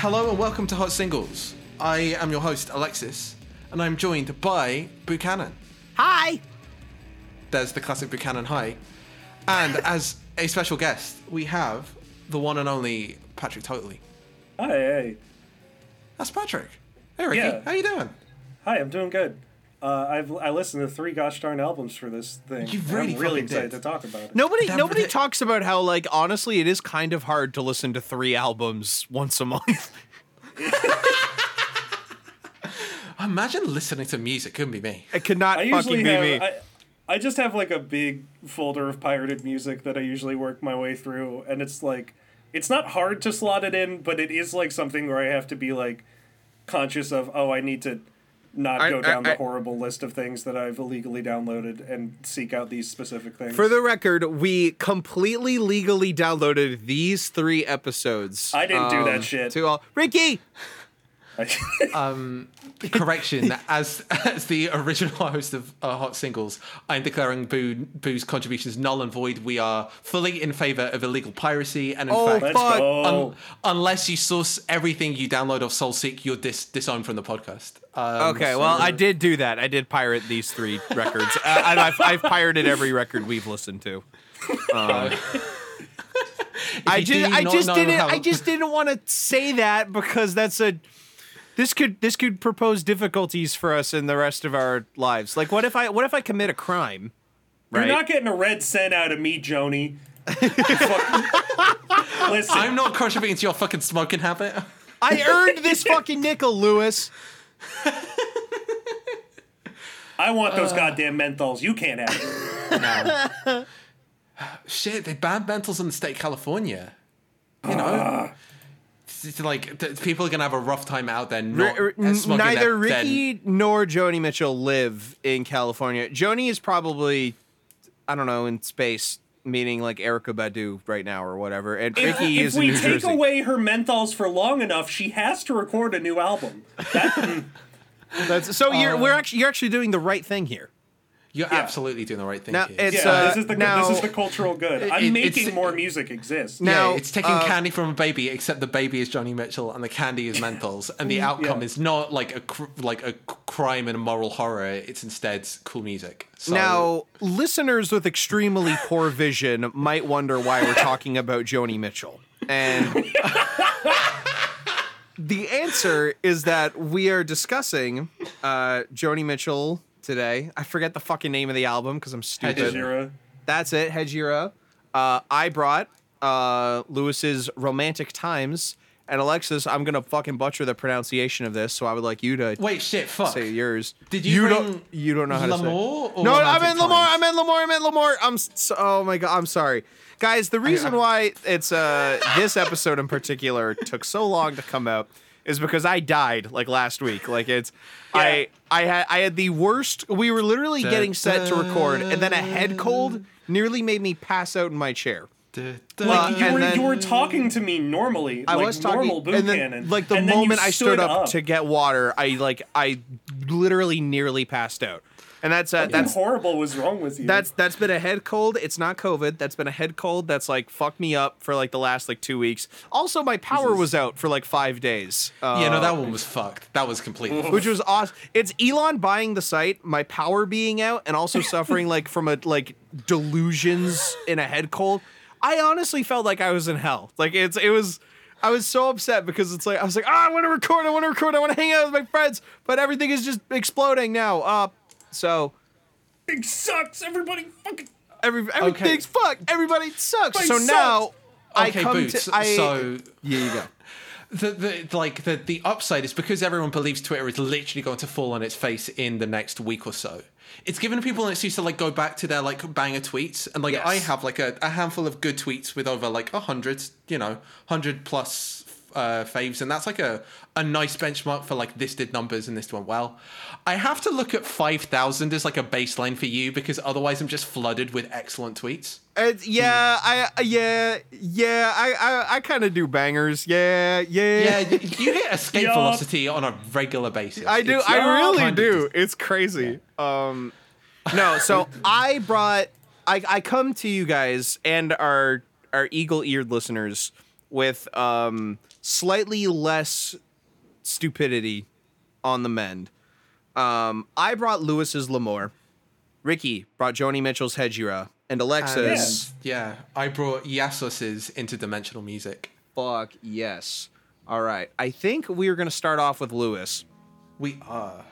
Hello and welcome to Hot Singles. I am your host, Alexis, and I'm joined by Buchanan. Hi. There's the classic Buchanan hi. And as a special guest, we have the one and only Patrick Totally. Hi, hey. That's Patrick. Hey, Ricky. Yeah. How you doing? Hi, I'm doing good. Uh, I've I listened to three gosh darn albums for this thing. You and really I'm really excited did. to talk about it. Nobody That nobody really- talks about how like honestly it is kind of hard to listen to three albums once a month. Imagine listening to music. Couldn't be me. It could not I fucking usually be have me. I, I just have like a big folder of pirated music that I usually work my way through, and it's like it's not hard to slot it in, but it is like something where I have to be like conscious of oh I need to not I- go down I- the horrible list of things that I've illegally downloaded and seek out these specific things. For the record, we completely legally downloaded these three episodes. I didn't do that um, shit. To all Ricky. Correction, as as the original host of uh, Hot Singles, I'm declaring Boo, Boo's contributions null and void. We are fully in favor of illegal piracy, and in Oh, fact, Let's fuck. go. un- unless you source everything you download off SoulSeek, you're dis- disowned from the podcast. Um, Okay, well, I did do that. I did pirate these three records, uh, and I've, I've pirated every record we've listened to. Um, I just, I just didn't, how- I just didn't want to say that because that's a, this could, this could propose difficulties for us in the rest of our lives. Like, what if I, what if I commit a crime? You're not getting a red cent out of me, Joni. Listen, I'm not contributing to your fucking smoking habit. I earned this fucking nickel, Lewis. I want those uh. goddamn menthols. You can't have it. Shit, they banned menthols in the state of California. You know, it's, it's like th- people are gonna have a rough time out there. Not R- r- neither that then- Ricky nor Joni Mitchell live in California. Joni is probably, I don't know, in space, meaning like Erykah Badu right now or whatever. And If, Ricky if is in we New take Jersey. away her menthols for long enough, she has to record a new album. That, That's, so you're Uh, we're actually you're actually doing the right thing here. You're absolutely doing the right thing. Now, here. it's- yeah, uh, this is the now- this is the cultural good. I'm It- making more music exist. Now- yeah, it's taking uh, candy from a baby, except the baby is Joni Mitchell and the candy is menthols, and the outcome Yeah. is not like a cr- like a c- crime and a moral horror. It's instead cool music. So, Now, listeners with extremely poor vision might wonder why we're talking about Joni Mitchell. And the answer is that we are discussing uh, Joni Mitchell today. I forget the fucking name of the album because I'm stupid. Jira. That's it, Hejira. Uh, I brought uh, Lewis's Romantic Times. And Alexis, I'm gonna fucking butcher the pronunciation of this, so I would like you to wait, shit, fuck. say yours. Did you bring don't? You don't know how to say. Or No, I Romantic meant L'Amour. I Times? meant L'Amour. I meant L'Amour. I'm. So, oh my god. I'm sorry, guys. The reason why it's uh this episode in particular took so long to come out is because I died like last week. Like it's I I had I had the worst. We were literally getting set to record, and then a head cold nearly made me pass out in my chair. Duh, duh, Like you and were then- you were talking to me normally. I like was talking, normal and Buchanan. then like the and then you moment I stood up, up to get water, I like I literally nearly passed out, and that's uh, Something that's horrible was wrong with you. That's that's been a head cold. It's not COVID. That's been a head cold. That's like fucked me up for like the last like two weeks. Also, my power was out for like five days. Uh, Yeah, no, that one was fucked. That was completely. which was awesome. It's Elon buying the site, my power being out, and also suffering like from a like delusions in a head cold. I honestly felt like I was in hell. Like it's it was. I was so upset because it's like I was like, ah, I want to record, I want to record, I want to hang out with my friends, but everything is just exploding now. Uh, so it sucks. Everybody fucking. Every everything's fuck. Everybody sucks. Everybody so sucks. now I come Boots. to I, so yeah, you go. the, the like the the upside is because everyone believes Twitter is literally going to fall on its face in the next week or so. It's given people an excuse to like go back to their like banger tweets and like Yes. I have like a, a handful of good tweets with over like a hundred, you know, hundred plus uh, faves, and that's like a a nice benchmark for like this did numbers and this went well. I have to look at five thousand as like a baseline for you because otherwise I'm just flooded with excellent tweets. It's, yeah, I uh, yeah yeah I I, I kind of do bangers. Yeah Yeah, yeah. you you hit escape Yup. velocity on a regular basis. I do. It's I really of- do. It's crazy. Um, no. So I brought. I I come to you guys and our our eagle eared listeners with um slightly less stupidity on the mend. Um, I brought Lewis's L'Amour. Ricky brought Joni Mitchell's Hejira. And Alexis, And, yeah, I brought Iasos's interdimensional music. fuck yes. All right. I think we are going to start off with Lewis. We are.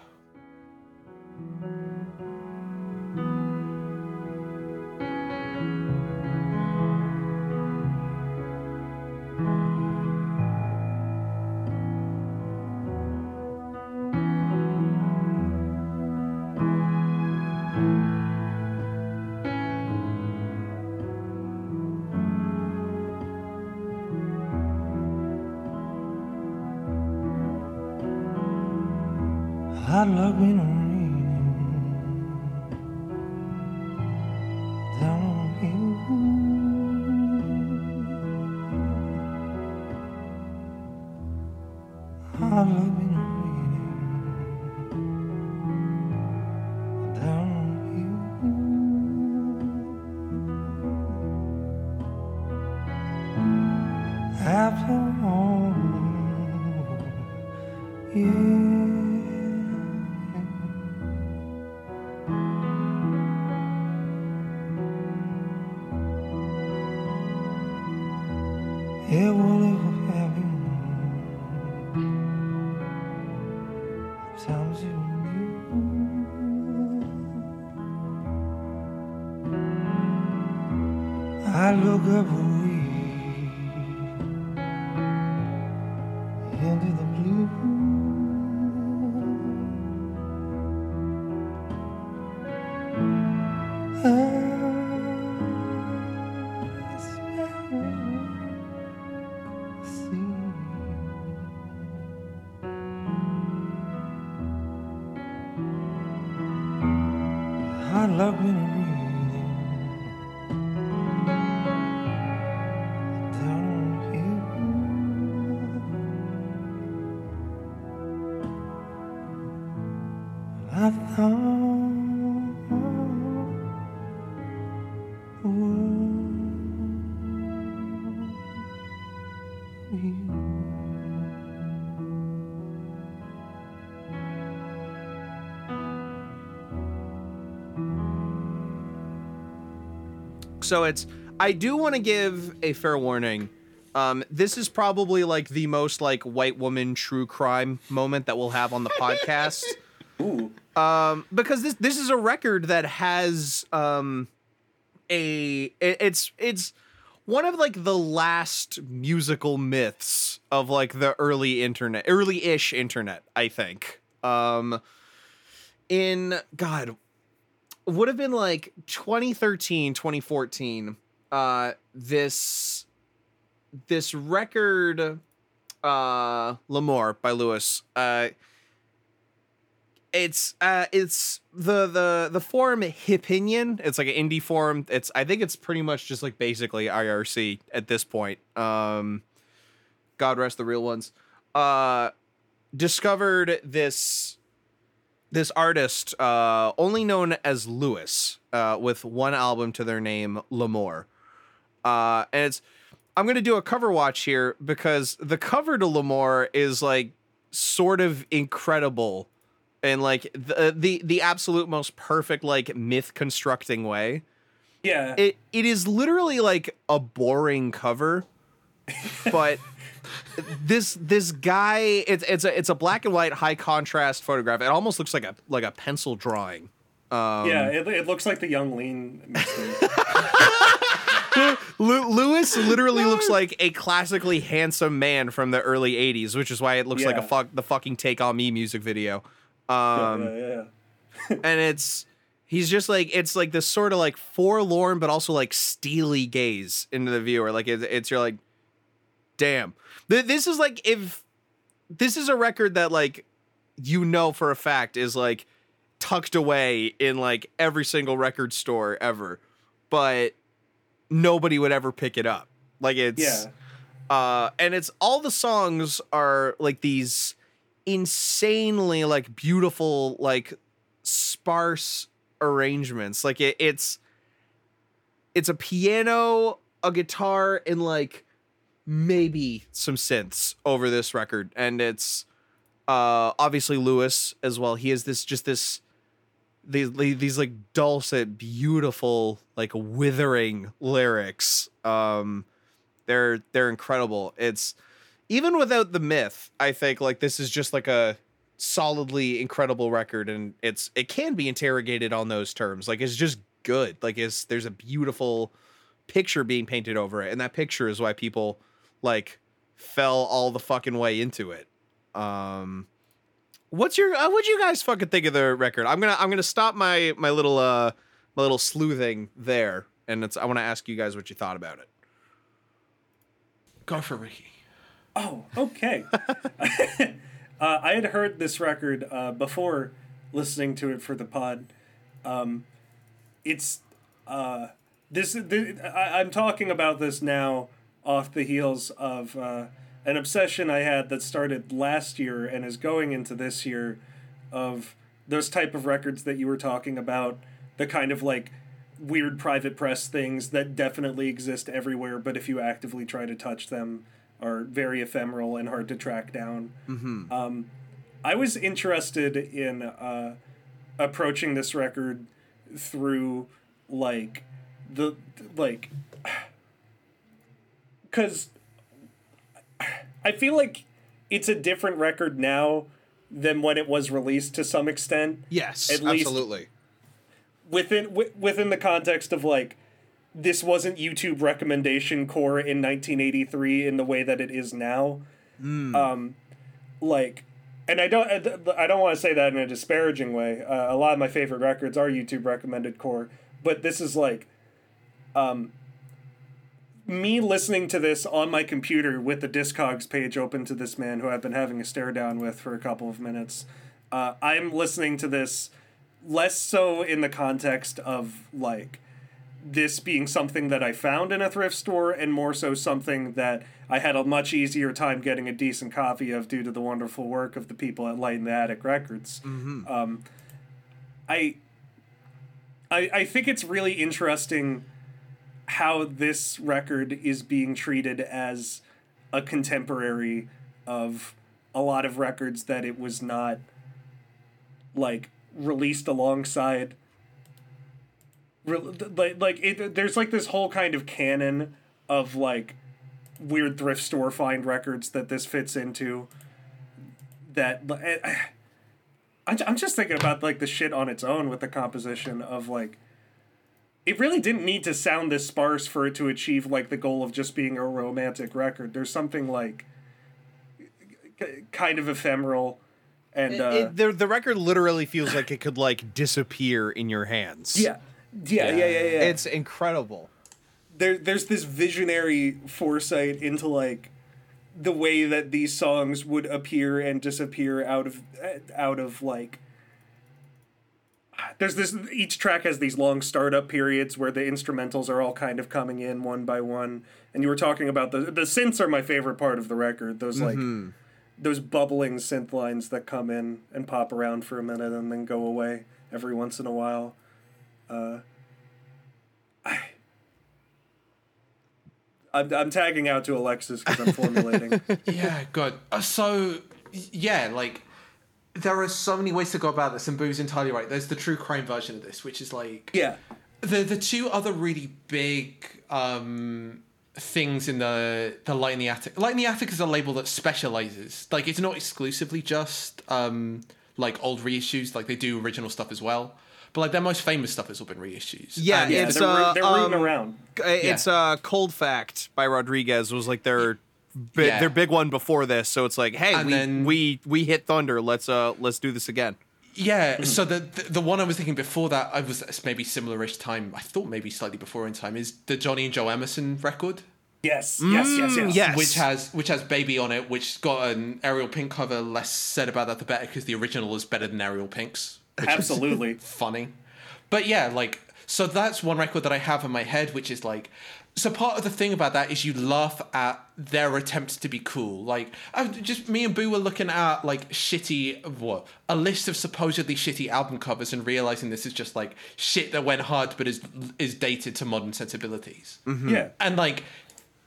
So it's I do want to give a fair warning. Um, this is probably like the most like white woman true crime moment that we'll have on the podcast. Ooh. um, because this this is a record that has um a it, it's it's one of like the last musical myths of like the early internet early-ish internet i think um in god would have been like 2013 2014 uh this this record uh L'Amour by Lewis uh it's uh it's the the the forum Hipinion. It's like an indie forum. It's I think it's pretty much just like basically IRC at this point. Um God rest the real ones. Uh discovered this this artist uh only known as Lewis uh with one album to their name L'Amour. Uh and it's I'm going to do a cover watch here because the cover to L'Amour is like sort of incredible in like the the the absolute most perfect like myth constructing way. Yeah. It it is literally like a boring cover, but this this guy it's it's a it's a black and white high contrast photograph. It almost looks like a like a pencil drawing. Um, yeah, it, it looks like the young lean. Lewis literally looks like a classically handsome man from the early '80s, which is why it looks like a fuck the fucking "Take on Me" music video. Um, yeah, yeah, yeah. and it's he's just like it's like this sort of like forlorn but also like steely gaze into the viewer like it, it's you're like damn this is like if this is a record that like you know for a fact is like tucked away in like every single record store ever but nobody would ever pick it up like it's Yeah. uh and it's all the songs are like these insanely like beautiful like sparse arrangements like it, it's it's a piano a guitar and like maybe some synths over this record, and it's uh obviously Lewis as well. He has this just this these these like dulcet, beautiful, like withering lyrics. Um, they're they're incredible. It's even without the myth, I think like this is just like a solidly incredible record, and it's it can be interrogated on those terms. Like it's just good. Like it's there's a beautiful picture being painted over it, and that picture is why people like fell all the fucking way into it. Um, what's your uh, what do you guys fucking think of the record? I'm gonna I'm gonna stop my my little uh my little sleuthing there, and it's I want to ask you guys what you thought about it. Go for Ricky. Oh, okay. uh, I had heard this record uh, before listening to it for the pod. Um, it's uh, this. this I, I'm talking about this now off the heels of uh, an obsession I had that started last year and is going into this year of those type of records that you were talking about, the kind of like weird private press things that definitely exist everywhere, but if you actively try to touch them, are very ephemeral and hard to track down. Mm-hmm. Um, I was interested in uh, approaching this record through like the like because I feel like it's a different record now than when it was released to some extent Yes, At least- absolutely. within wi- within the context of like this wasn't YouTube recommendation core in 1983 in the way that it is now. Um, like, and I don't I don't want to say that in a disparaging way. Uh, a lot of my favorite records are YouTube recommended core, but this is like, um, me listening to this on my computer with the Discogs page open to this man who I've been having a stare down with for a couple of minutes. Uh, I'm listening to this less so in the context of like this being something that I found in a thrift store and more so something that I had a much easier time getting a decent copy of due to the wonderful work of the people at Light in the Attic Records. Um, I, I I think it's really interesting how this record is being treated as a contemporary of a lot of records that it was not like released alongside. Like like it, there's like this whole kind of canon of like weird thrift store find records that this fits into that eh, I'm, I'm just thinking about like the shit on its own with the composition of like it really didn't need to sound this sparse for it to achieve like the goal of just being a romantic record there's something like k- kind of ephemeral and uh, It- the the record literally feels like it could like disappear in your hands. yeah. yeah yeah yeah yeah It's incredible. there there's this visionary foresight into like the way that these songs would appear and disappear out of out of like there's this each track has these long startup periods where the instrumentals are all kind of coming in one by one and you were talking about the the synths are my favorite part of the record those like those bubbling synth lines that come in and pop around for a minute and then go away every once in a while uh I I'm, I'm tagging out to Alexis because I'm formulating. yeah, good. Uh, so, yeah, like there are so many ways to go about this, and Boo's entirely right. There's the true crime version of this, which is like yeah. the the two other really big um things in the the light in the attic light in the attic is a label that specializes like it's not exclusively just um like old reissues like they do original stuff as well but like their most famous stuff has all been reissues Yeah, And it's they're, ro- uh, they're um, around. It's uh Cold Fact by Rodriguez was like their bi- Yeah. their big one before this. So it's like, hey, And we then- we we hit Thunder. Let's uh let's do this again. Yeah, so the, the the one I was thinking before that I was maybe similar-ish time. I thought maybe slightly before in time is the Donnie and Joe Emerson record, Yes, yes, yes, yes. yes. which has which has Baby on it, which got an Ariel Pink cover. Less said about that, the better, because the original is better than Ariel Pink's. which is Absolutely. funny. But yeah, like so that's one record that I have in my head, which is like. So part of the thing about that is you laugh at their attempts to be cool. Like just me and Boo were looking at like shitty what a list of supposedly shitty album covers and realizing this is just like shit that went hard but is is dated to modern sensibilities. Mm-hmm. Yeah. And like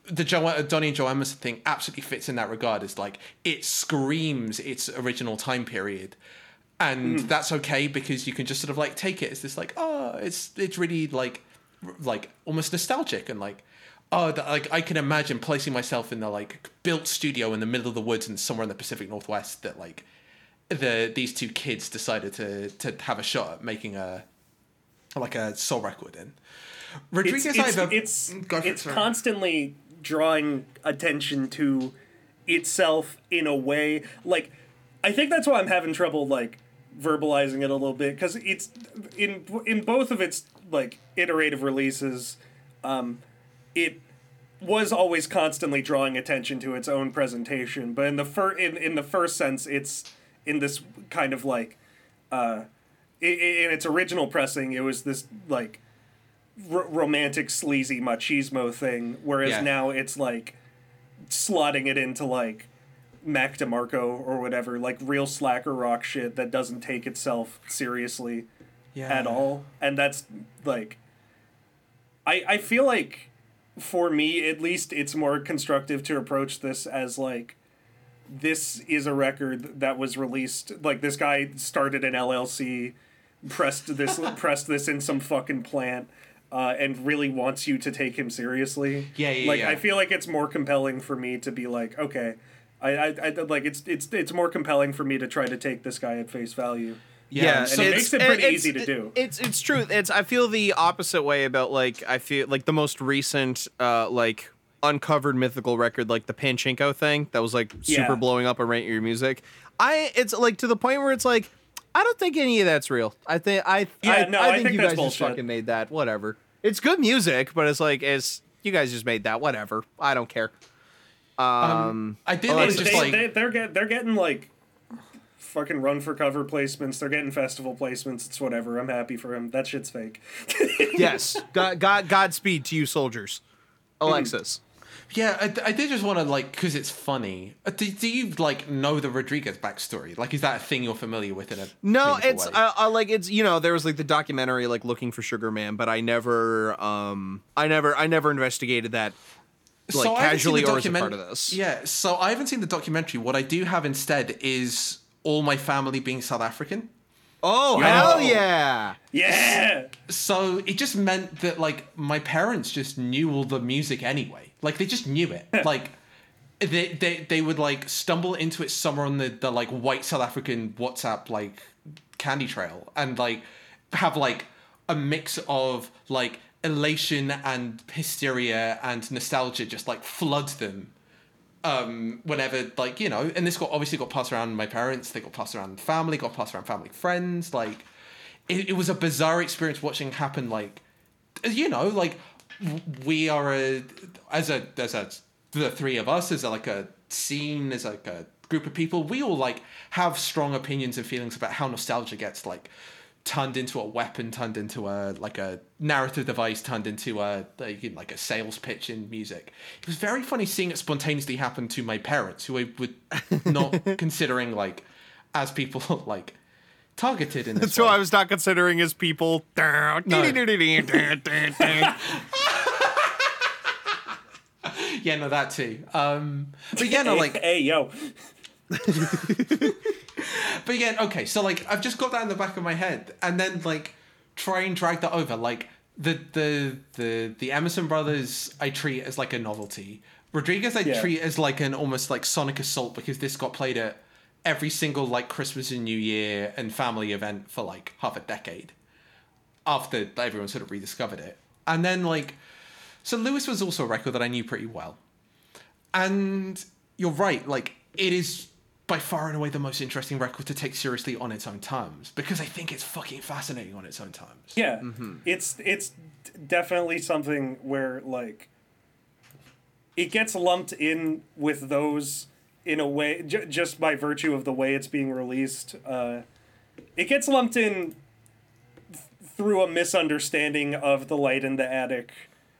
the jo- Donnie and Joe Emerson thing absolutely fits in that regard. Is like it screams its original time period, and mm. that's okay because you can just sort of like take it It's this like oh it's it's really like r- like almost nostalgic and like oh that, like I can imagine placing myself in the like built studio in the middle of the woods and somewhere in the Pacific Northwest that like the these two kids decided to to have a shot at making a like a soul record in. Rodriguez, it's it's, it's, mm, it, it's constantly drawing attention to itself in a way like I think that's why I'm having trouble like verbalizing it a little bit because it's in in both of its like iterative releases, um, it was always constantly drawing attention to its own presentation. But in the fir- in in the first sense, it's in this kind of like uh, i- i- in its original pressing, it was this like r- romantic sleazy machismo thing, whereas Yeah. now it's like slotting it into like Mac DeMarco or whatever, like real slacker rock shit that doesn't take itself seriously yeah. at all. And that's like I I feel like for me at least it's more constructive to approach this as like this is a record that was released like this guy started an LLC pressed this pressed this in some fucking plant uh, and really wants you to take him seriously. Yeah, yeah, Like yeah. I feel like it's more compelling for me to be like, okay, I, I, I like it's it's it's more compelling for me to try to take this guy at face value. Yeah, and it makes it pretty easy to do. It's it's true. It's I feel the opposite way about like I feel like the most recent uh like uncovered mythical record like the Panchiko thing that was like super Yeah. blowing up and rate your music. I it's like to the point where it's like I don't think any of that's real. I think I Yeah, I, no, I I think, think you that's guys just fucking made that. Whatever. It's good music, but it's like it's you guys just made that. Whatever. I don't care. Um, I did want it's to they, like they, they're get they're getting like fucking run for cover placements. They're getting festival placements. It's whatever. I'm happy for him. That shit's fake. yes. God, God, Godspeed to you, soldiers. Alexis. Yeah, I, I did just want to like because it's funny. Uh, Do, do you like know the Rodriguez backstory? Like, is that a thing you're familiar with in a No, it's way? uh, uh, like it's you know there was like the documentary like looking for Sugar Man, but I never um I never I never investigated that like So I haven't seen casually the or as a part of this. Yeah, so I haven't seen the documentary. What I do have instead is all my family being South African. Oh Yo. hell yeah! Yeah. So it just meant that like my parents just knew all the music anyway. Like they just knew it. like they, they they would like stumble into it somewhere on the, the like white South African WhatsApp like candy trail and like have like a mix of like elation and hysteria and nostalgia just like flood them um whenever like you know and this got obviously got passed around my parents they got passed around family got passed around family friends like it, it was a bizarre experience watching happen like you know like we are a as a as a the three of us as a, like a scene as like a group of people we all like have strong opinions and feelings about how nostalgia gets like turned into a weapon turned into a like a narrative device turned into a like, like a sales pitch in music it was very funny seeing it spontaneously happen to my parents who i would not considering like as people like targeted in this That's who way. I was not considering as people. yeah no that too um but yeah no like hey yo. But again, okay, so like I've just got that in the back of my head, and then like try and drag that over. Like the the the the Emerson brothers, I treat as like a novelty. Rodriguez, I Yeah. treat as like an almost like Sonic Assault because this got played at every single like Christmas and New Year and family event for like half a decade after everyone sort of rediscovered it. And then like, so Lewis was also a record that I knew pretty well. And you're right, like it is by far and away the most interesting record to take seriously on its own terms because I think it's fucking fascinating on its own terms. Yeah. It's it's definitely something where like it gets lumped in with those in a way j- just by virtue of the way it's being released. Uh, it gets lumped in th- through a misunderstanding of the light in the attic.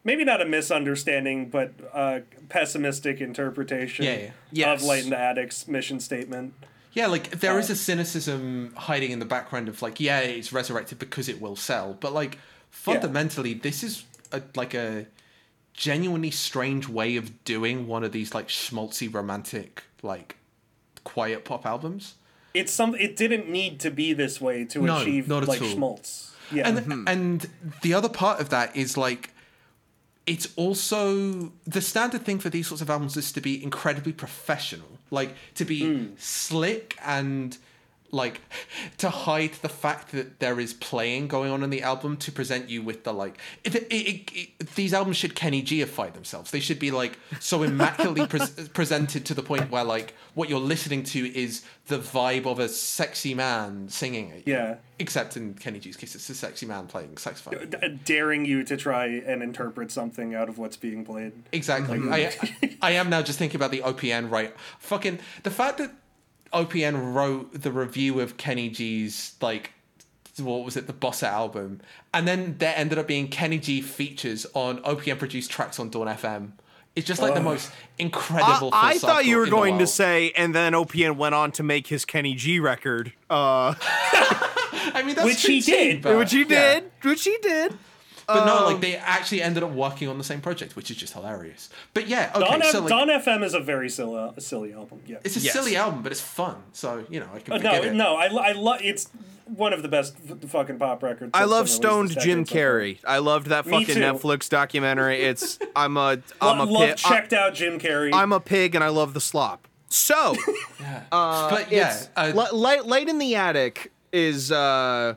Maybe not a misunderstanding, but uh, pessimistic interpretation Yeah, yeah. Yes. of Light in the Attic's mission statement. Yeah, like there is Uh, a cynicism hiding in the background of like, yeah, it's resurrected because it will sell, but like fundamentally, this is a, like a genuinely strange way of doing one of these like schmaltzy romantic like quiet pop albums. It's some. It didn't need to be this way to No, achieve not at like all. schmaltz. Yeah. And and the other part of that is like it's also the standard thing for these sorts of albums is to be incredibly professional, like to be Hmm. slick and like to hide the fact that there is playing going on in the album to present you with the like it, it, it, these albums should Kenny Gify themselves they should be like so immaculately pres presented to the point where like what you're listening to is the vibe of a sexy man singing it yeah. Except in Kenny G's case, it's a sexy man playing saxophone. D- daring you to try and interpret something out of what's being played. Exactly. Mm-hmm. I, I am now just thinking about the OPN, right? Fucking the fact that OPN wrote the review of Kenny G's like what was it, the Bossa album, and then there ended up being Kenny G features on OPN produced tracks on Dawn FM. It's just like the most incredible. I full thought you were going to say, and then OPN went on to make his Kenny G record, uh, I mean, that's Which he true too, did. but- which he yeah. did, which he did. But no, Um, like they actually ended up working on the same project, which is just hilarious. But yeah, okay, Dawn, so like, Dawn FM is a very silly, silly album. Yeah. it's a Yes. silly album, but it's fun. So you know, I can Uh, forgive no, it. no, I, I love. It's one of the best f- fucking pop records. I love stoned Jim decade so far. Carrey. I loved that Me fucking too. Netflix documentary. It's I'm a I'm Lo- a love pig. checked out Jim Carrey. I'm a pig and I love the slop. So, uh but yeah, uh, light, light in the attic is uh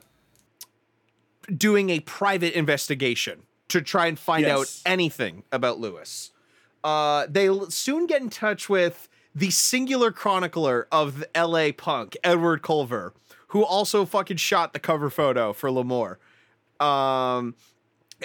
doing a private investigation to try and find out anything about Lewis. Uh, they l- soon get in touch with the singular chronicler of the L.A. punk, Edward Colver, who also fucking shot the cover photo for L'Amour. Um,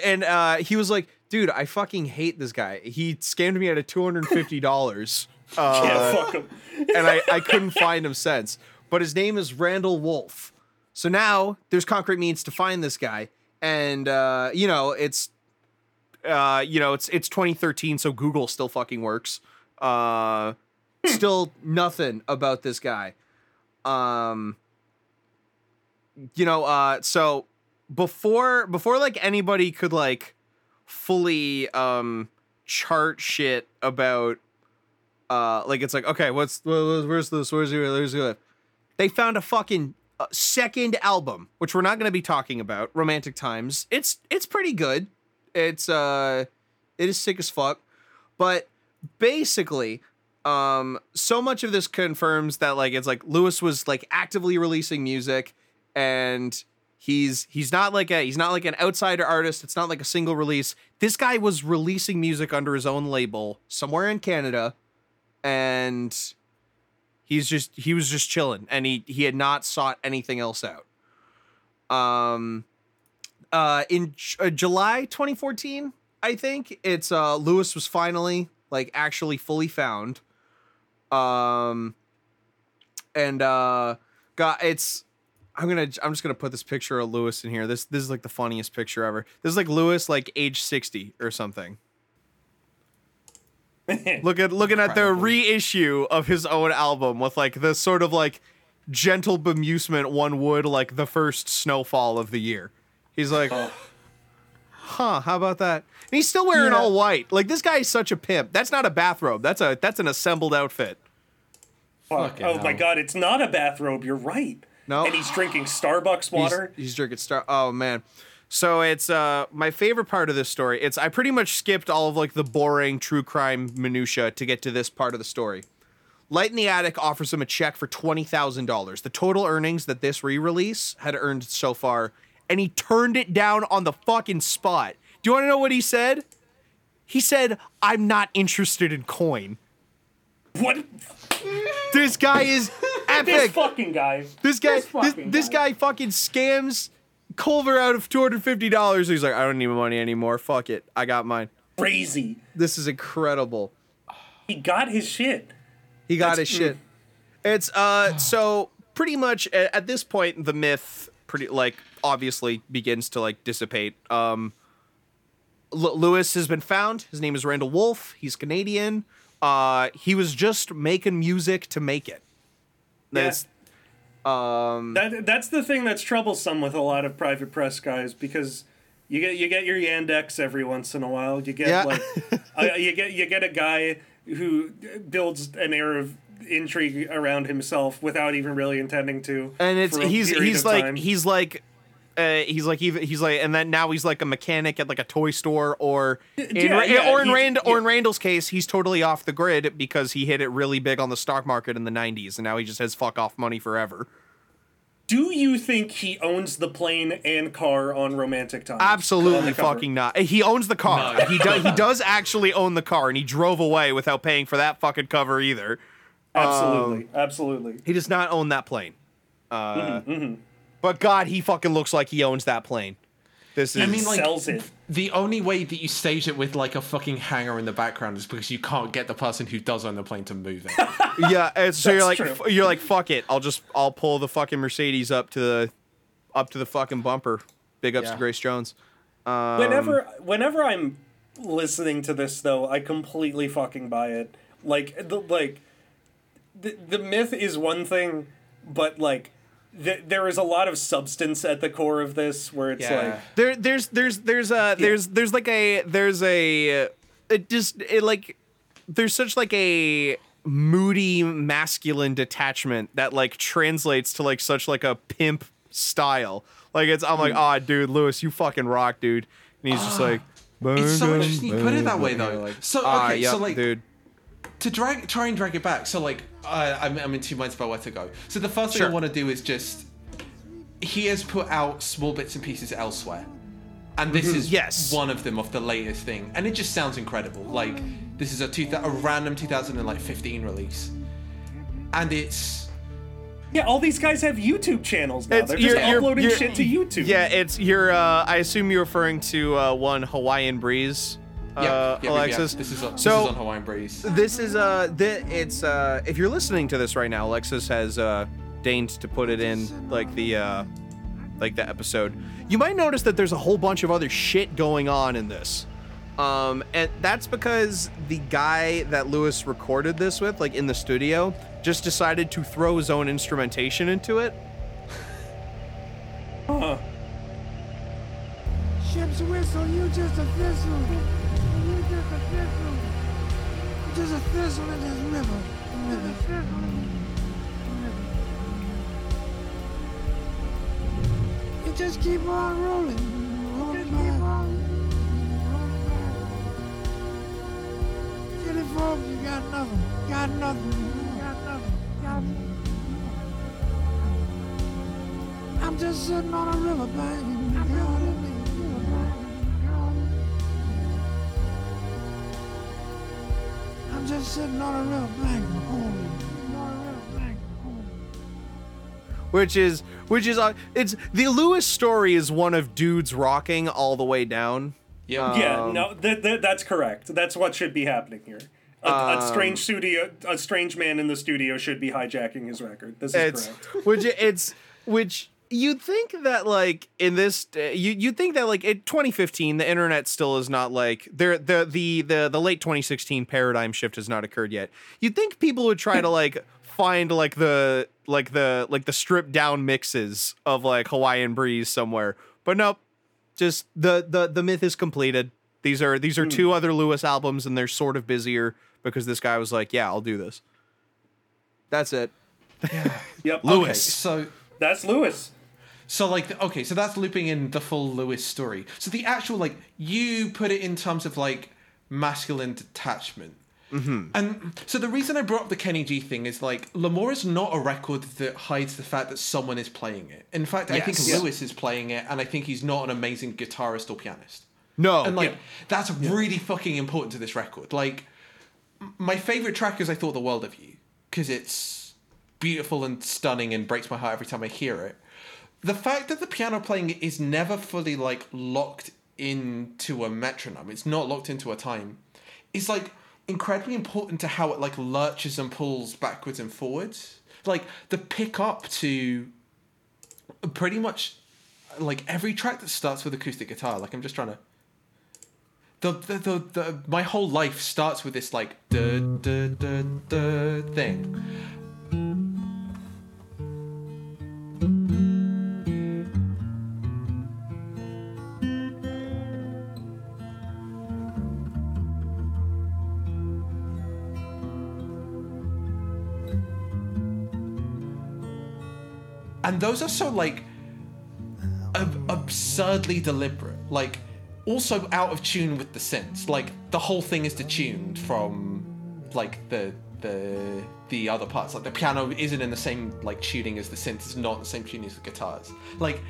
and uh, he was like, "Dude, I fucking hate this guy. He scammed me out of two hundred fifty dollars." Uh, yeah, fuck him. and I, I couldn't find him since. But his name is Randall Wulff. So now there's concrete means to find this guy, and uh, you know it's, uh, you know it's it's 2013, so Google still fucking works. Uh, still nothing about this guy. Um, you know, uh, so before before like anybody could like fully um chart shit about uh like it's like okay what's where's this? Where's he? Where's the they found a fucking second album which we're not going to be talking about romantic times. It's it's pretty good. It's uh it is sick as fuck. But basically um so much of this confirms that like it's like lewis was like actively releasing music and he's he's not like a he's not like an outsider artist. It's not like a single release. This guy was releasing music under his own label somewhere in canada and he's just he was just chilling and he he had not sought anything else out. Um uh in J- uh, july 2014 i think it's uh lewis was finally like actually fully found. Um and uh got it's i'm gonna i'm just gonna put this picture of lewis in here. This this is like the funniest picture ever. This is like lewis like age 60 or something Look at looking at the reissue of his own album with like the sort of like gentle bemusement one would like the first snowfall of the year. He's like, oh. huh, how about that? And he's still wearing Yeah. all white. Like this guy is such a pimp. That's not a bathrobe. That's a that's an assembled outfit. Fuck. Oh Fucking Oh my god, it's not a bathrobe. You're right. No. And he's drinking Starbucks He's- water. He's, drinking star. Oh man. So it's uh my favorite part of this story. It's I pretty much skipped all of like the boring true crime minutia to get to this part of the story. Light in the Attic offers him a check for twenty thousand dollars, the total earnings that this re-release had earned so far, and he turned it down on the fucking spot. Do you want to know what he said? He said, "I'm not interested in coin." What? This guy is epic. This fucking guy. This guy, This this, fucking this guy. guy fucking scams Colver out of two hundred fifty dollars. He's like, I don't need money anymore. Fuck it, I got mine. Crazy. This is incredible. He got his shit. He got That's- his shit. It's uh, so pretty much at this point the myth pretty like obviously begins to like dissipate. Um, L- Lewis has been found. His name is Randall Wulff. He's Canadian. Uh, he was just making music to make it. That's um That that's the thing that's troublesome with a lot of private press guys because You get you get your Jandek every once in a while. You get Yeah. like uh, you get you get a guy who builds an air of intrigue around himself without even really intending to. and it's he's he's like time. he's like uh, he's like even he's like and then now he's like a mechanic at like a toy store or in, yeah, yeah, or in he- Rand or in. Randall's case he's totally off the grid because he hit it really big on the stock market in the 90s and now he just has fuck off money forever. Do you think he owns the plane and car on Romantic Times? Absolutely On the cover? fucking not. He owns the car. No. He does he does actually own the car and he drove away without paying for that fucking cover either. Absolutely, absolutely. He does not own that plane. Uh, Mm-hmm, But God, he fucking looks like he owns that plane. This is I mean, like, Sells it. the only way that you stage it with like a fucking hangar in the background is because you can't get the person who does own the plane to move it. yeah. It's, so you're like true. f- you're like fuck it. I'll just I'll pull the fucking Mercedes up to the up to the fucking bumper. Big ups Yeah. to Grace Jones. Um, whenever whenever I'm listening to this though, I completely fucking buy it. Like the like the the myth is one thing, but like th- there is a lot of substance at the core of this where it's Yeah. like There, there's, there's, there's a, there's, there's like a, there's a, it just, it like, there's such like a moody masculine detachment that like translates to like such like a pimp style. Like it's, I'm like, ah, dude, Lewis, you fucking rock, dude. And he's just like, boom, It's so interesting you put it that way though. so okay, ah, yep, so like dude. To drag try and drag it back. So like uh, I'm I'm in two minds about where to go. So the first thing Sure. I want to do is just he has put out small bits and pieces elsewhere. And this is Mm-hmm. Yes. one of them of the latest thing, and it just sounds incredible. Like this is a two a random 2015 release, and it's yeah, all these guys have YouTube channels now. It's- They're just you're- you're- uploading you're- shit to YouTube. Yeah, it's you're. Uh, I assume you're referring to uh, one Hawaiian Breeze, uh, yeah, yeah, yeah, Alexis. This is on, so this is on Hawaiian Breeze. this is uh, th- it's uh, if you're listening to this right now, Alexis has uh, deigned to put it in like the uh, like the episode. You might notice that there's a whole bunch of other shit going on in this. Um, and that's because the guy that Lewis recorded this with, like in the studio, just decided to throw his own instrumentation into it. Huh. Ship's whistle, you just a thistle. You just a thistle. You just a thistle in this river. river. You just keep on rolling. Rolling by. City folks, you got nothing. Got nothing. Got nothing. Got nothing. I'm just sitting on a riverbank. I'm just sitting on a riverbank. which is which is uh, it's the Lewis story is one of dudes rocking all the way down. Yeah, Yeah, Um, no, th- th- that's correct. That's what should be happening here. A, Um, a strange studio, a strange man in the studio should be hijacking his record. This is It's correct. which it's which you'd think that like in this uh, you you'd think that like in 2015 the internet still is not like there the the the the late 2016 paradigm shift has not occurred yet. You'd think people would try to like find like the like the like the stripped down mixes of like Hawaiian Breeze somewhere. But nope. Just the the the myth is completed. These are these are two other Lewis albums and they're sort of busier because this guy was like, "Yeah, I'll do this." That's it. Yeah. Yep. Lewis. Okay, so That's Lewis. So like okay, so that's looping in the full Lewis story. So the actual like you put it in terms of like masculine detachment. Mm-hmm. And so the reason I brought up the Kenny G thing is like L'Amour is not a record that hides the fact that someone is playing it. In fact, I think Yes. Lewis is playing it, and I think he's not an amazing guitarist or pianist. No. And like Yeah. that's really fucking important to this record. Like my favorite track is I thought the world of you because it's beautiful and stunning and breaks my heart every time I hear it. The fact that the piano playing is never fully like locked into a metronome, it's not locked into a time, is like incredibly important to how it like lurches and pulls backwards and forwards. Like the pick up to pretty much like every track that starts with acoustic guitar. Like I'm just trying to the the, the, the my whole life starts with this like duh, duh, duh, duh thing. And those are so like ab- absurdly deliberate. Like also out of tune with the synths. Like the whole thing is detuned from like the the the other parts. Like the piano isn't in the same like tuning as the synth. It's not in the same tuning as the guitars. Like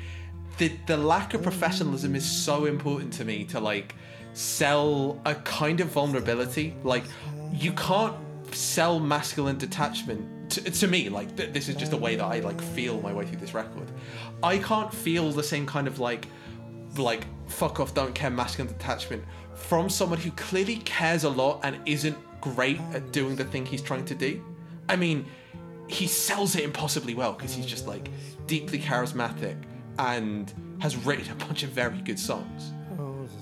the the lack of professionalism is so important to me to like sell a kind of vulnerability. Like you can't sell masculine detachment to, to me. Like th- this is just the way that I like feel my way through this record. I can't feel the same kind of like like fuck off don't care masculine detachment from someone who clearly cares a lot and isn't great at doing the thing he's trying to do i mean he sells it impossibly well because he's just like deeply charismatic and has written a bunch of very good songs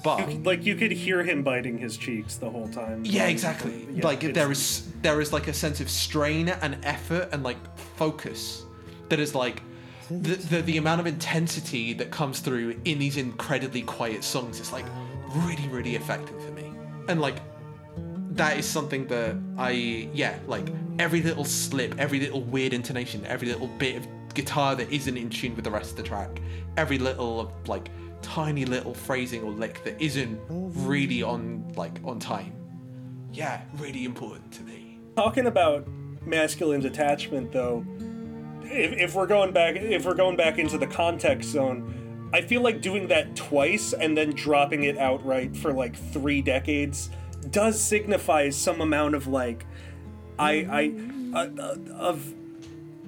but Like you could hear him biting his cheeks the whole time. yeah exactly. Yeah, like there is there is like a sense of strain and effort and like focus that is like the, the the amount of intensity that comes through in these incredibly quiet songs is like really really effective for me. And like that is something that i yeah like every little slip every little weird intonation every little bit of guitar that isn't in tune with the rest of the track. Every little like tiny little phrasing or lick that isn't really on like on time. Yeah really important to me. Talking about masculine detachment though if, if we're going back if we're going back into the context zone i feel like doing that twice and then dropping it outright for like three decades does signify some amount of like i i uh, uh, of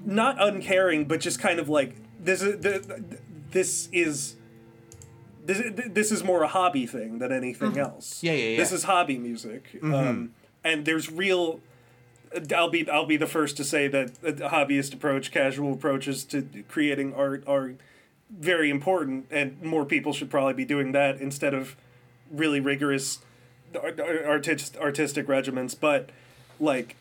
not uncaring but just kind of like this is this is this, this is more a hobby thing than anything else. Mm-hmm. Yeah, yeah, yeah. This is hobby music, um, and there's real. I'll be I'll be the first to say that hobbyist approach, casual approaches to creating art are very important, and more people should probably be doing that instead of really rigorous art- artist, artistic regimens. But like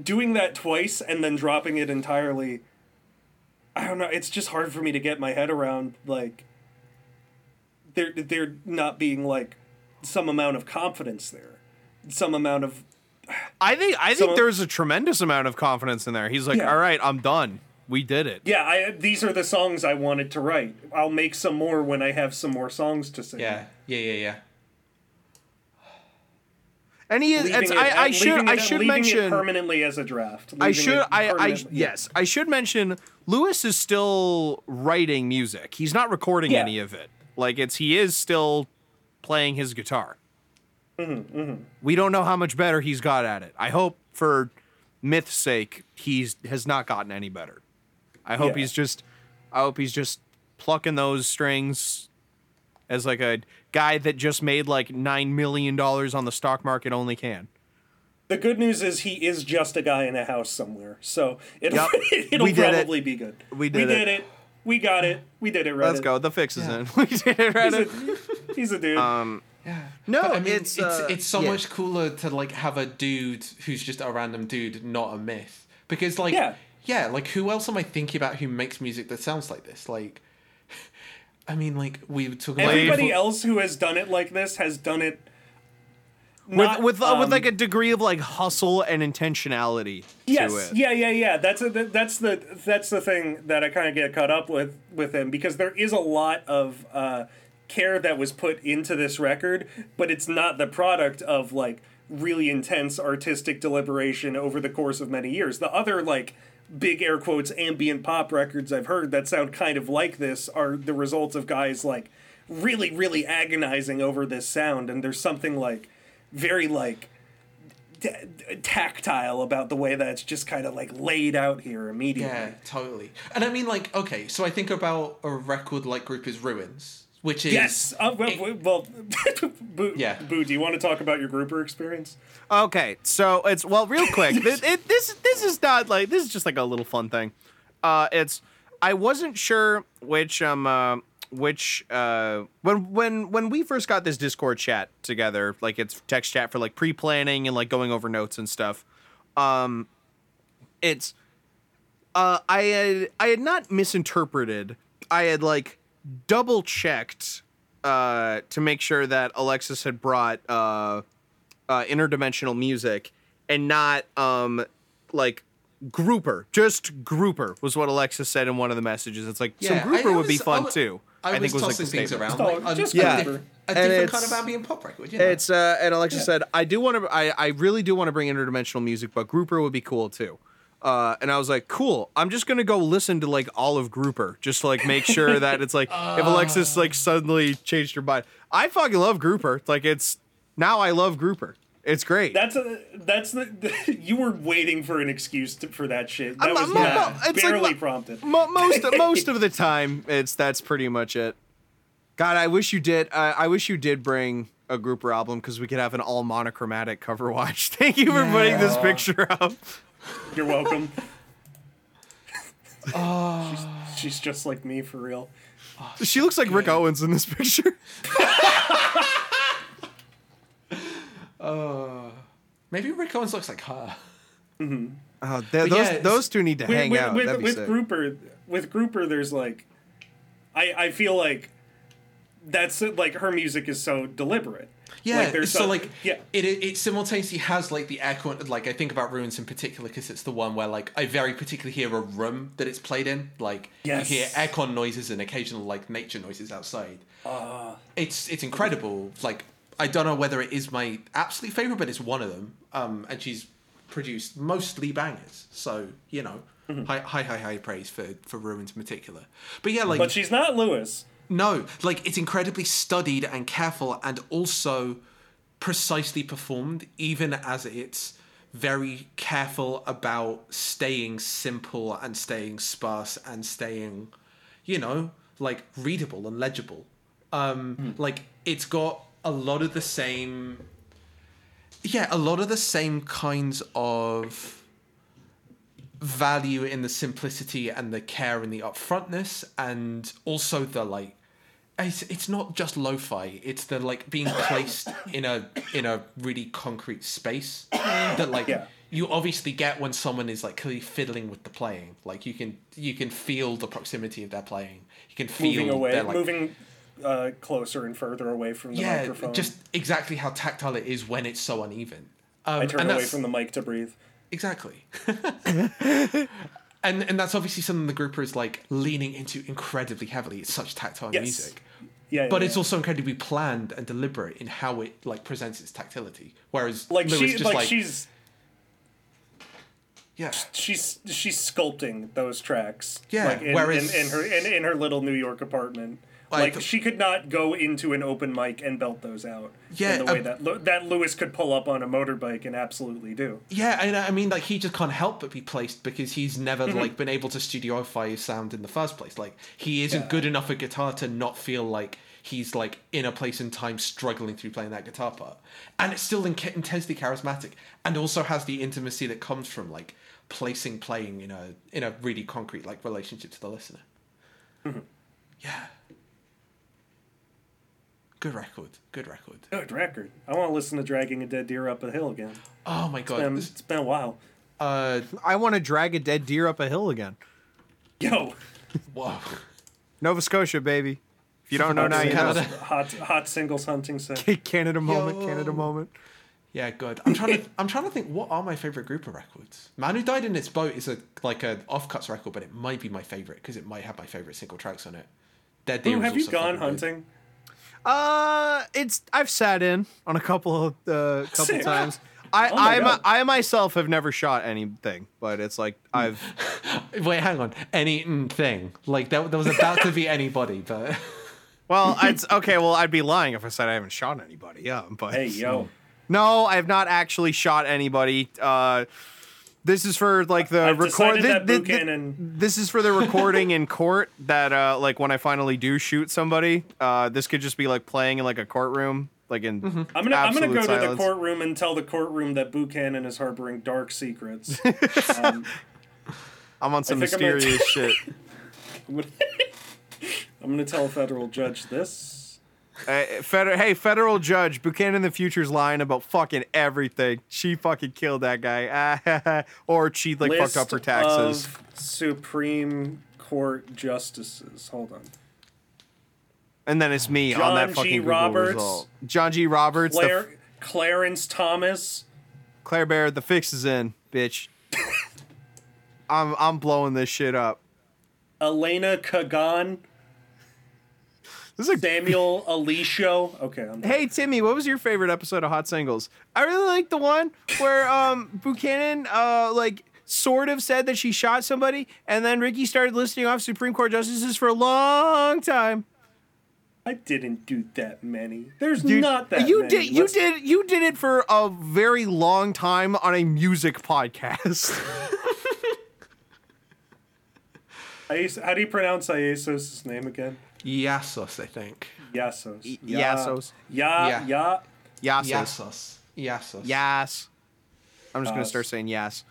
doing that twice and then dropping it entirely, I don't know. It's just hard for me to get my head around like there there not being like some amount of confidence there, some amount of I think I think there's a tremendous amount of confidence in there. He's like, Yeah. all right, I'm done. We did it. yeah. I these are the songs I wanted to write. I'll make some more when I have some more songs to sing. yeah yeah yeah yeah And he is. It's, it- I, I should. I should mention. permanently as a draft. I should. I. I. Yes. I should mention. Lewis is still writing music. He's not recording Yeah. any of it. Like it's. He is still playing his guitar. Mm-hmm, We don't know how much better he's got at it. I hope, for myth's sake, he's has not gotten any better. I hope Yeah. he's just. I hope he's just plucking those strings as like a guy that just made like nine million dollars on the stock market only can. The good news is he is just a guy in a house somewhere, so it'll Yep. it'll We did it. probably be good. We did we it. did it. We got it. We did it. right. Let's go. The fix is in. We did it, He's a, he's a dude. Yeah. No, But I mean, it's it's it's, uh, so yeah. much cooler to like have a dude who's just a random dude, not a myth. Because like Yeah. yeah, like who else am I thinking about who makes music that sounds like this? Like, I mean, like we were talking Everybody before- else who has done it like this has done it with not, with uh, with um, like a degree of like hustle and intentionality yes to it. yeah yeah yeah that's a, that's the that's the thing that i kind of get caught up with with him because there is a lot of uh, care that was put into this record but it's not the product of like really intense artistic deliberation over the course of many years the other like big air quotes ambient pop records i've heard that sound kind of like this are the results of guys like really really agonizing over this sound and there's something like very like t- tactile about the way that's just kind of like laid out here immediately. Yeah, totally. And I mean, like, okay, so I think about a record like Grouper's Ruins, which is Yes. Uh, well, it- well Boo, Yeah. Boo, do you want to talk about your grouper experience? Okay, so it's well, real quick. it, it, this this is not like this is just like a little fun thing. Uh, it's I wasn't sure which um uh, which uh when when when we first got this Discord chat together, like it's text chat for like pre planning and like going over notes and stuff. Um, it's uh I had I had not misinterpreted. I had like double checked uh to make sure that Alexis had brought uh uh, interdimensional music and not um like grouper, just grouper was what Alexis said in one of the messages. It's like Yeah, some grouper I- I would be fun I was- too. I, was think was like tossing the things around. Like, a, just a Yeah. grouper. a And different kind of ambient pop record. You know? It's uh, and Alexis said, I do want to, I, I really do want to bring interdimensional music, but grouper would be cool too. Uh, and I was like, cool. I'm just gonna go listen to like Olive of Grouper, just to like make sure that it's like if Alexis like suddenly changed her mind. I fucking love Grouper. Like it's now I love Grouper. It's great. That's a that's the you were waiting for an excuse to, for that shit. That I'm- was I'm- not I'm- it's like barely mo- prompted. Mo- most most of the time, it's that's pretty much it. God, I wish you did. Uh, I wish you did bring a grouper album because we could have an all monochromatic cover watch. Thank you for putting this picture up. You're welcome. Ah. she's, she's just like me for real. Ah, she looks like Rick Owens in this picture. Ah. Maybe Rick Owens looks like her. Oh, th- those yeah, those two need to With, hang with, out. with, with grouper, with grouper, there's like, I I feel like that's like her music is so deliberate. Yeah, Like, there's so some- like yeah. it, it it simultaneously has like the echo like I think about ruins in particular because it's the one where like I very particularly hear a room that it's played in like Yes. you hear aircon noises and occasional like nature noises outside. Ah. it's it's incredible. Like I don't know whether it is my absolute favorite, but it's one of them. Um, and she's produced mostly bangers, so you know, Mm-hmm. high high high high praise for for ruins in particular. But yeah, like But she's not Lewis. No, like it's incredibly studied and careful and also precisely performed, even as it's very careful about staying simple and staying sparse and staying, you know, like readable and legible. Um, Like it's got a lot of the same. Yeah, a lot of the same kinds of value in the simplicity and the care and the upfrontness and also the like it's, it's not just lo-fi it's the like being placed in a in a really concrete space that like Yeah. you obviously get when someone is like clearly fiddling with the playing like you can you can feel the proximity of their playing you can feel moving away, their, like, moving uh, closer and further away from the yeah microphone. just exactly how tactile it is when it's so uneven um, I turn and away from the mic to breathe. Exactly. and and that's obviously something the grouper is like leaning into incredibly heavily. It's such tactile Yes. music. Yeah, But yeah, it's yeah. also incredibly planned and deliberate in how it like presents its tactility. Whereas like Lewis she just like, like, she's yeah. she's she's sculpting those tracks. Yeah, like in, whereas- in, in her in, in her little New York apartment. Like- Like she could not go into an open mic and belt those out. Yeah, in the way uh, that that Lewis could pull up on a motorbike and absolutely do. Yeah, and I mean, like he just can't help but be placed because he's never Mm-hmm. like been able to studioify his sound in the first place. Like he isn't Yeah. good enough at guitar to not feel like he's like in a place in time struggling through playing that guitar part, and it's still in- intensely charismatic, and also has the intimacy that comes from like placing playing in a in a really concrete like relationship to the listener. Mm-hmm. Yeah. Good record. Good record. Good record. I want to listen to "Dragging a Dead Deer Up a Hill" again. Oh my god. Um, this- it's been a while. uh, I want to drag a dead deer up a hill again. Yo, whoa. Nova Scotia, baby. If you don't know now, you know. Hot hot singles hunting set. Canada moment. Yo. Canada moment. Yeah, good. I'm trying to. I'm trying to think. What are my favorite Grouper records? Man Who Died in Its Boat is a like a offcuts record, but it might be my favorite because it might have my favorite single tracks on it. Dead Deer Ooh, have you gone hunting? good. Hunting? Uh, it's I've sat in on a couple of uh, couple Sick. times. I Oh I, God. I myself have never shot anything, but it's like I've Wait, hang on. Any mm, thing like that? there was about to be anybody, but well, it's okay. Well, I'd be lying if I said I haven't shot anybody. Yeah, but Hey yo, no, I have not actually shot anybody. Uh, this is for like the I've record. decided thi- that thi- thi- Buchanan- this is for the recording in court. That uh, like when I finally do shoot somebody, uh, this could just be like playing in like a courtroom, like in. I'm gonna I'm gonna absolute go to the courtroom and tell the courtroom that Buchanan is harboring dark secrets. um, I'm on some think I'm gonna- mysterious shit. I'm gonna tell a federal judge this. Uh, feder- hey, federal judge Buchanan the Future's lying about fucking everything. She fucking killed that guy, or she like List fucked up her taxes. Of Supreme Court justices. Hold on. And then it's me on John that G. fucking Google Roberts. result. John G. Roberts, Claire, f- Clarence Thomas. Claire Bear, the fix is in, bitch. I'm I'm blowing this shit up. Elena Kagan, This is a Samuel Alicio. Okay, I'm Hey Timmy, what was your favorite episode of Hot Singles? I really like the one where um Buchanan uh like sort of said that she shot somebody, and then Ricky started listing off Supreme Court justices for a long time. I didn't do that many. There's Dude, not that you many. did you Let's- did you did it for a very long time on a music podcast. How do you pronounce Iasos' name again? Yasos, I think. Yasos. Y- Yasos. Ya, Yeah. ya. Yasos. Yasos. Yasos. Yes. I'm just gonna start saying yes.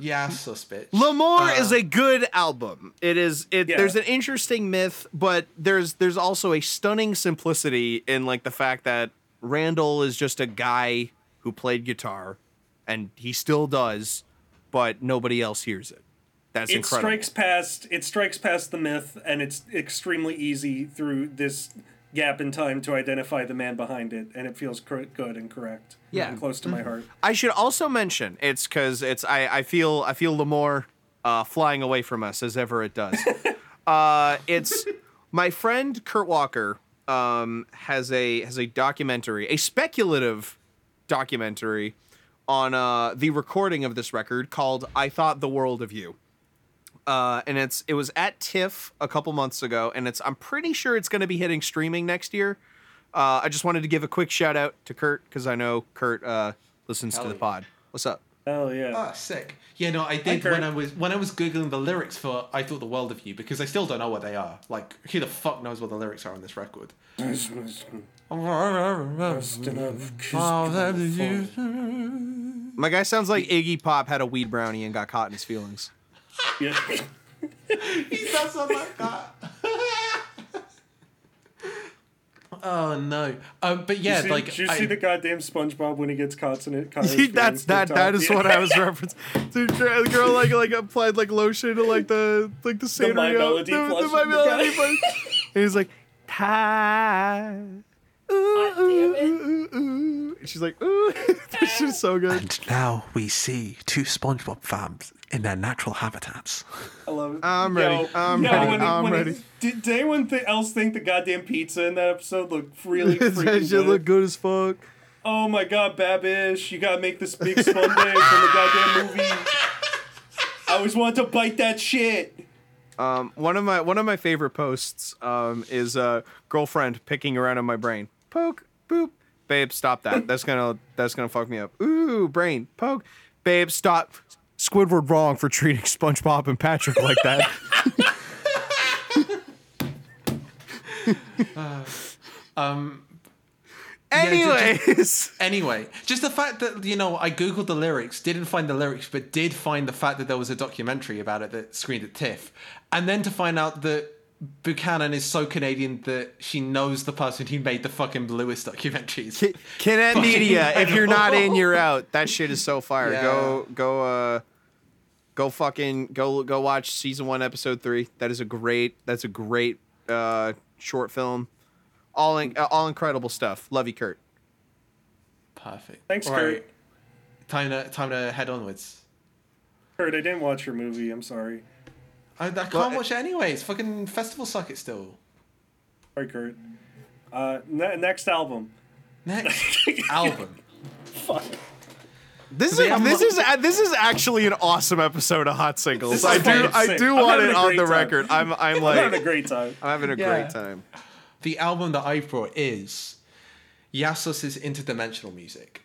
Yasos, bitch. L'Amour Uh, is a good album. It is it Yeah. there's an interesting myth, but there's there's also a stunning simplicity in like the fact that Randall is just a guy who played guitar and he still does, but nobody else hears it. That's It incredible. strikes past it strikes past the myth, and it's extremely easy through this gap in time to identify the man behind it, and it feels cor- good and correct. Yeah. and close to my heart. I should also mention it's because it's I, I feel I feel L'Amour uh, flying away from us as ever it does. uh, it's my friend Kurt Walker um, has a has a documentary, a speculative documentary on uh, the recording of this record called "I Thought the World of You." Uh, and it's it was at TIFF a couple months ago, and it's I'm pretty sure it's going to be hitting streaming next year. Uh, I just wanted to give a quick shout out to Kurt because I know Kurt uh, listens to Hell the yeah. pod. What's up? Hell yeah. Ah, sick. Yeah, no, I did Kurt. when I was when I was googling the lyrics for "I Thought the World of You" because I still don't know what they are. Like, who the fuck knows what the lyrics are on this record? My guy sounds like Iggy Pop had a weed brownie and got caught in his feelings. Yeah. He does sound like that. oh no. Um, but yeah, Did you, like did you I- see the goddamn SpongeBob when he gets caught in it? caught That's that. That is Yeah. what I was referencing. Dude, the girl like like applied like lotion to like the like the Sanrio. My Melody the, the blush. My Melody blush. And he's like, Ty. Ooh, ooh, ooh, ooh, ooh. And she's like, ooh. this shit's so good. And now we see two SpongeBob fams in their natural habitats. I love it. I'm ready. I'm ready. when I'm when ready. did, did anyone th- else think the goddamn pizza in that episode looked really that freaking shit good? look good as fuck. Oh my god, Babish, you gotta make this big sundae from the goddamn movie. I always wanted to bite that shit. Um, one of my one of my favorite posts um, is uh, girlfriend picking around in my brain. Poke, boop, babe, stop that. That's gonna that's gonna fuck me up. Ooh, brain, poke, babe, stop. Squidward wrong for treating SpongeBob and Patrick like that. Um, Yeah, ju- ju- Anyways, Anyway, just the fact that you know I googled the lyrics, didn't find the lyrics, but did find the fact that there was a documentary about it that screened at TIFF, and then to find out that Buchanan is so Canadian that she knows the person who made the fucking bluest documentaries. Kinet Media. If you're not in, you're out. That shit is so fire. Yeah. Go go uh go fucking go go watch season one episode three. That is a great. That's a great uh short film. All in, all incredible stuff. Love you, Kurt. Perfect. Thanks, All Kurt. Time to time to head onwards. Kurt, I didn't watch your movie. I'm sorry. I, I can't Well, watch it anyway. It's Fucking festival suck it still. Sorry, Kurt. Uh, ne- next album. Next album. Fuck. This is They this mo- is uh, this is actually an awesome episode of Hot Singles. I do I do I'm want it on the time. record. I'm I'm I'm having a great time. I'm having a Yeah. great time. The album that I brought is Iasos' Interdimensional Music.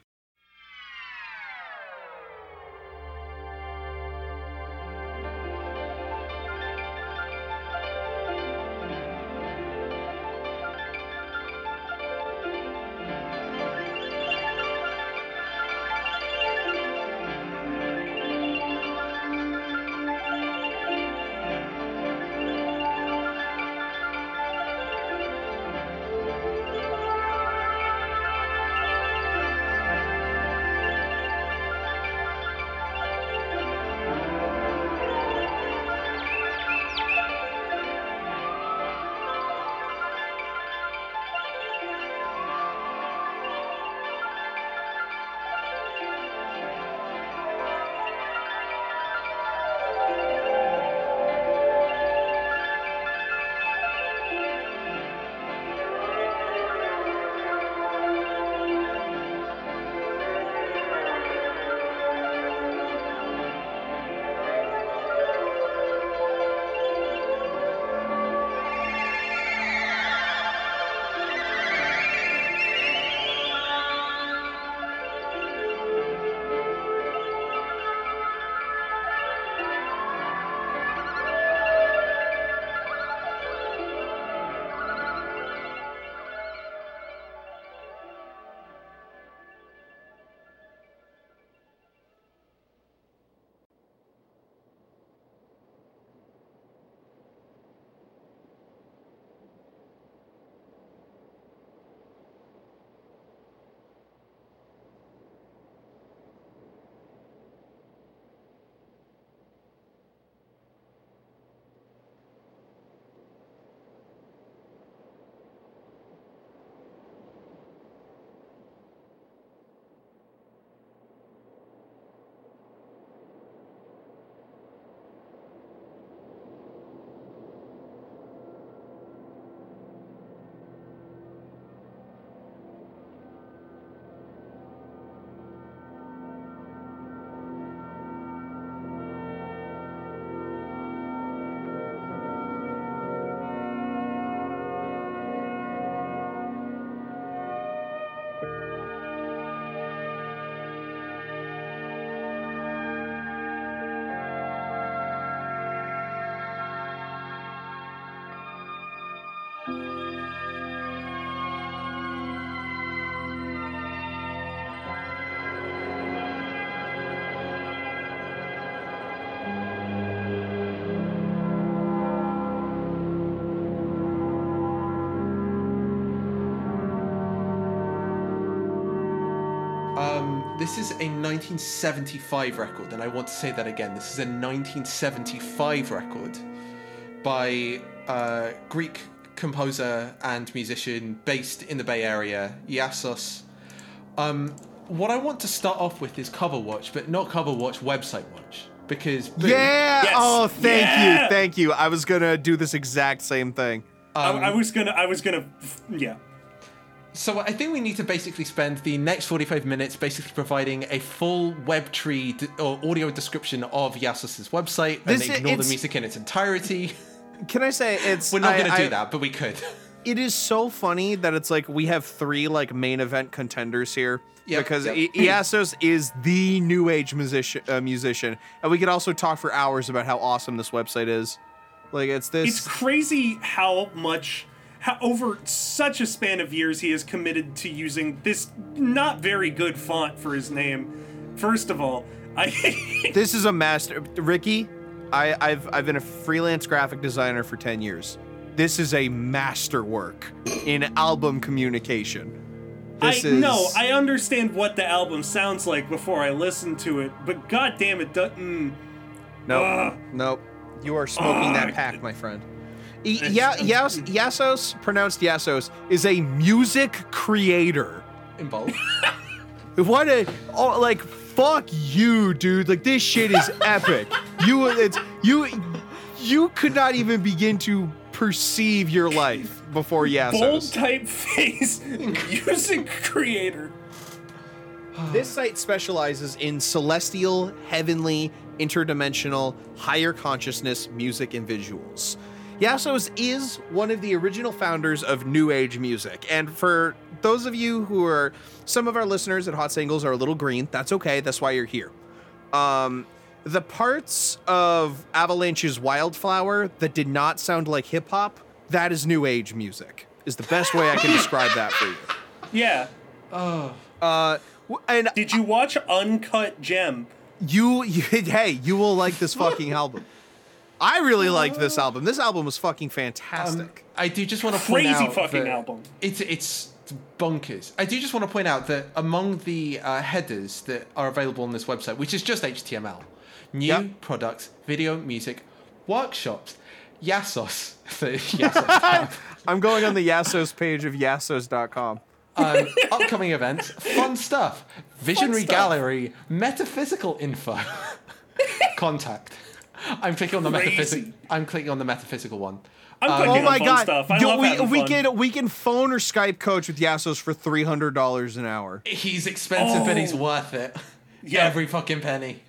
This is a 1975 record, and I want to say that again. This is a 1975 record by uh, Greek composer and musician based in the Bay Area, Iasos. Um, what I want to start off with is cover watch, but not cover watch, website watch. Because boom, Yeah. Yes. Oh, thank Yeah. you, thank you. I was gonna do this exact same thing. I, um, I was gonna. I was gonna. Yeah. So I think we need to basically spend the next 45 minutes basically providing a full web tree d- or audio description of Iasos's website and This i- ignore the music in its entirety. Can I say it's? We're not going to I- do that, but we could. It is so funny that it's like we have three like main event contenders here. Yep, because yep. I- is the new age musician, uh, musician, and we could also talk for hours about how awesome this website is. Like it's this. It's crazy how much, how over such a span of years he has committed to using this not very good font for his name. First of all, I this is a master ricky I, I've I've been a freelance graphic designer for 10 years. This is a masterwork in album communication. I know is I understand what the album sounds like before I listen to it, but god damn it, doesn't. Mm. Nope. Ugh. Nope. You are smoking that pack, my friend. Yeah, Yas, Iasos, hmm. pronounced Yasos, is a music creator. In bold. What a oh, like fuck you, dude. Like this shit is epic. You it's you you could not even begin to perceive your life before Iasos. Bold typeface music creator. This site specializes in celestial, heavenly, interdimensional, higher consciousness music and visuals. Iasos is one of the original founders of New Age music. And for those of you who are, some of our listeners at Hot Singles are a little green, that's okay. That's why you're here. Um, the parts of Avalanches' Wildflower that did not sound like hip hop, that is New Age music, is the best way I can describe that for you. Yeah. Uh, and Did you watch Uncut Gem? You, you hey, you will like this fucking album. I really liked this album. This album was fucking fantastic. Um, I do just want to point Crazy out fucking that album. It's it's bonkers. I do just want to point out that among the uh, headers that are available on this website, which is just HTML, new Yep. products, video, music, workshops, Iasos. the Iasos I'm going on the Iasos page of iasos.com. um, upcoming events, fun stuff, visionary stuff. gallery, metaphysical info, contact. I'm clicking on the metaphysical. I'm clicking on the metaphysical one. I'm Um, Oh my on god. stuff. I Yo, love we we fun. can we can phone or Skype coach with Iasos for $300 an hour. He's expensive, but he's Oh. worth it. Yeah. Every fucking penny.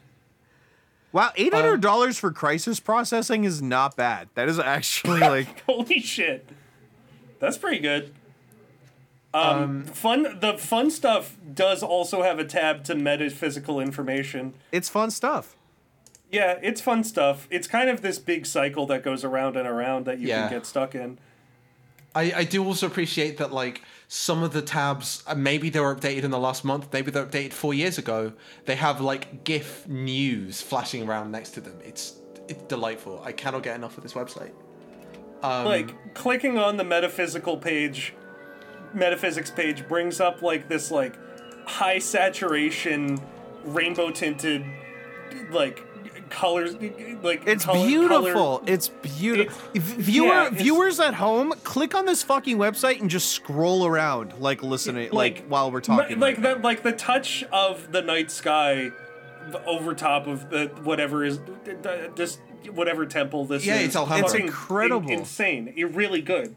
Wow, $800 for crisis processing is not bad. That is actually like Holy shit. That's pretty good. Um, fun the fun stuff does also have a tab to metaphysical information. it's fun stuff. Yeah, it's fun stuff. It's kind of this big cycle that goes around and around that you Yeah. can get stuck in. I, I do also appreciate that like some of the tabs uh, maybe they were updated in the last month maybe they're updated four years ago they have like gif news flashing around next to them it's it's delightful i cannot get enough of this website um, like clicking on the metaphysical page metaphysics page brings up like this like high saturation rainbow tinted like colors like It's color- beautiful. color- It's beautiful. It's- Viewer, yeah, it's- viewers at home, click on this fucking website and just scroll around, like listening, like, while we're talking. like right that like the touch of the night sky over top of the whatever is this whatever temple this Yeah, is it's. Fucking incredible. in- insane It really good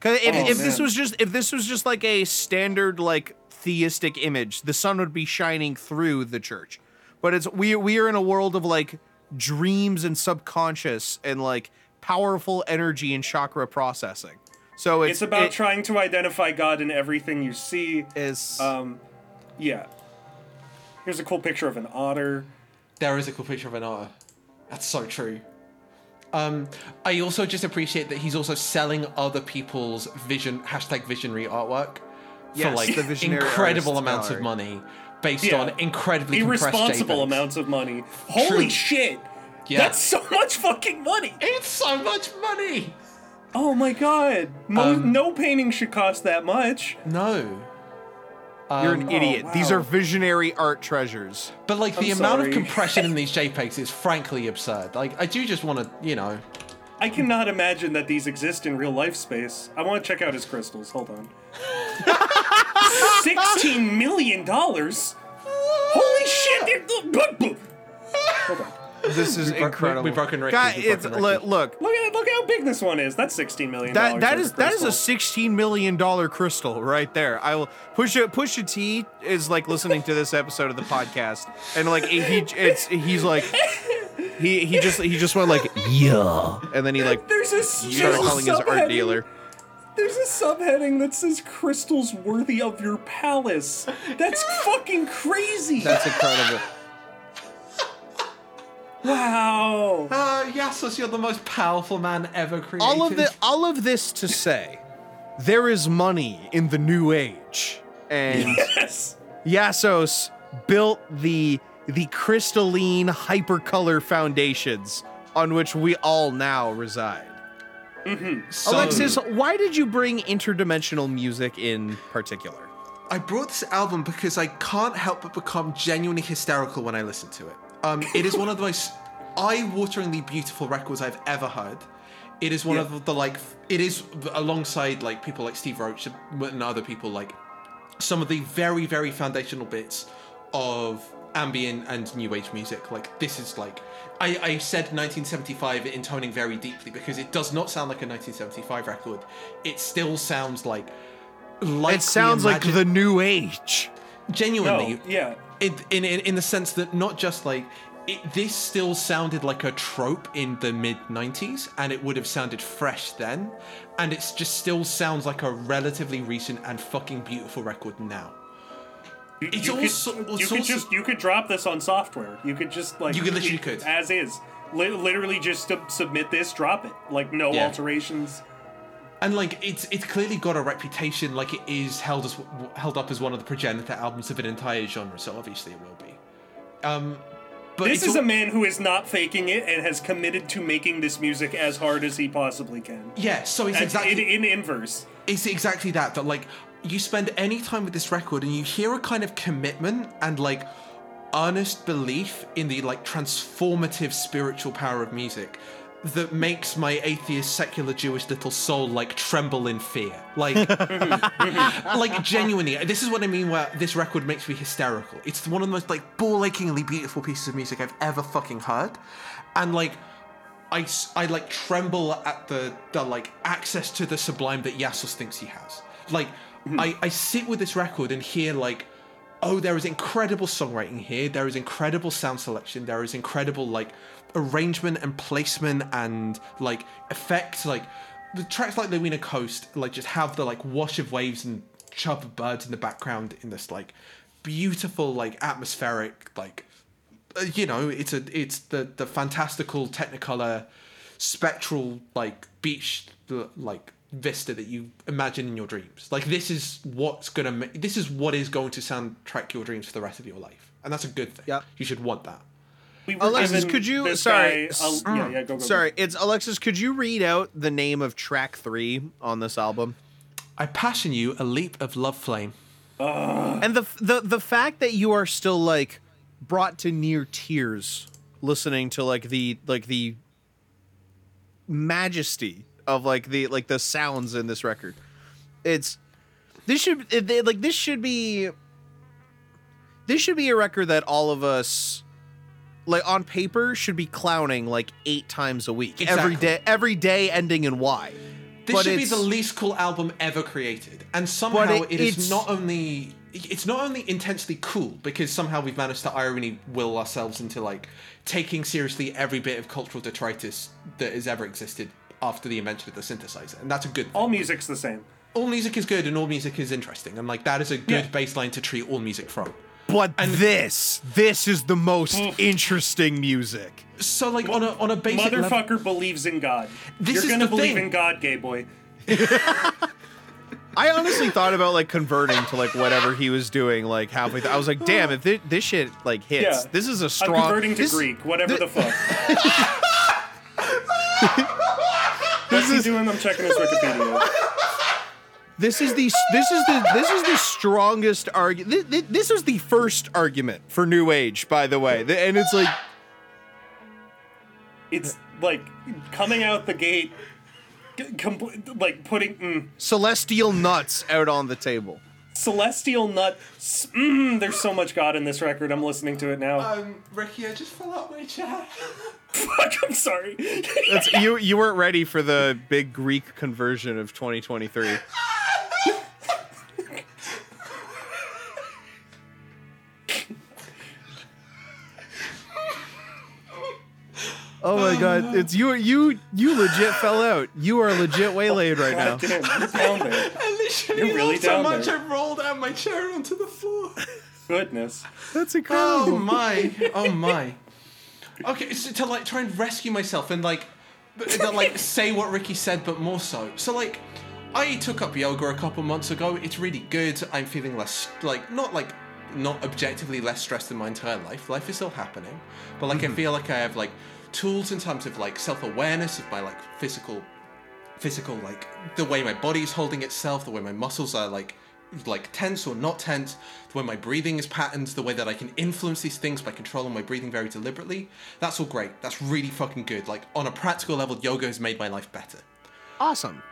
'Cause if, Oh, if this was just if this was just like a standard like theistic image, the sun would be shining through the church. But it's we we are in a world of like dreams and subconscious and like powerful energy and chakra processing. So it's it's about it trying to identify god in everything you see. Is um yeah. Here's a cool picture of an otter. There is a cool picture of an otter. That's so true. Um, I also just appreciate that he's also selling other people's vision hashtag visionary artwork for like the incredible artist amounts of money based Yeah. on incredibly irresponsible amounts of money holy True. shit Yeah. that's so much fucking money It's so much money. oh my god Mo- Um, no painting should cost that much No. You're an idiot. These wow. are visionary art treasures. But like the I'm amount sorry. of compression in these JPEGs is frankly absurd. Like I do just want to, you know, I cannot imagine that these exist in real life space. I want to check out his crystals. Hold on. Sixteen million dollars. Holy shit! Hold on. This is bro- we- incredible. we've broken Ricky's, Guy, it's broken look, look. Look at look how big this one is. That's sixteen million. That that is that is a sixteen million dollar crystal right there. I will push a push a T is like listening to this episode of the podcast and like he it's he's like he he just he just went like yeah and then he like There's a started there's a calling his art dealer. There's a subheading that says crystals worthy of your palace. That's fucking crazy. That's incredible. Wow. uh, Iasos, you're the most powerful man ever created. all of the all of this to say, there is money in the new age, and Yes. Iasos built the the crystalline hypercolor foundations on which we all now reside. So- Alexis, why did you bring interdimensional music in particular? I brought this album because I can't help but become genuinely hysterical when I listen to it. Um, it is one of the most eye-wateringly beautiful records I've ever heard. It is one Yeah. of the like. It is alongside like people like Steve Roach and other people like some of the very very foundational bits of ambient and new age music. Like this is like I, I said 1975 intoning very deeply because it does not sound like a 1975 record. It still sounds like like It sounds we like the new age. genuinely No, yeah. In, in in in the sense that not just like it, this still sounded like a trope in the mid 90s and it would have sounded fresh then and it just still sounds like a relatively recent and fucking beautiful record now You, It's you also- could, you could just you could drop this on software. You could just like You could literally it- could. as is. Literally just to submit this, drop it. Like no Yeah. alterations. And like it's it's clearly got a reputation like it is held as held up as one of the progenitor albums of an entire genre so obviously it will be um but This is al- a man who is not faking it and has committed to making this music as hard as he possibly can. yeah so it's exactly in, in inverse. it's exactly that that like you spend any time with this record and you hear a kind of commitment and like earnest belief in the like transformative spiritual power of music that makes my atheist secular jewish little soul like tremble in fear like like genuinely this is what i mean where this record makes me hysterical it's one of the most like ball achingly beautiful pieces of music i've ever fucking heard and like I, I like tremble at the the like access to the sublime that Iasos thinks he has. Like mm-hmm. I, I sit with this record and hear like, oh, there is incredible songwriting here. There is incredible sound selection. There is incredible like arrangement and placement and like effect. Like the tracks like Lemurian Coast like just have the like wash of waves and chirp of birds in the background in this like beautiful like atmospheric like uh, you know it's a it's the the fantastical technicolor spectral like beach like vista that you imagine in your dreams. Like this is what's gonna this is what is going to soundtrack your dreams for the rest of your life. And that's a good thing. Yeah. You should want that We were Alexis, could you- sorry, guy uh, a- yeah, yeah, go, go, go. Sorry, it's Alexis. Could you read out the name of track three on this album? i passion you a leap of love flame And the the the fact that you are still like brought to near tears listening to like the like the majesty of like the like the sounds in this record. It's this should it, it- like this should be this should be a record that all of us like on paper should be clowning like eight times a week every Exactly. day every day ending in y This But should be the least cool album ever created, and somehow it- it is it's- not only it's not only intensely cool because somehow we've managed to irony will ourselves into like taking seriously every bit of cultural detritus that has ever existed after the invention of the synthesizer, and that's a good. Thing. All music's the same. all music is good, and all music is interesting, and like that is a good Yeah. baseline to treat all music from. But this this is the most mm. interesting music So like on a on a basic level, Motherfucker believes in God. This You're is gonna the believe thing. in God, gay boy. I honestly thought about like converting to like whatever he was doing like halfway through. I was like, damn, if thi- this shit like hits, Yeah. this is a I'm strong. converting to this- Greek, whatever thi- the fuck. What's he doing? I'm checking his Wikipedia. This is the this is the this is the strongest argument. This, this was the first argument for New Age, by the way, and it's like It's like coming out the gate, compl- like putting mm, celestial nuts out on the table. celestial nut. Mm, there's so much God in this record. I'm listening to it now. Um, Ricky, I just fell out my chair. Fuck, I'm sorry. That's, you you weren't ready for the big Greek conversion of 2023. Oh my god, it's you you you legit fell out. You are legit waylaid right now. God damn, you're down there. I literally You're really laughed so down much there. I rolled out my chair onto the floor. Goodness. That's incredible. Oh my! Oh my! Okay, so to like try and rescue myself and like, b- to, like say what Ricky said, but more so. So like, I took up yoga a couple months ago. It's really good. I'm feeling less like not like not objectively less stressed in my entire life. Life is still happening, but like I mm-hmm. feel like I have like tools in terms of like self awareness of my like physical physical like the way my body's holding itself the way my muscles are like like tense or not tense the way my breathing is patterned the way that i can influence these things by controlling my breathing very deliberately. That's all great. That's really fucking good. Like on a practical level yoga has made my life better. Awesome.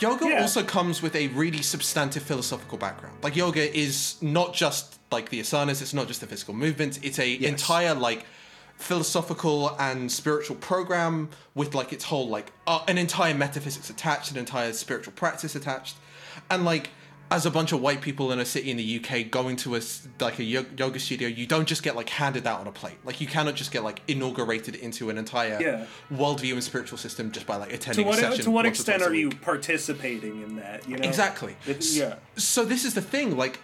yoga Yeah. also comes with a really substantive philosophical background. Like yoga is not just like the asanas it's not just the physical movements it's a entire like philosophical and spiritual program with like its whole like uh, an entire metaphysics attached an entire spiritual practice attached and like as a bunch of white people in a city in the UK going to a like a yoga studio, you don't just get like handed out on a plate. Like you cannot just get like inaugurated into an entire Yeah. worldview and spiritual system just by like To attending a what session. to what extent are you participating in that? You know Exactly. It- S- yeah. So this is the thing, like,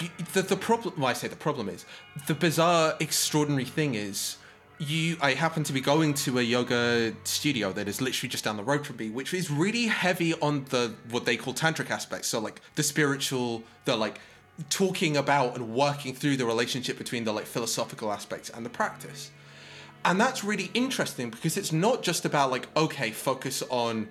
you, the the problem. Well, I say the problem is the bizarre, extraordinary thing is you. I happen to be going to a yoga studio that is literally just down the road from me, which is really heavy on the what they call tantric aspects. So like the spiritual, the like talking about and working through the relationship between the like philosophical aspects and the practice. And that's really interesting because it's not just about like okay, focus on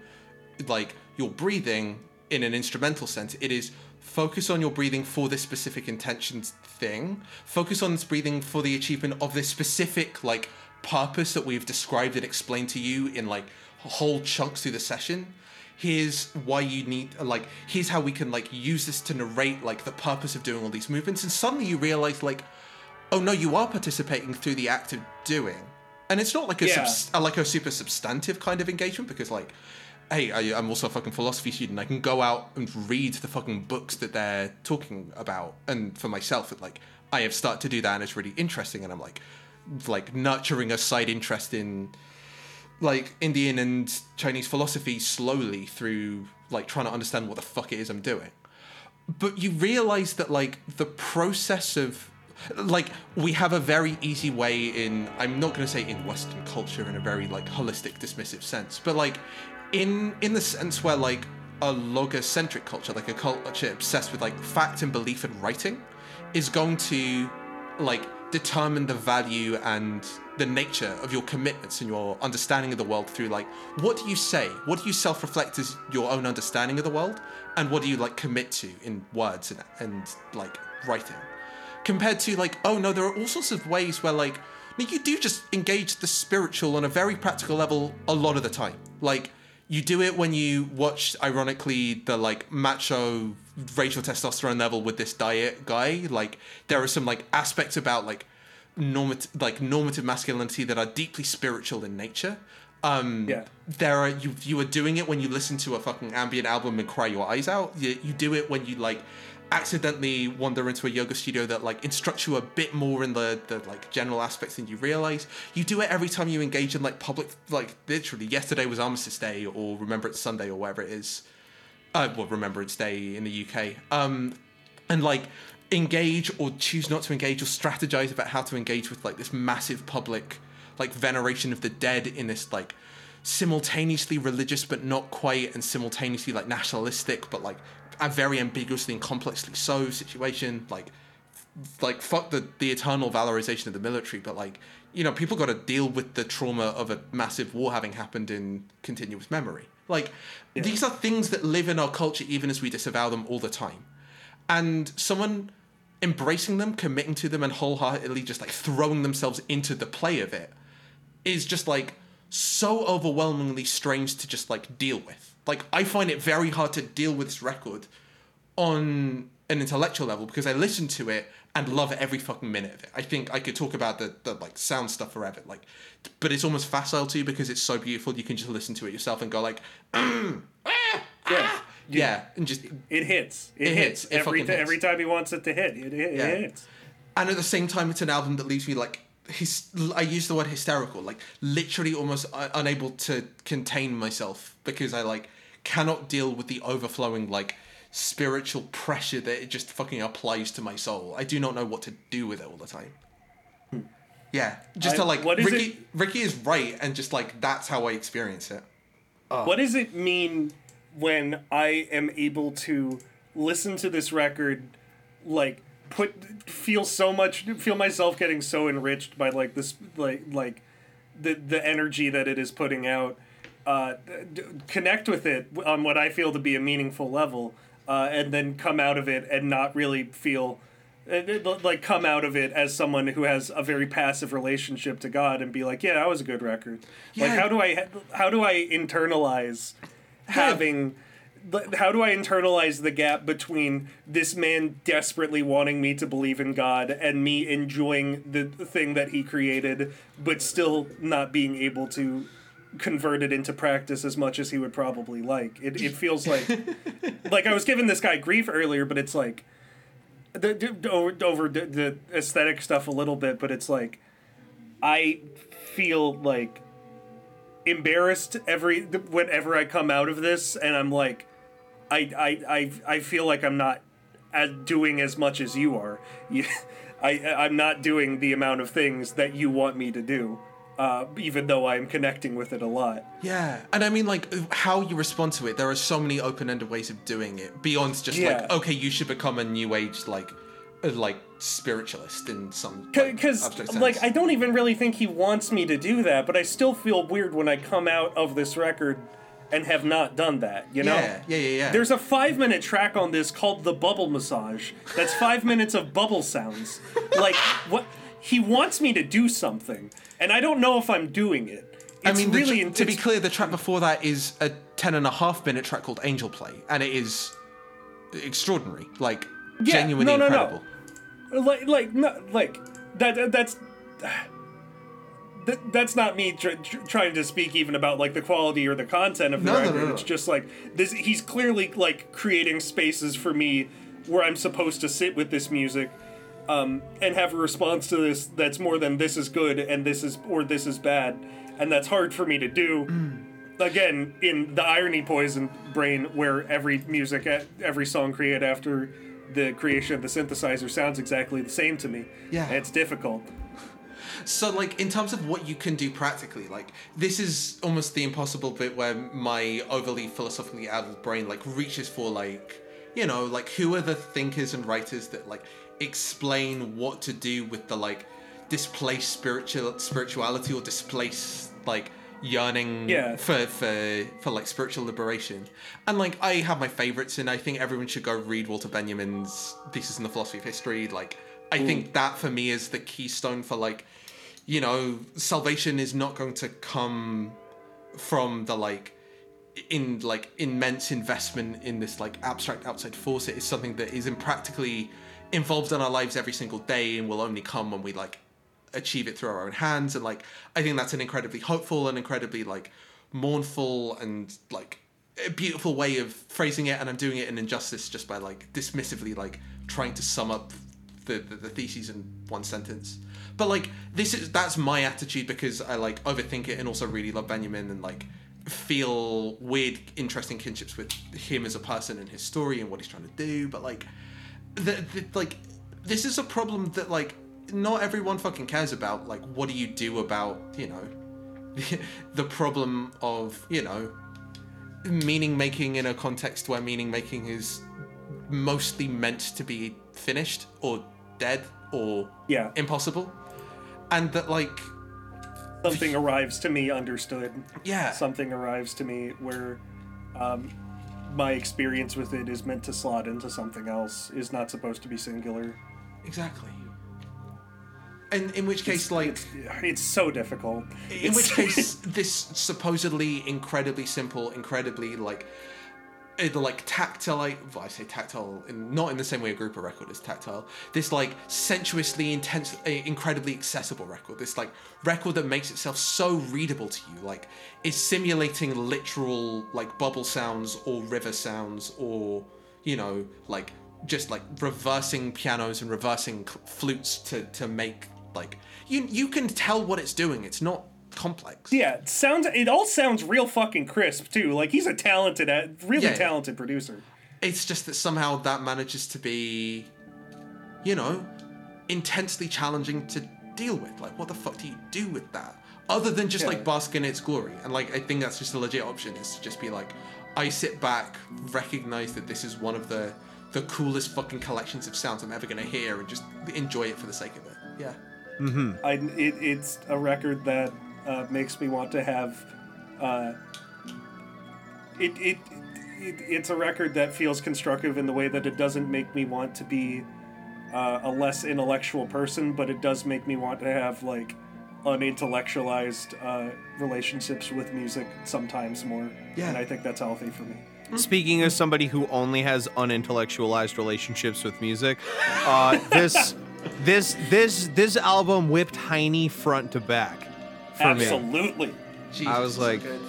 like your breathing in an instrumental sense. It is focus on your breathing for this specific intention thing. Focus on this breathing for the achievement of this specific like purpose that we've described and explained to you in like whole chunks through the session. Here's why you need like here's how we can like use this to narrate like the purpose of doing all these movements and suddenly you realize like oh no you are participating through the act of doing and it's not like a Yeah. subs- like a super substantive kind of engagement because like hey I, i'm also a fucking philosophy student. I can go out and read the fucking books that they're talking about. And for myself it, like i have started to do that and it's really interesting. And i'm like like nurturing a side interest in like indian and chinese philosophy slowly through like trying to understand what the fuck it is i'm doing. But you realize that like the process of like we have a very easy way in i'm not going to say in western culture in a very like holistic dismissive sense but like in in the sense where like a logocentric culture like a culture obsessed with like fact and belief and writing is going to like determine the value and the nature of your commitments and your understanding of the world through like what do you say? What do you self-reflect as your own understanding of the world? And what do you like commit to in words and, and like writing? Compared to like oh no there are all sorts of ways where like you do just engage the spiritual on a very practical level a lot of the time. Like you do it when you watch ironically the like macho racial testosterone level with this diet guy. Like there are some like aspects about like normative like normative masculinity that are deeply spiritual in nature. Um Yeah. there are you you are doing it when you listen to a fucking ambient album and cry your eyes out. You, you do it when you like accidentally wander into a yoga studio that like instructs you a bit more in the the like general aspects than you realize. You do it every time you engage in like public like literally yesterday was armistice day or remembrance sunday or whatever it is. Uh, well, Remembrance Day in the UK, um, and like engage or choose not to engage or strategize about how to engage with like this massive public like veneration of the dead in this like simultaneously religious but not quite and simultaneously like nationalistic but like a very ambiguously and complexly so situation like like fuck the the eternal valorization of the military but like you know people got to deal with the trauma of a massive war having happened in continuous memory Like these are things that live in our culture even as we disavow them all the time. And someone embracing them, committing to them and wholeheartedly just like throwing themselves into the play of it is just like so overwhelmingly strange to just like deal with. Like I find it very hard to deal with this record on an intellectual level because I listen to it and love every fucking minute of it. I think I could talk about the, the like sound stuff forever, like, but it's almost facile too because it's so beautiful. You can just listen to it yourself and go like, mm, ah, Yeah. ah. yeah, and just It hits. It, It hits, hits. It every hits. every time he wants it to hit. It, it, Yeah. it hits. and at the same time it's an album that leaves me like his i use the word hysterical like literally almost uh, unable to contain myself because i like cannot deal with the overflowing like spiritual pressure that it just fucking applies to my soul. I do not know what to do with it all the time. Yeah just Hmm. I- to like ricky it- ricky is right and just like that's how i experience it. What does it mean when I am able to listen to this record, like put feel so much feel myself getting so enriched by like this like like the the energy that it is putting out, uh, d- connect with it on what I feel to be a meaningful level, uh, and then come out of it and not really feel. uh, Like come out of it as someone who has a very passive relationship to God and be like, yeah, that was a good record. Like, how do I how do I internalize having how do I internalize the gap between this man desperately wanting me to believe in God and me enjoying the thing that he created, but still not being able to convert it into practice as much as he would probably like? It, it feels like like I was giving this guy grief earlier, but it's like the, the, over over the, the aesthetic stuff a little bit, but it's like I feel like embarrassed every whenever I come out of this, and I'm like, I I I, I feel like I'm not as doing as much as you are. I I'm not doing the amount of things that you want me to do, uh, even though I'm connecting with it a lot. Yeah, and I mean, like, how you respond to it. There are so many open-ended ways of doing it beyond just Yeah. like, okay, you should become a new age like, like spiritualist in some Because abstract like. I don't even really think he wants me to do that, but I still feel weird when I come out of this record and have not done that. You know? yeah, yeah, yeah, yeah. There's a five minute track on this called The Bubble Massage. That's five minutes of bubble sounds. Like, what? He wants me to do something, and I don't know if I'm doing it. It's I mean, really to be clear, the track before that is a ten and a half minute track called Angel Play, and it is extraordinary, like Yeah, genuinely no, no, no. like like no, like that uh, that's that, that's not me tr- tr- trying to speak even about like the quality or the content of the no, record no, no. it's just like this he's clearly like creating spaces for me where i'm supposed to sit with this music um, and have a response to this that's more than this is good and this is or this is bad and that's hard for me to do. Again in the irony poison brain where every music every song created after the creation of the synthesizer sounds exactly the same to me. Yeah. it's difficult. So, like, in terms of what you can do practically, like, this is almost the impossible bit where my overly philosophically adult brain, like, reaches for, like, you know, like, who are the thinkers and writers that, like, explain what to do with the, like, displaced spiritual spirituality or displaced, like, yearning Yeah. for, for, for, like, spiritual liberation. And, like, I have my favorites, and I think everyone should go read Walter Benjamin's Thesis in the Philosophy of History. Like, I think mm. that for me is the keystone for, like, you know, salvation is not going to come from the like in like immense investment in this like abstract outside force. It is something that is impractically involved in our lives every single day and will only come when we like achieve it through our own hands. And like I think that's an incredibly hopeful and incredibly like mournful and like a beautiful way of phrasing it and I'm doing it in injustice just by like dismissively like trying to sum up the, the, the theses in one sentence. But like this is that's my attitude because I like overthink it and also really love Benjamin and like feel weird, interesting kinships with him as a person and his story and what he's trying to do. But like the, the like this is a problem that like not everyone fucking cares about. Like what do you do about, you know, the problem of, you know, meaning making in a context where meaning making is mostly meant to be finished or dead or Yeah. impossible and that like something arrives to me understood yeah something arrives to me where um, my experience with it is meant to slot into something else, is not supposed to be singular. Exactly. And in which case, like, It's, it's so difficult. in It's- which case, this supposedly incredibly simple, incredibly like, either like tactile. I say tactile, in, not in the same way a group record is tactile. This like sensuously intense, uh, incredibly accessible record. This like record that makes itself so readable to you, like is simulating literal like bubble sounds or river sounds or you know like just like reversing pianos and reversing cl- flutes to to make like you you can tell what it's doing. It's not complex. Yeah, it sounds. It all sounds real fucking crisp too. Like he's a talented, really Yeah. talented producer. It's just that somehow that manages to be, you know, intensely challenging to deal with. Like, what the fuck do you do with that? Other than just Yeah. like bask in its glory. And like, I think that's just a legit option is to just be like, I sit back, recognize that this is one of the the coolest fucking collections of sounds I'm ever gonna hear, and just enjoy it for the sake of it. Yeah. Mm-hmm. I, it, it's a record that uh, makes me want to have. Uh, it, it, it, it's a record that feels constructive in the way that it doesn't make me want to be uh, a less intellectual person, but it does make me want to have like unintellectualized uh, relationships with music sometimes more. Yeah. And I think that's healthy for me. Speaking as somebody who only has unintellectualized relationships with music, uh, this this this this album whipped Heine front to back for me. Absolutely. Jesus, I was it's so like- good.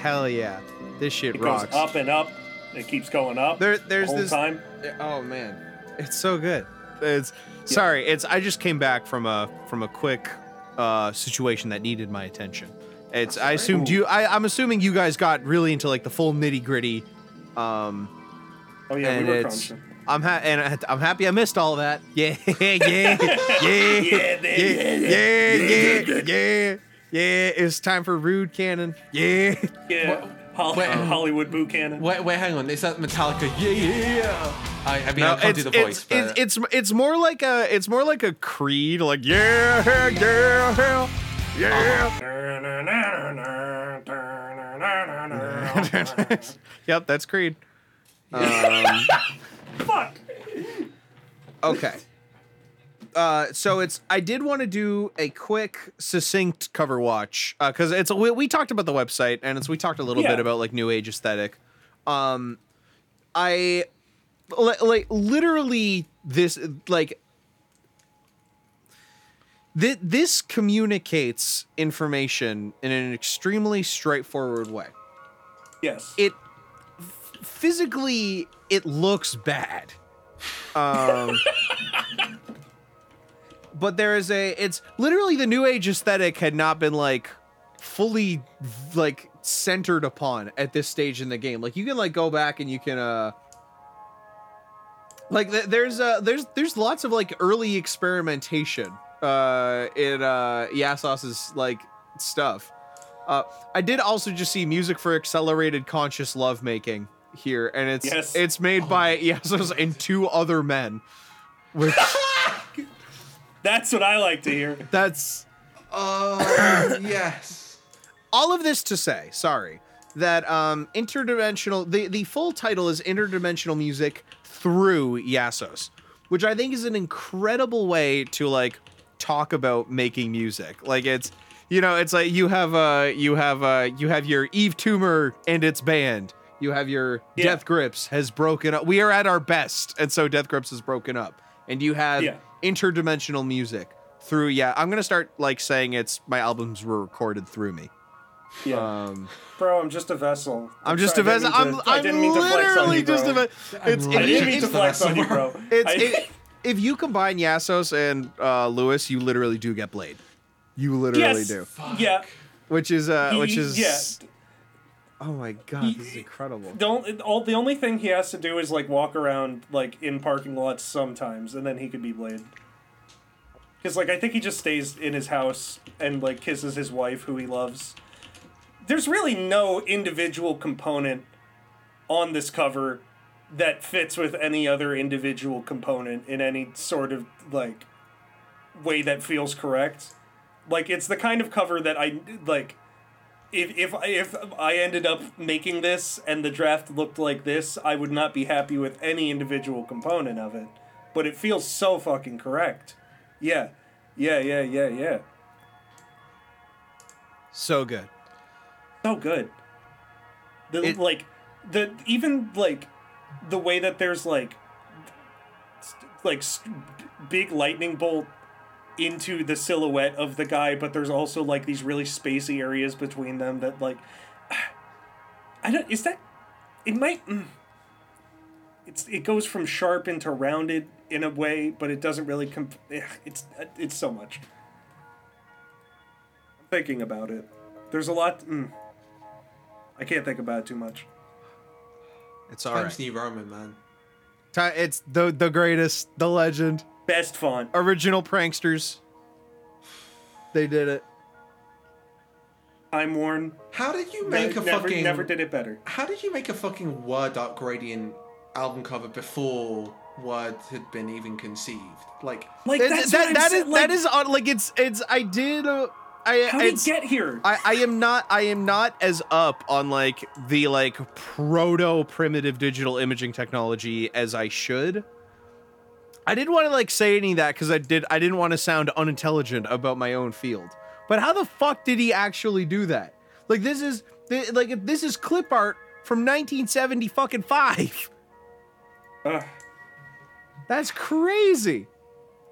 Hell yeah, this shit It rocks. goes up and up. It keeps going up. There- there's the whole this- time. Oh man, it's so good. It's sorry. It's I just came back from a from a quick uh, situation that needed my attention. It's I assumed you. I, I'm assuming you guys got really into like the full nitty gritty. Um, Oh yeah, and we were it's crunching. I'm ha- and I- I'm happy I missed all that. Yeah, yeah, yeah, yeah, yeah, yeah, yeah, yeah. Yeah, it's time for rude cannon. Yeah. Yeah, Hol- wait, um, Hollywood boot cannon. Wait, wait, hang on. Is that Metallica? Yeah, yeah, yeah. I, I mean, No, I can't do the voice, it's, but it's, it's it's more like a it's more like a creed like yeah yeah yeah yeah yep that's creed um, Fuck. okay uh, so it's I did want to do a quick succinct cover watch because it's we, we talked about the website and it's we talked a little Yeah. bit about like new age aesthetic um I li- like literally this like Th- this communicates information in an extremely straightforward way. Yes. It f- physically it looks bad. Um but there is a it's literally the new age aesthetic had not been like fully like centered upon at this stage in the game. Like you can like go back and you can uh like th- there's uh there's there's lots of like early experimentation uh in uh Iasos's like stuff. Uh I did also just see music for accelerated conscious lovemaking here and it's Yes. it's made by Yasos and two other men. Which That's what I like to hear. that's oh yes. all of this to say, sorry, that um interdimensional the the full title is interdimensional music through Iasos, which I think is an incredible way to like talk about making music. Like it's you know, it's like you have uh you have uh you have your Yves Tumor and its band. You have your Yeah. Death Grips has broken up. We are at our best, and so Death Grips is broken up. And you have Yeah. Interdimensional music through yeah, I'm gonna start like saying it's my albums were recorded through me. Yeah. Um bro, I'm just a vessel. I'm just sorry, a I didn't vessel. I'm, to- I I'm didn't mean to flex on literally you, just a bro. vessel. It's, I'm if, didn't mean to It's flex on you, vessel. bro. it's, it, if you combine Iasos and uh, Lewis, you literally do get Blade. You literally yes. do. Yeah. Which is uh, which is yeah. Oh my god, this is incredible. The only, all, the only thing he has to do is like walk around like in parking lots sometimes, and then he could be Blade. Because like I think he just stays in his house and like kisses his wife, who he loves. There's really no individual component on this cover that fits with any other individual component in any sort of like way that feels correct. Like it's the kind of cover that I like if if if I ended up making this and the draft looked like this, I would not be happy with any individual component of it. But it feels so fucking correct. Yeah. Yeah, yeah, yeah, yeah. So good. So good. The It- like the even like the way that there's like st- like big lightning bolt into the silhouette of the guy, but there's also like these really spacey areas between them that like I don't is that it might mm, it's it goes from sharp into rounded in a way, but it doesn't really comp- eh, it's it's so much. I'm thinking about it. There's a lot mm, I can't think about it too much. It's all Times right. New Roman, man. It's the the greatest, the legend, Best font. original pranksters. They did it. I'm worn. How did you make a never, fucking never did it better. How did you make a fucking Word Art Gradient album cover before Word had been even conceived? Like, Like That- that's that- what I'm that saying, is like, that is odd. Like it's it's I did. Uh, I how did it's, it get here? I, I am not I am not as up on like the like proto primitive digital imaging technology as I should. I didn't want to like say any of that because I did I didn't want to sound unintelligent about my own field. But how the fuck did he actually do that? Like this is like if this is clip art from 1970 fucking five. Ugh. That's crazy.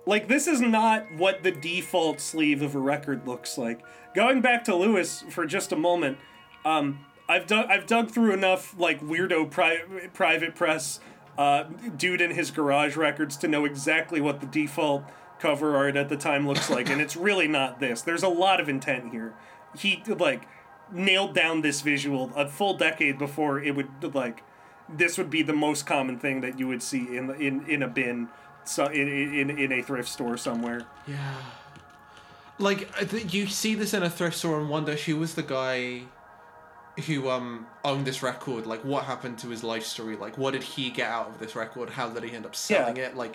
Like this is not what the default sleeve of a record looks like. Going back to Lewis for just a moment, um, I've dug I've dug through enough like weirdo pri- private press uh, dude in his garage records to know exactly what the default cover art at the time looks like, and it's really not this. There's a lot of intent here. He like nailed down this visual a full decade before it would like this would be the most common thing that you would see in in in a bin so in in, in a thrift store somewhere yeah. Like, you see this in a thrift store and wonder who was the guy who um owned this record like what happened to his life story like what did he get out of this record how did he end up selling Yeah. it like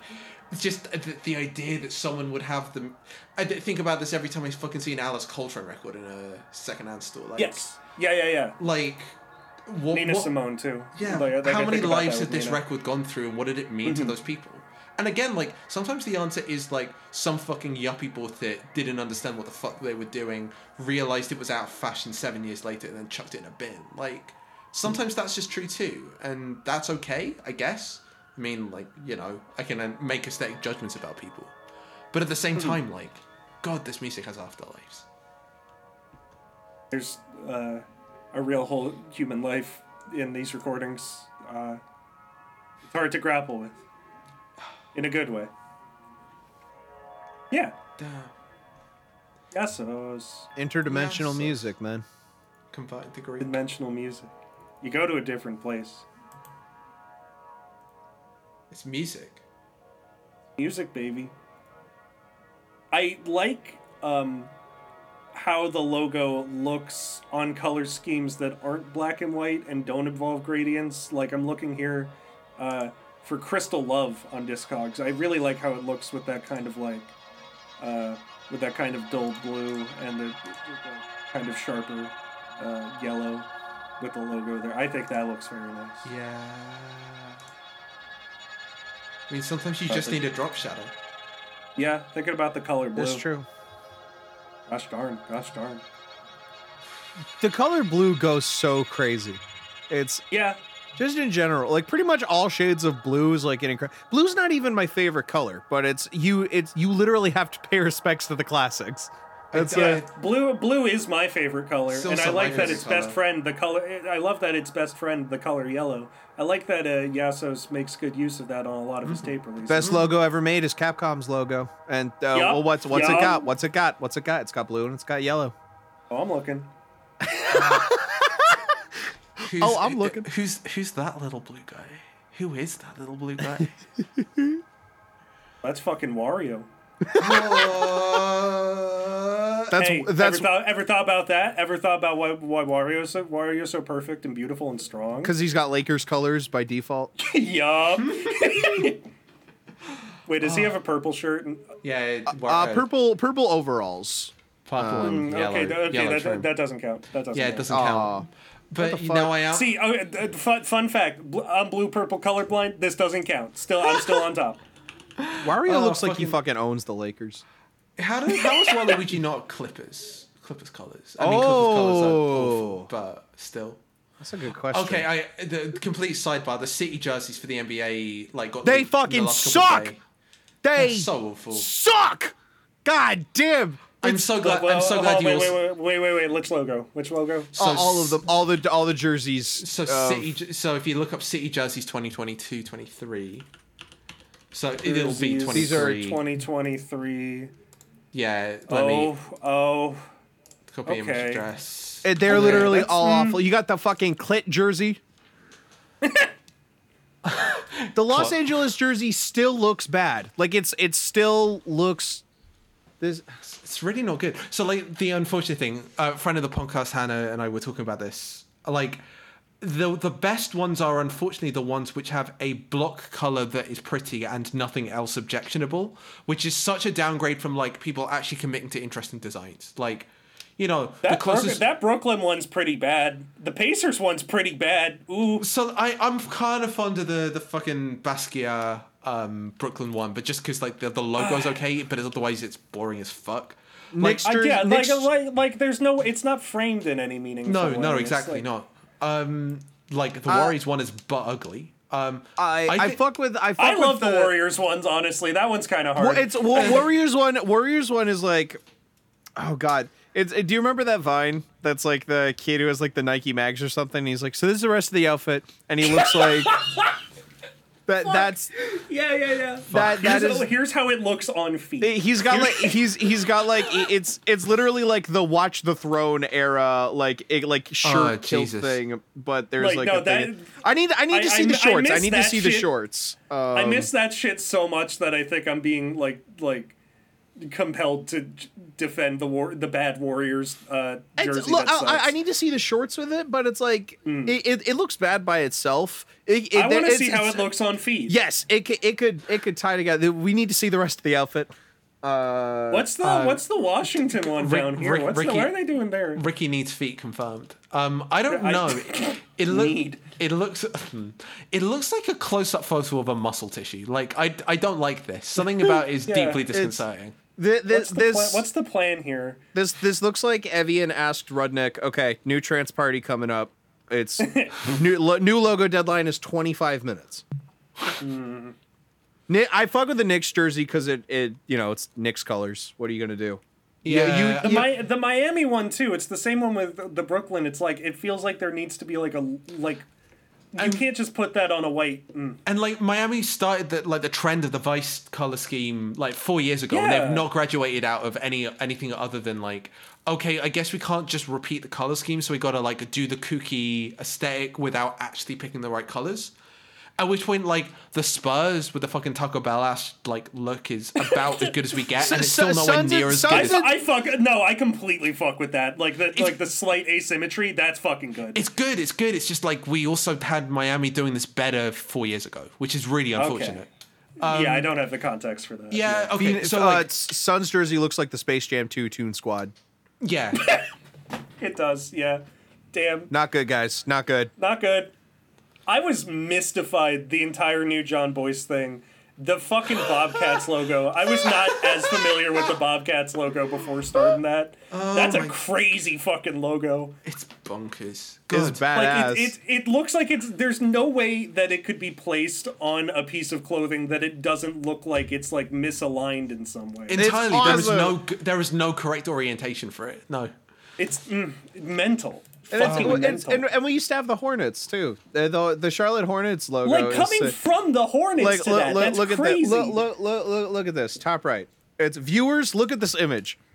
it's just the, the idea that someone would have them i think about this every time i fucking see an alice coltrane record in a secondhand store like yes yeah yeah yeah like what, nina what- simone too Yeah. Like, like, How many lives had this Nina. record gone through, and what did it mean to those people? And again, like sometimes the answer is like some fucking yuppie bought it, didn't understand what the fuck they were doing, realized it was out of fashion seven years later, and then chucked it in a bin. Like sometimes that's just true too, and that's okay, I guess. I mean, like you know, I can uh, make aesthetic judgments about people, but at the same time, like, God, this music has afterlives. there's uh, a real whole human life in these recordings uh, it's hard to grapple with in a good way yeah Damn. Iasos. Interdimensional Yes. music, man. Converted to Greek. dimensional music you go to a different place It's music. music baby i like um how the logo looks on color schemes that aren't black and white and don't involve gradients like i'm looking here uh for crystal love on discogs i really like how it looks with that kind of like uh with that kind of dull blue and the, the kind of sharper uh, yellow with the logo there i think that looks very nice Yeah. I mean, sometimes you But just the- need a drop shadow. yeah thinking about the color blue That's true. gosh darn gosh darn The color blue goes so crazy. It's yeah just in general, like pretty much all shades of blue is like an incredible. Blue's not even my favorite color, but it's you. It's you literally have to pay respects to the classics. That's Yeah. uh, Blue blue is my favorite color, and I like that favorite its best friend, the color. I love that its best friend, the color yellow. I like that uh, Iasos makes good use of that on a lot of his Mm-hmm. tape releases. best logo ever made is Capcom's logo. And uh, Yup, well, what's what's it got? What's it got? What's it got? It's got blue and it's got yellow. Oh, I'm looking. Oh, who's, Oh, I'm looking. Who's who's that little blue guy? Who is that little blue guy? That's fucking Wario. What? That's hey, that's ever thought ever thought about that? Ever thought about why why Wario's so Wario's so perfect and beautiful and strong? because he's got Lakers colors by default. yup. Wait, does he have a purple shirt? And, yeah. it- Uh, uh, uh purple purple overalls. Purple um, and yellow. okay, okay, yellow that, that doesn't count. That doesn't. yeah, it doesn't Aw. count. But the you know, I am. See, oh, uh, fun, fun fact: I'm blue, purple, colorblind. This doesn't count. Still, I'm still on top. Wario Oh, looks like he fucking- fucking owns the Lakers. How did how is Waluigi not Clippers? Clippers colors. I mean, Clippers colors are awful, Oh. but still. That's a good question. Okay, I the complete sidebar. The city jerseys for the NBA like got They leaked the fucking last suck! days. they So awful. suck. God damn. I'm so glad. Well, I'm so hold glad on, you wait, also. wait, wait, wait, wait, Which logo? Which logo? So all, all of them, all the all the jerseys. So of- city. So if you look up city jerseys 2022, 23. So it'll be Jerseys, 23. These are 2023. Yeah. Let me Oh, oh. copy image okay. address. eh, they're Okay, literally that's- all awful. You got the fucking clit jersey. the Los Cl- Angeles jersey still looks bad. Like it's it still looks. This It's really not good. So like the unfortunate thing, a friend of the podcast, Hannah and I were talking about this. Like the the best ones are unfortunately the ones which have a block color that is pretty and nothing else objectionable, which is such a downgrade from like people actually committing to interesting designs. Like, you know, That, closest. that Brooklyn one's pretty bad. The Pacers one's pretty bad. Ooh. so I I'm kind of fond of the the fucking Basquiat um Brooklyn one, but just because like the the logo's okay, but otherwise it's boring as fuck. Like, Knicks I, jersey. yeah, like, like, like, there's no, it's not framed in any meaning. No, no, exactly like- not. Um, like the Uh, Warriors one is but ugly. Um, I I, thi- fuck with I fuck I with love the, Warriors ones, honestly. That one's kind of hard. Well, it's well, Warriors one. Warriors one is like, oh god. It's. Do you remember that Vine? That's like the kid who has like the Nike mags or something. And he's like, so this is the rest of the outfit, and he looks like. That that's yeah, yeah, yeah. that that Here's, is. here's how it looks on feet. He's got like he's he's got like it's it's literally like the Watch the Throne era like it, like shirt Oh, kilt Jesus. thing, but there's Like, like, no, a thing. that- I need I need to see I- the shorts. I, miss need to that see the shorts. Um, I miss that shit so much that I think I'm being like like compelled to defend the war the bad Warriors uh, It's- jersey. look, that I, I- I need to see the shorts with it, but it's like it, it, it looks bad by itself. It, it, I want to see how it looks on feet. Yes, it could, it could it could tie together. We need to see the rest of the outfit. Uh, What's the What's the Washington one Rick- down here? Rick- What's Ricky- the, what are they doing there? Ricky needs feet confirmed. Um, I don't I- know. It look, it looks. It looks like a close-up photo of a muscle tissue. Like I, I don't like this. Something about it is Yeah, deeply it's- disconcerting. Th- What's this the, this pla- what's the plan here? this this looks like Evian asked Rudnick. Okay, new trans party coming up. It's new lo, new logo deadline is twenty five minutes. Mm-hmm. Ni- I fuck with the Knicks jersey because it it you know it's Knicks colors. What are you gonna do? Yeah, The, you- Mi- the Miami one too. It's the same one with the Brooklyn. It's like it feels like there needs to be like a like. You can't just put that on a white. Mm. And like Miami started the like the trend of the Vice color scheme like four years ago, and they've not graduated out of any anything other than like, okay, I guess we can't just repeat the color scheme, so we got to like do the kooky aesthetic without actually picking the right colors. At which point, like the Spurs with the fucking Taco Bell ass like look is about as good as we get, and it's still nowhere Suns near and- as Suns good. I, as- I fuck no. I completely fuck with that. Like the like the slight asymmetry. That's fucking good. It's good. It's good. It's just like we also had Miami doing this better four years ago, which is really unfortunate. yeah, I don't have the context for that. um, Yeah. Okay. Phoenix- So uh, like, it's- Suns jersey looks like the Space Jam 2 Toon Squad. yeah. it does. Yeah, damn, Not good, guys. Not good. not good. I was mystified the entire new Jon Bois thing. The fucking Bobcats logo. I was not as familiar with the Bobcats logo before starting that. That's a my- crazy fucking logo. It's bonkers. It's badass. Like it, it, it looks like it's there's no way that it could be placed on a piece of clothing that it doesn't look like it's like misaligned in some way. Entirely. There is no. There is no correct orientation for it. No. It's mm, mental. And, it's, it's- and, and we used to have the Hornets too. The the, the Charlotte Hornets logo. like coming sick. from the Hornets like to look, that. look, That's look at crazy. this. Look, look, look, look, look at this. Top right. It's viewers. Look at this image.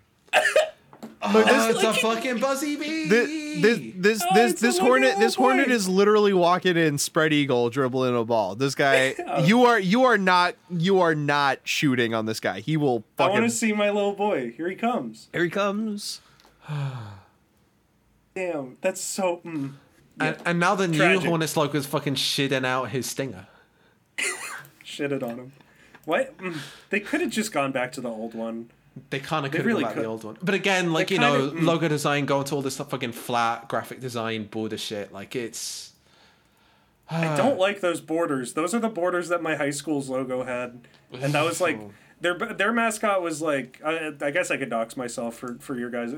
Look, Oh, this, it's a fucking buzzy bee. this, this, this, Oh, this, this hornet, little this hornet boy. is literally walking in spread eagle, dribbling a ball. This guy, oh. you are, you are not, you are not shooting on this guy. He will I want to see my little boy. Here he comes. Here he comes. Damn, that's so. Mm. and, and now the new Tragic. Hornets logo is fucking shitting out his stinger. Shitted on him. What? Mm. They could have just gone back to the old one. They kind of could have really the old one. But again, like They you know, kinda- mm. logo design, going to all this stuff, fucking flat graphic design, border shit. Like it's. I don't like those borders. Those are the borders that my high school's logo had, and that was like their their mascot was like. I, I guess I could dox myself for for your guys,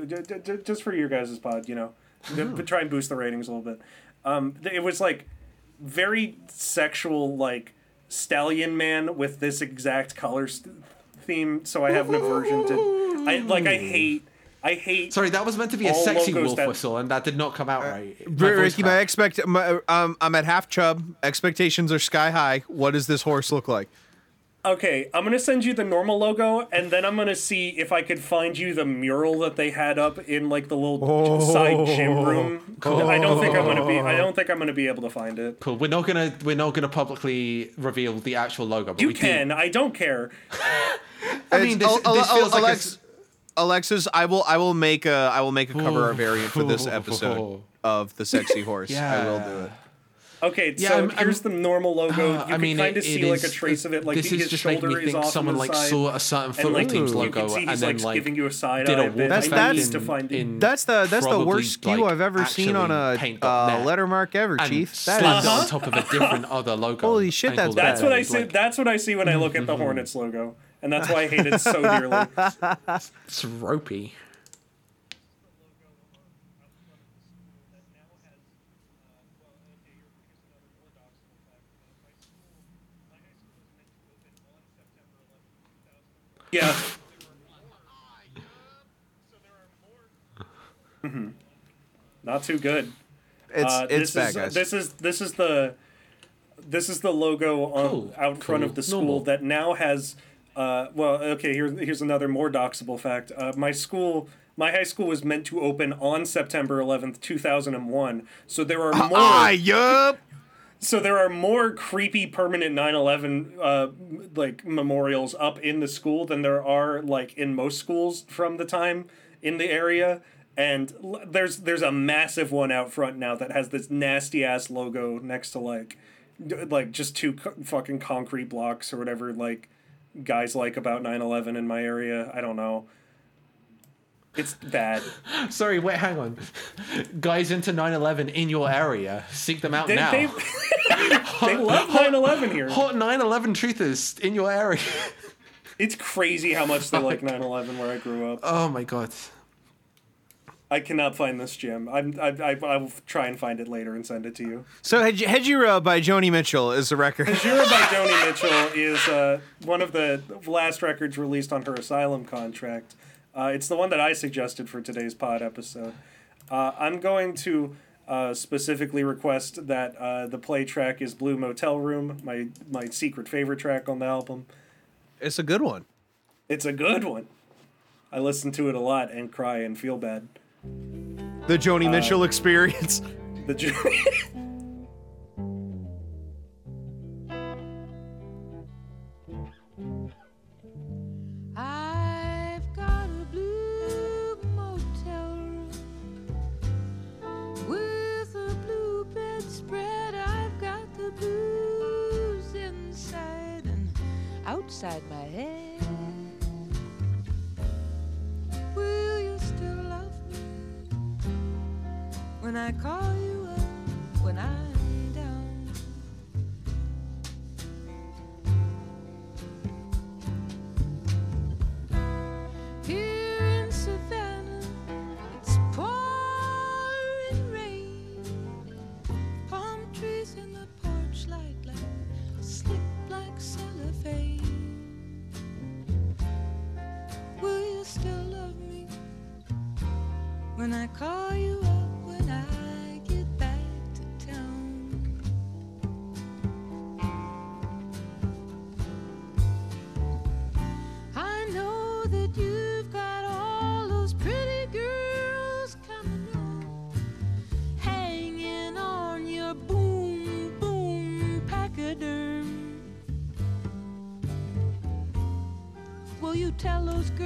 just for your guys' pod, you know, to try and boost the ratings a little bit. Um, it was like very sexual, like stallion man with this exact color st- theme. So I have an aversion to. I like. I hate. I hate. Sorry, that was meant to be a sexy wolf that- whistle, and that did not come out right. My R- voice Ricky, my cracked. expect, my, um, I'm at half chub. Expectations are sky high. What does this horse look like? Okay, I'm gonna send you the normal logo, and then I'm gonna see if I could find you the mural that they had up in like the little side gym oh. room. I don't think I'm gonna be. I don't think I'm gonna be able to find it. Cool. We're not gonna we're not gonna publicly reveal the actual logo. But You we do- can. I don't care. I mean, this, It's- this Al- feels Al- like a Alexis, I will, I will make a, I will make a cover art variant for this episode of the sexy horse. I will do it. Okay, Yeah, so I'm- here's I'm- the normal logo. You Uh, I can mean, kind of it see like a is- trace of it. Like this his is just making me think someone like side. saw a certain and football like team's logo and he's then like, like giving you a side did eye. a bit. That's- I that's- need to find it. in That's the that's the worst skew like, I've ever seen on a actually uh, paint.net lettermark ever, and Chief. That slapped is it on top of a different other logo. Holy shit, that's That's what I see. That's what I see when I look at the Hornets logo, and that's why I hate it so dearly. It's ropey. Yeah. Mhm. Not too good. it's Uh, it's this bad, is, guys. This is this is the this is the logo on Cool, out front of the school normal. that now has. Uh, well, okay. Here's here's another more doxable fact. Uh, my school, my high school, was meant to open on September 11th, 2001. So there are more. ah, yup. So there are more creepy permanent 9/11 uh, like memorials up in the school than there are like in most schools from the time in the area. And l- there's there's a massive one out front now that has this nasty ass logo next to like d- like just two fucking concrete blocks or whatever like guys like about 9/11 in my area. I don't know. It's bad. Sorry, wait, hang on. Guys into 9/11 in your area, seek them out They, now. they, they love 9/11 here. Hot 9/11 truthers in your area. It's crazy how much they like 9/11 where I grew up. oh my god. I cannot find this gym. I'm, I, I, I will try and find it later and send it to you. So Hed- Hejira by Joni Mitchell is the record. Jura by Joni Mitchell is uh, one of the last records released on her Asylum contract. Uh, it's the one that I suggested for today's pod episode. Uh, I'm going to uh, specifically request that uh, the play track is Blue Motel Room, my, my secret favorite track on the album. It's a good one. It's a good one. I listen to it a lot and cry and feel bad. The Joni Mitchell experience. The outside my head. Will you still love me when I call you up when I'm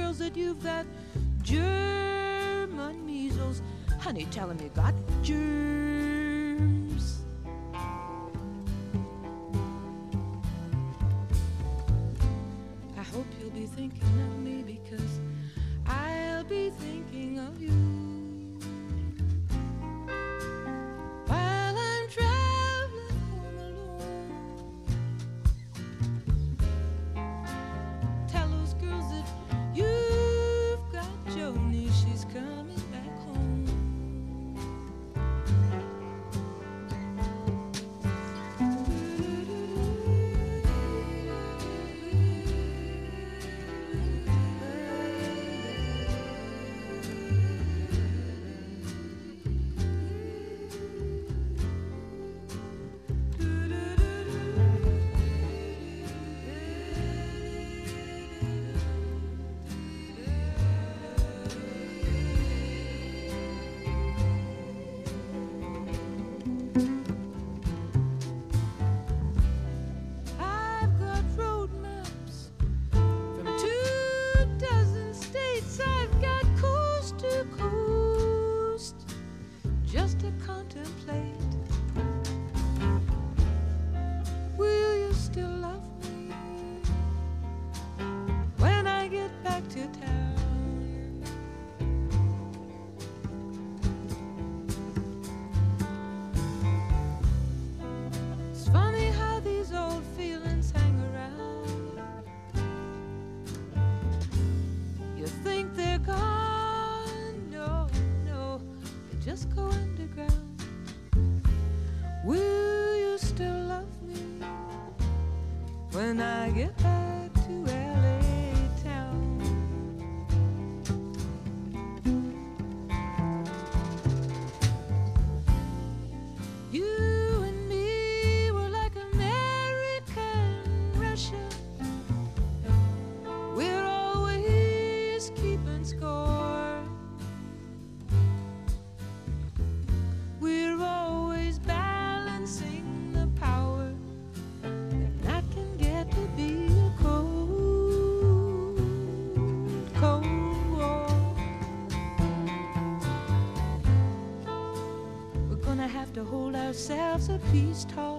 girls that you've got German measles? Honey, tell them you got germs. To ourselves a peace talk.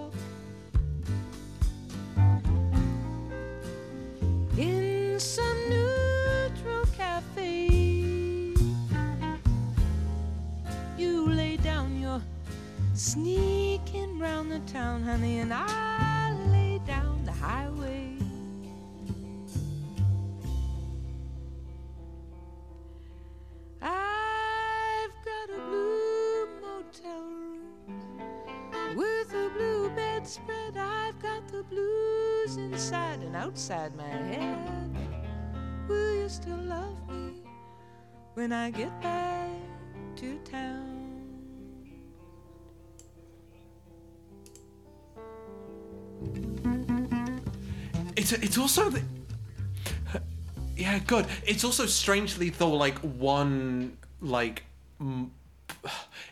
When I get back to town? It's it's also the, yeah, good. It's also strangely though like one like m-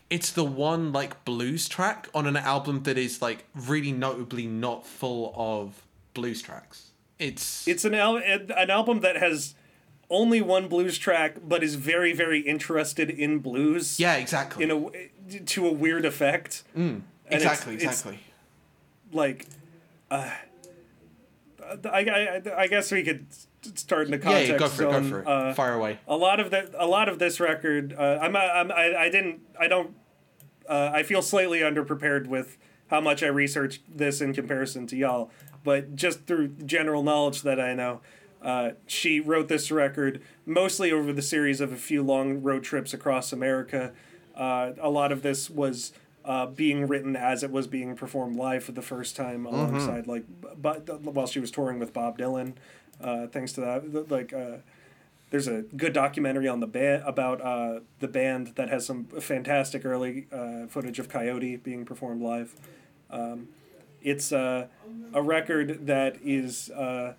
it's the one like blues track on an album that is like really notably not full of blues tracks. It's It's an al- an album that has only one blues track, but is very very interested in blues. yeah, exactly. In a to a weird effect. It's- exactly, it's- exactly. like uh, I, I, I guess we could start in the context yeah, go for it, go for it. Uh, Fire away. a lot of the a lot of this record uh, I'm, I'm I, I didn't I don't uh, I feel slightly underprepared with how much I researched this in comparison to y'all but just through general knowledge that I know uh, she wrote this record mostly over the series of a few long road trips across America. Uh, a lot of this was uh, being written as it was being performed live for the first time alongside like but while she was touring with Bob Dylan. Uh, thanks to that like uh, there's a good documentary on the band about uh, the band that has some fantastic early uh, footage of Coyote being performed live. Um, it's uh, a record that is uh,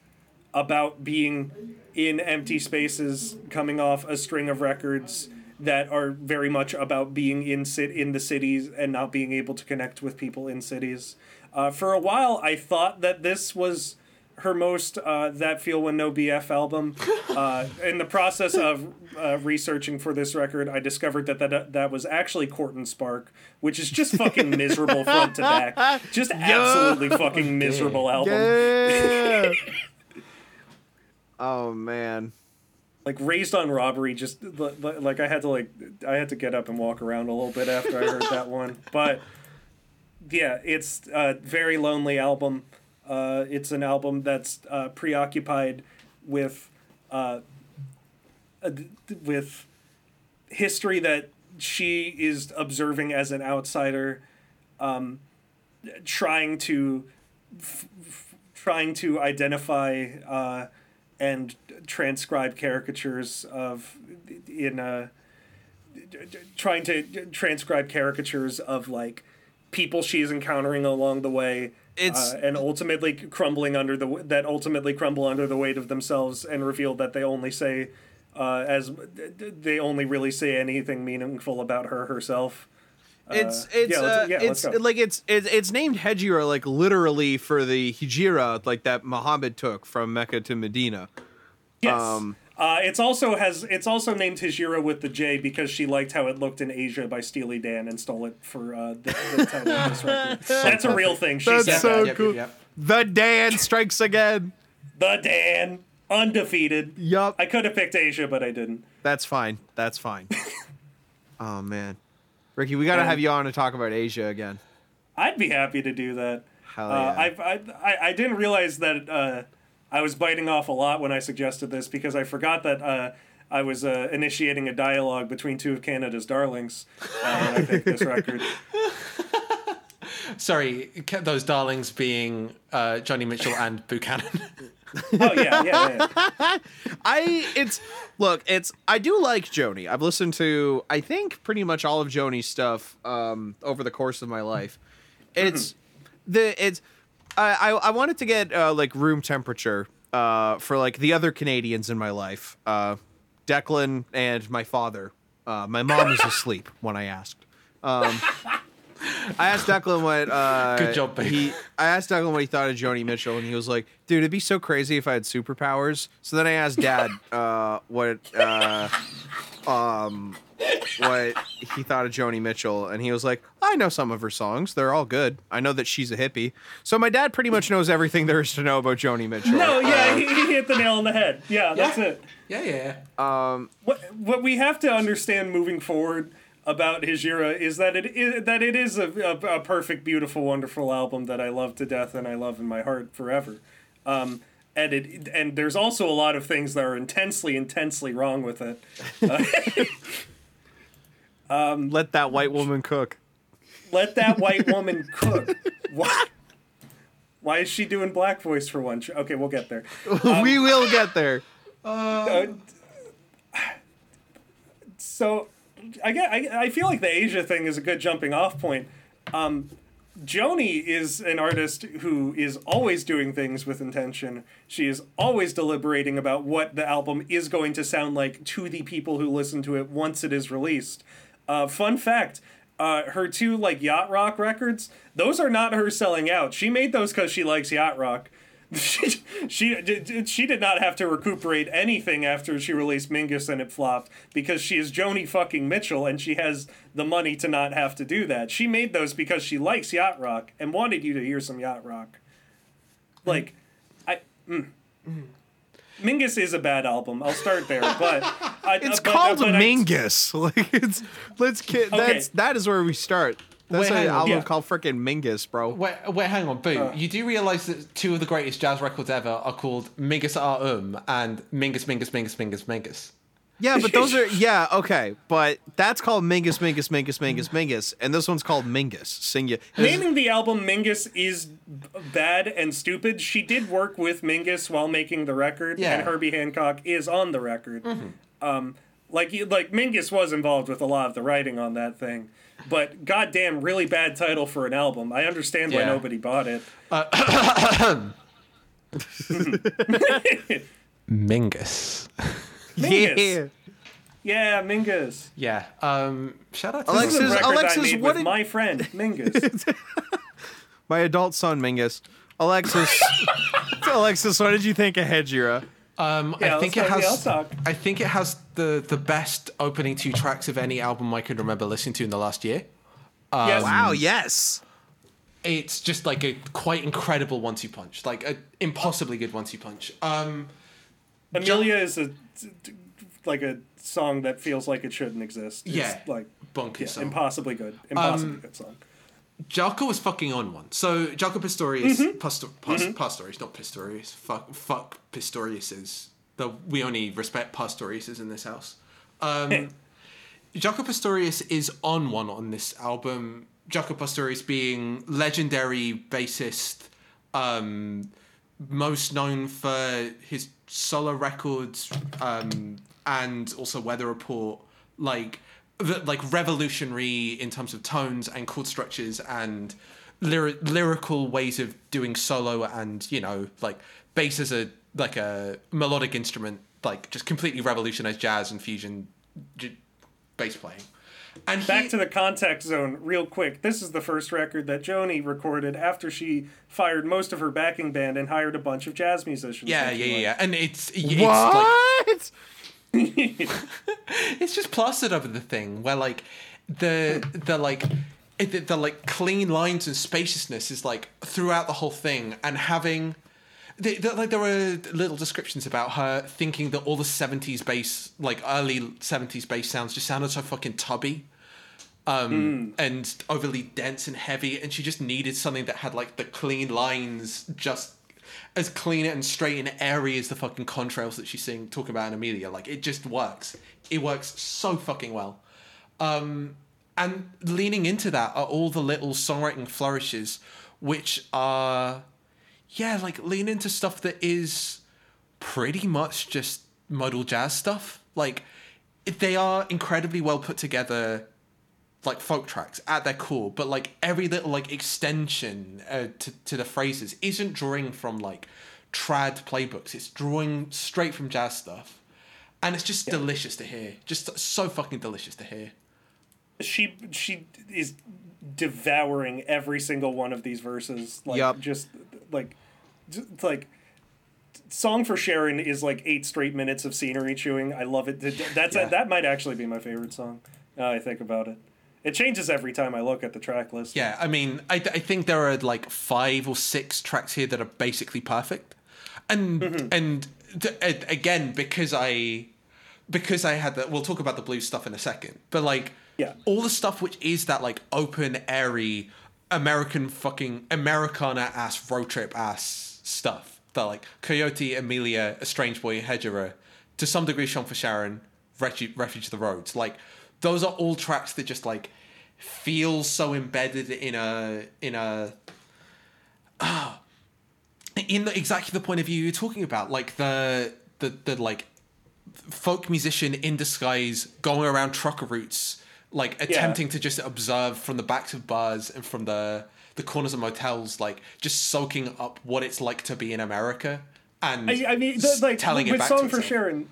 about being in empty spaces, coming off a string of records that are very much about being in sit in the cities and not being able to connect with people in cities. Uh, for a while, I thought that this was her most uh, that feel when no bf album uh, in the process of uh, researching for this record i discovered that that, that was actually court and spark which is just fucking miserable front to back just absolutely fucking miserable album Yeah. oh man. like raised on robbery just li- li- like i had to like i had to get up and walk around a little bit after i heard that one but yeah it's a very lonely album uh, it's an album that's uh, preoccupied with uh, uh, with history that she is observing as an outsider um, trying to f- f- trying to identify uh, and transcribe caricatures of in uh, trying to transcribe caricatures of like people she's encountering along the way It's- uh, and ultimately crumbling under the that ultimately crumble under the weight of themselves and reveal that they only say uh, as they only really say anything meaningful about her herself It's it's yeah, uh, yeah, it's like it's it's it's named Hejira like literally for the hijira like that Muhammad took from Mecca to Medina. Yes. Um, uh, it's also has it's also named Hejira with the J because she liked how it looked in Asia by Steely Dan and stole it for uh, the, the title of this record. That's a real thing. She That's said so that. Yep, cool. yep, yep. The Dan strikes again. The Dan undefeated. Yup. I could have picked Asia, but I didn't. That's fine. That's fine. oh man, Ricky, we gotta Um, have you on to talk about Asia again. I'd be happy to do that. Hell Uh, yeah. I've, I, I I didn't realize that uh, I was biting off a lot when I suggested this because I forgot that uh, I was uh, initiating a dialogue between two of Canada's darlings uh, when I picked this record. Sorry, those darlings being uh, Joni Mitchell and Buchanan. Oh yeah, yeah, yeah. I it's look, it's I do like Joni. I've listened to I think pretty much all of Joni's stuff um over the course of my life. It's the it's I I, I wanted to get uh, like room temperature uh for like the other Canadians in my life. Uh Declan and my father. Uh my mom was asleep when I asked. Um I asked Declan what. Uh, Good job, babe. He, I asked Declan what he thought of Joni Mitchell, and he was like, "Dude, it'd be so crazy if I had superpowers." So then I asked Dad uh, what uh, um, what he thought of Joni Mitchell, and he was like, "I know some of her songs. They're all good. I know that she's a hippie." So my dad pretty much knows everything there is to know about Joni Mitchell. No, yeah, he, he hit the nail on the head. Yeah, that's it. yeah, yeah. Um, What what we have to understand moving forward about Hejira is that it is that it is a, a, a perfect, beautiful, wonderful album that I love to death and I love in my heart forever. Um, and it and there's also a lot of things that are intensely, intensely wrong with it. Let that white woman cook. Let that white woman cook. What? Why is she doing black voice for one? Okay, we'll get there. we will get there. Uh, so I get I, I feel like the Asia thing is a good jumping off point. Um, Joni is an artist who is always doing things with intention. She is always deliberating about what the album is going to sound like to the people who listen to it once it is released. Uh, fun fact. Uh, her two like yacht rock records, those are not her selling out. She made those because she likes yacht rock. she she did she did not have to recuperate anything after she released Mingus and it flopped because she is Joni fucking Mitchell and she has the money to not have to do that. She made those because she likes yacht rock and wanted you to hear some yacht rock. Like, I. Mm. Mingus is a bad album. I'll start there, but I, It's but- called but I- Mingus. Like it's let's kid. That's that is where we start. That's Wait, an album Yeah. called freaking Mingus, bro. Wait, wait, hang on, Boo. you do realize that two of the greatest jazz records ever are called Mingus Ar Um and Mingus, Mingus, Mingus, Mingus, Mingus. Yeah, but those are yeah okay, but that's called Mingus, Mingus, Mingus, Mingus, Mingus, and this one's called Mingus. Sing you. Naming the album Mingus is bad and stupid. She did work with Mingus while making the record, Yeah. and Herbie Hancock is on the record. Um, like like Mingus was involved with a lot of the writing on that thing, but goddamn, really bad title for an album. I understand why nobody bought it. Mingus. Mingus. Yeah, Mingus. Yeah. Um. Shout out to This is a Alexis- Alexis, I made what with did- my friend Mingus. My adult son Mingus. Alexis. Alexis, what did you think of Hejira? Um, Yeah, I think it has. I think it has the the best opening two tracks of any album I can remember listening to in the last year. yes. Wow, yes. It's just like a quite incredible one-two punch, like an impossibly good one-two punch. Um, Amelia is a like a song that feels like it shouldn't exist. It's Yeah. like bonkers yeah, song. impossibly good, impossibly Um, good song. Jaco was fucking on one. So Jaco Pistorius, Mm-hmm. Pastor, Pas, Pastorius, not Pistorius. Fuck, fuck Pistoriuses. The we only respect Pastoriuses in this house. Um, Jaco Pastorius is on one on this album. Jaco Pastorius being legendary bassist, um, most known for his solo records um, and also Weather Report, like the, like revolutionary in terms of tones and chord structures and lyri- lyrical ways of doing solo and you know like bass as a like a melodic instrument, like just completely revolutionized jazz and fusion j- bass playing. And he, Back to the contact zone, real quick. This is the first record that Joni recorded after she fired most of her backing band and hired a bunch of jazz musicians. yeah, yeah, yeah, yeah, and it's it's like it's just plastered over the thing where like the the like it, the, the like clean lines and spaciousness is like throughout the whole thing and having the, the, like there were little descriptions about her thinking that all the 70s bass like early 70s bass sounds just sounded so fucking tubby um and overly dense and heavy and she just needed something that had like the clean lines just as clean and straight and airy as the fucking contrails that she's sing talking about in Amelia. Like it just works. It works so fucking well. Um and leaning into that are all the little songwriting flourishes, which are, yeah, like lean into stuff that is pretty much just modal jazz stuff. Like they are incredibly well put together like folk tracks at their core, but like every little like extension uh, to to the phrases isn't drawing from like trad playbooks. It's drawing straight from jazz stuff, and it's just delicious to hear. Just so fucking delicious to hear. she she is devouring every single one of these verses like Yup. just like j- like song for sharon is like eight straight minutes of scenery chewing i love it that's Yeah. that might actually be my favorite song now i think about it it changes every time i look at the track list Yeah, I mean, I, I think there are like five or six tracks here that are basically perfect, and mm-hmm. and th- a- again because I because I had that. We'll talk about the blues stuff in a second, but like Yeah. all the stuff which is that like open airy American fucking Americana ass road trip ass stuff that like Coyote, Amelia, A Strange Boy, Hejira, to some degree Song for Sharon, Refuge, Refuge of the Roads. Like those are all tracks that just like feel so embedded in a in a ah, in the, exactly the point of view you're talking about, like the the the like folk musician in disguise going around trucker routes, like attempting to just observe from the backs of bars and from the the corners of motels, like just soaking up what it's like to be in America and I, I mean, the, like telling it with back "Song to for. Sharon,"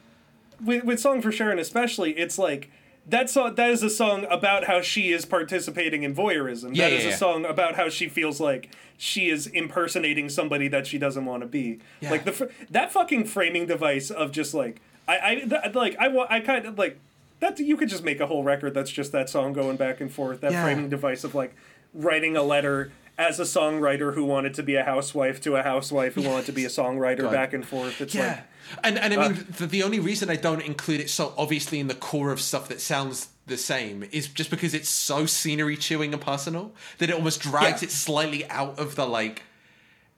with, with "Song for Sharon" especially, it's like that song. That is a song about how she is participating in voyeurism. Yeah, that is yeah, a yeah. song about how she feels like she is impersonating somebody that she doesn't want to be. Yeah. Like the that fucking framing device of just like I I th- like I I kind of like that. You could just make a whole record that's just that song going back and forth. That Yeah. framing device of like writing a letter. As a songwriter who wanted to be a housewife to a housewife who wanted to be a songwriter God. back and forth, it's Yeah, like and and I mean uh, the, the only reason I don't include it so obviously in the core of stuff that sounds the same is just because it's so scenery chewing and personal that it almost drags Yeah. it slightly out of the like.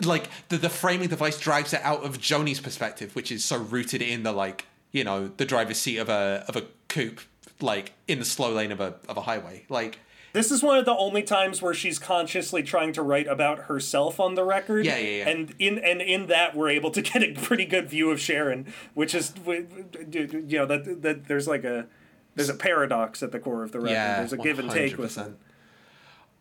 Like the the framing device drags it out of Joni's perspective, which is so rooted in the like you know the driver's seat of a of a coupe, like in the slow lane of a of a highway. Like This is one of the only times where she's consciously trying to write about herself on the record. Yeah, yeah, yeah. And in and in that, we're able to get a pretty good view of Sharon, which is, you know, that that there's like a there's a paradox at the core of the record. yeah, there's a give and take with 100%.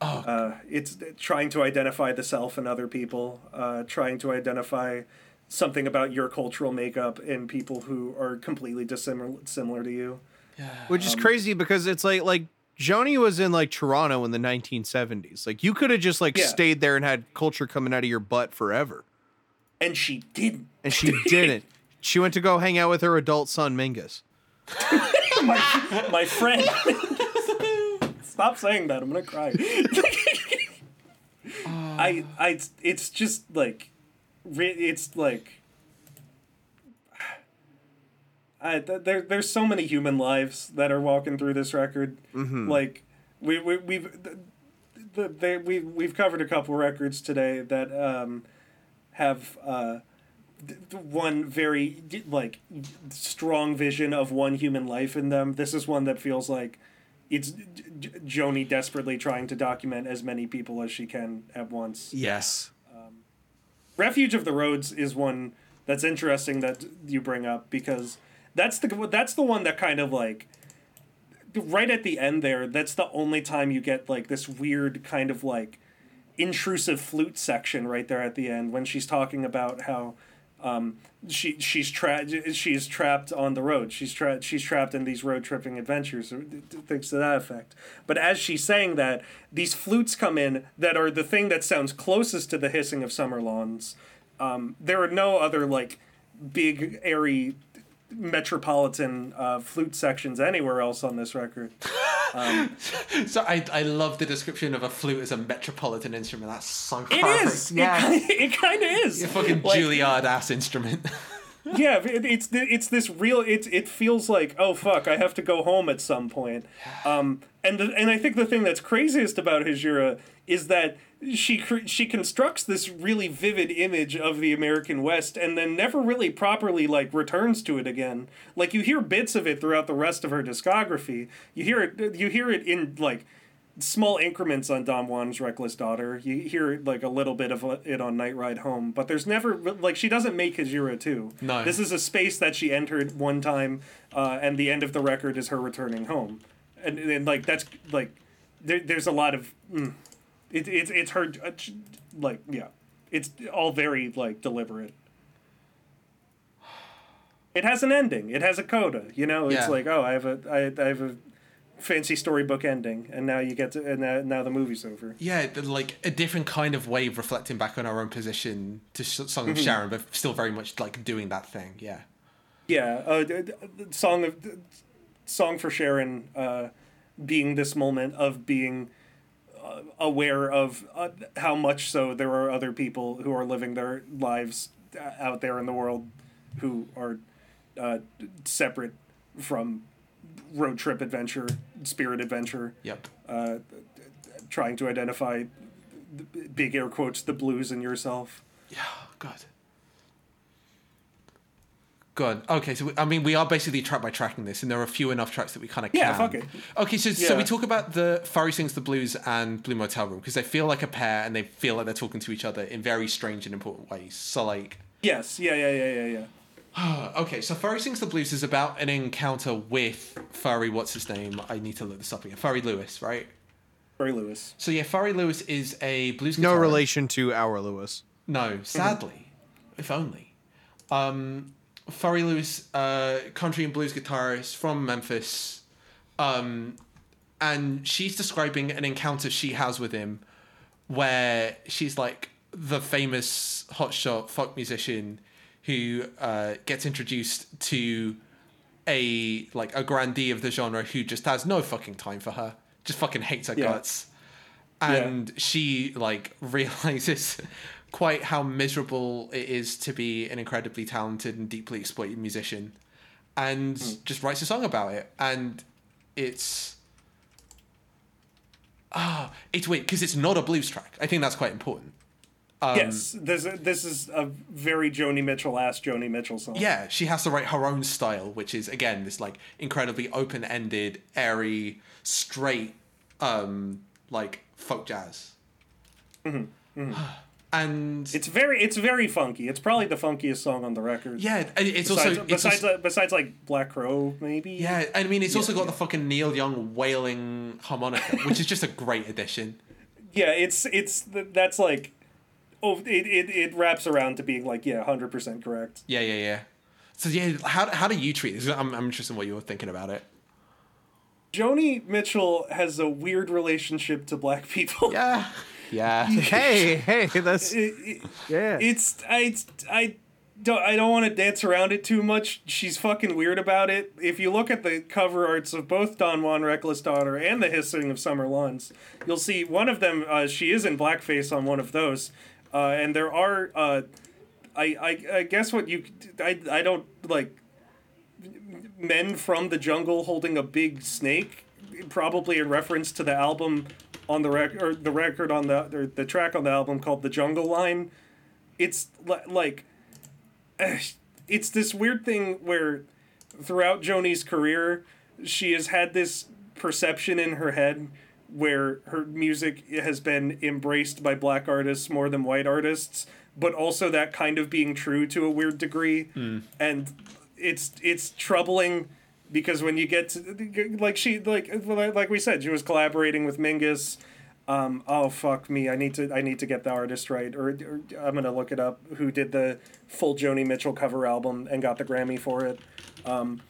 Uh, it's trying to identify the self and other people, uh, trying to identify something about your cultural makeup and people who are completely dissimilar similar to you. which Um, is crazy because it's like like Joni was in like Toronto in the 1970s. Like you could have just like Yeah. stayed there and had culture coming out of your butt forever, And she didn't. and she didn't. She went to go hang out with her adult son Mingus. my, my friend. Stop saying that. I'm gonna cry. I, I, it's just like, re- it's like, I, th- there, there's so many human lives that are walking through this record. Like, we, we, we've, th- th- they, we, we've covered a couple records today that um, have. Uh, one very like strong vision of one human life in them. This is one that feels like it's J- Joni desperately trying to document as many people as she can at once. Yes. Refuge of the Roads is one that's interesting that you bring up because that's the that's the one that kind of like right at the end there. That's the only time you get like this weird kind of like intrusive flute section right there at the end when she's talking about how um, she she's trapped she's trapped on the road. She's trapped she's trapped in these road tripping adventures things to that effect. But as she's saying that, these flutes come in that are the thing that sounds closest to the hissing of summer lawns. Um, there are no other like big airy metropolitan uh, flute sections anywhere else on this record. So I I love the description of a flute as a metropolitan instrument. That's so It perfect. is. Yeah. It, kind of is. a fucking Like- Juilliard ass instrument. yeah it, it's it's this real it it feels like oh fuck i have to go home at some point um and the, and i think the thing that's craziest about Hejira is that she she constructs this really vivid image of the American West and then never really properly like returns to it again. Like you hear bits of it throughout the rest of her discography. You hear it you hear it in like small increments on Don Juan's Reckless Daughter. You hear like a little bit of it on Night Ride Home, but there's never like she doesn't make Hejira 2. No. This is a space that she entered one time uh, and the end of the record is her returning home. And, and like that's like there, there's a lot of mm, it, it's it's her uh, like yeah it's all very like deliberate it has an ending it has a coda you know it's Yeah. like oh i have a I, I have a fancy storybook ending and now you get to and now, now the movie's over Yeah, like a different kind of way of reflecting back on our own position to Song Mm-hmm. of Sharon, but still very much like doing that thing. Yeah. yeah uh, song of song for sharon uh being this moment of being aware of uh, how much so there are other people who are living their lives uh, out there in the world who are uh, separate from road trip adventure, spirit adventure, Yep. Uh, trying to identify, big air quotes, the blues in yourself. Yeah. God. Good. Okay, so we, I mean, we are basically track by tracking this, and there are a few enough tracks that we kind of Yeah, can. fuck it. Okay, so so we talk about the Furry sings the blues and Blue Motel Room because they feel like a pair and they feel like they're talking to each other in very strange and important ways. So like, Yes, yeah, yeah, yeah, yeah, yeah. Uh, okay, so Furry Sings the Blues is about an encounter with Furry, what's his name? I need to look this up again. Furry Lewis, right? Furry Lewis. So yeah, Furry Lewis is a blues No guitarist. relation to our Lewis. No, sadly. if only. Um, Furry Lewis, uh, country and blues guitarist from Memphis. Um, and she's describing an encounter she has with him where she's like the famous hotshot folk musician who uh, gets introduced to a like a grandee of the genre who just has no fucking time for her, just fucking hates her Yeah. guts, and she like realizes quite how miserable it is to be an incredibly talented and deeply exploited musician, and just writes a song about it, and it's ah, it's weird because it's not a blues track. I think that's quite important. Um, yes, this this is a very Joni Mitchell ass Joni Mitchell song. Yeah, she has to write her own style, which is again this like incredibly open-ended, airy, straight, um, like folk jazz. And It's very it's very funky. It's probably the funkiest song on the record. yeah, it's Besides, also it's besides, also- uh, besides like Black Crow, maybe. yeah, I mean it's also got yeah. the fucking Neil Young wailing harmonica, which is just a great addition. Yeah, it's it's that's like, oh, it it, it wraps around to being like yeah, hundred percent correct. Yeah, yeah, yeah. So yeah, how how do you treat this? I'm I'm interested in what you're thinking about it. Joni Mitchell has a weird relationship to black people. Yeah, yeah. Hey, hey, that's It- it- yeah. it's I I don't I don't want to dance around it too much. She's fucking weird about it. If you look at the cover arts of both Don Juan Reckless Daughter and The Hissing of Summer Lawns, you'll see one of them. Uh, she is in blackface on one of those, uh, and there are. Uh, I, I I guess what you I I don't like men from the jungle holding a big snake, probably in reference to the album on the record or the record on the or the track on the album called "The Jungle Line." It's li- like it's this weird thing where throughout Joni's career, she has had this perception in her head where her music has been embraced by black artists more than white artists, but also that kind of being true to a weird degree. Mm. And it's it's troubling because when you get to like she like like we said, she was collaborating with Mingus. Um, oh fuck me! I need to I need to get the artist right, or, or I'm gonna look it up. Who did the full Joni Mitchell cover album and got the Grammy for it? Um,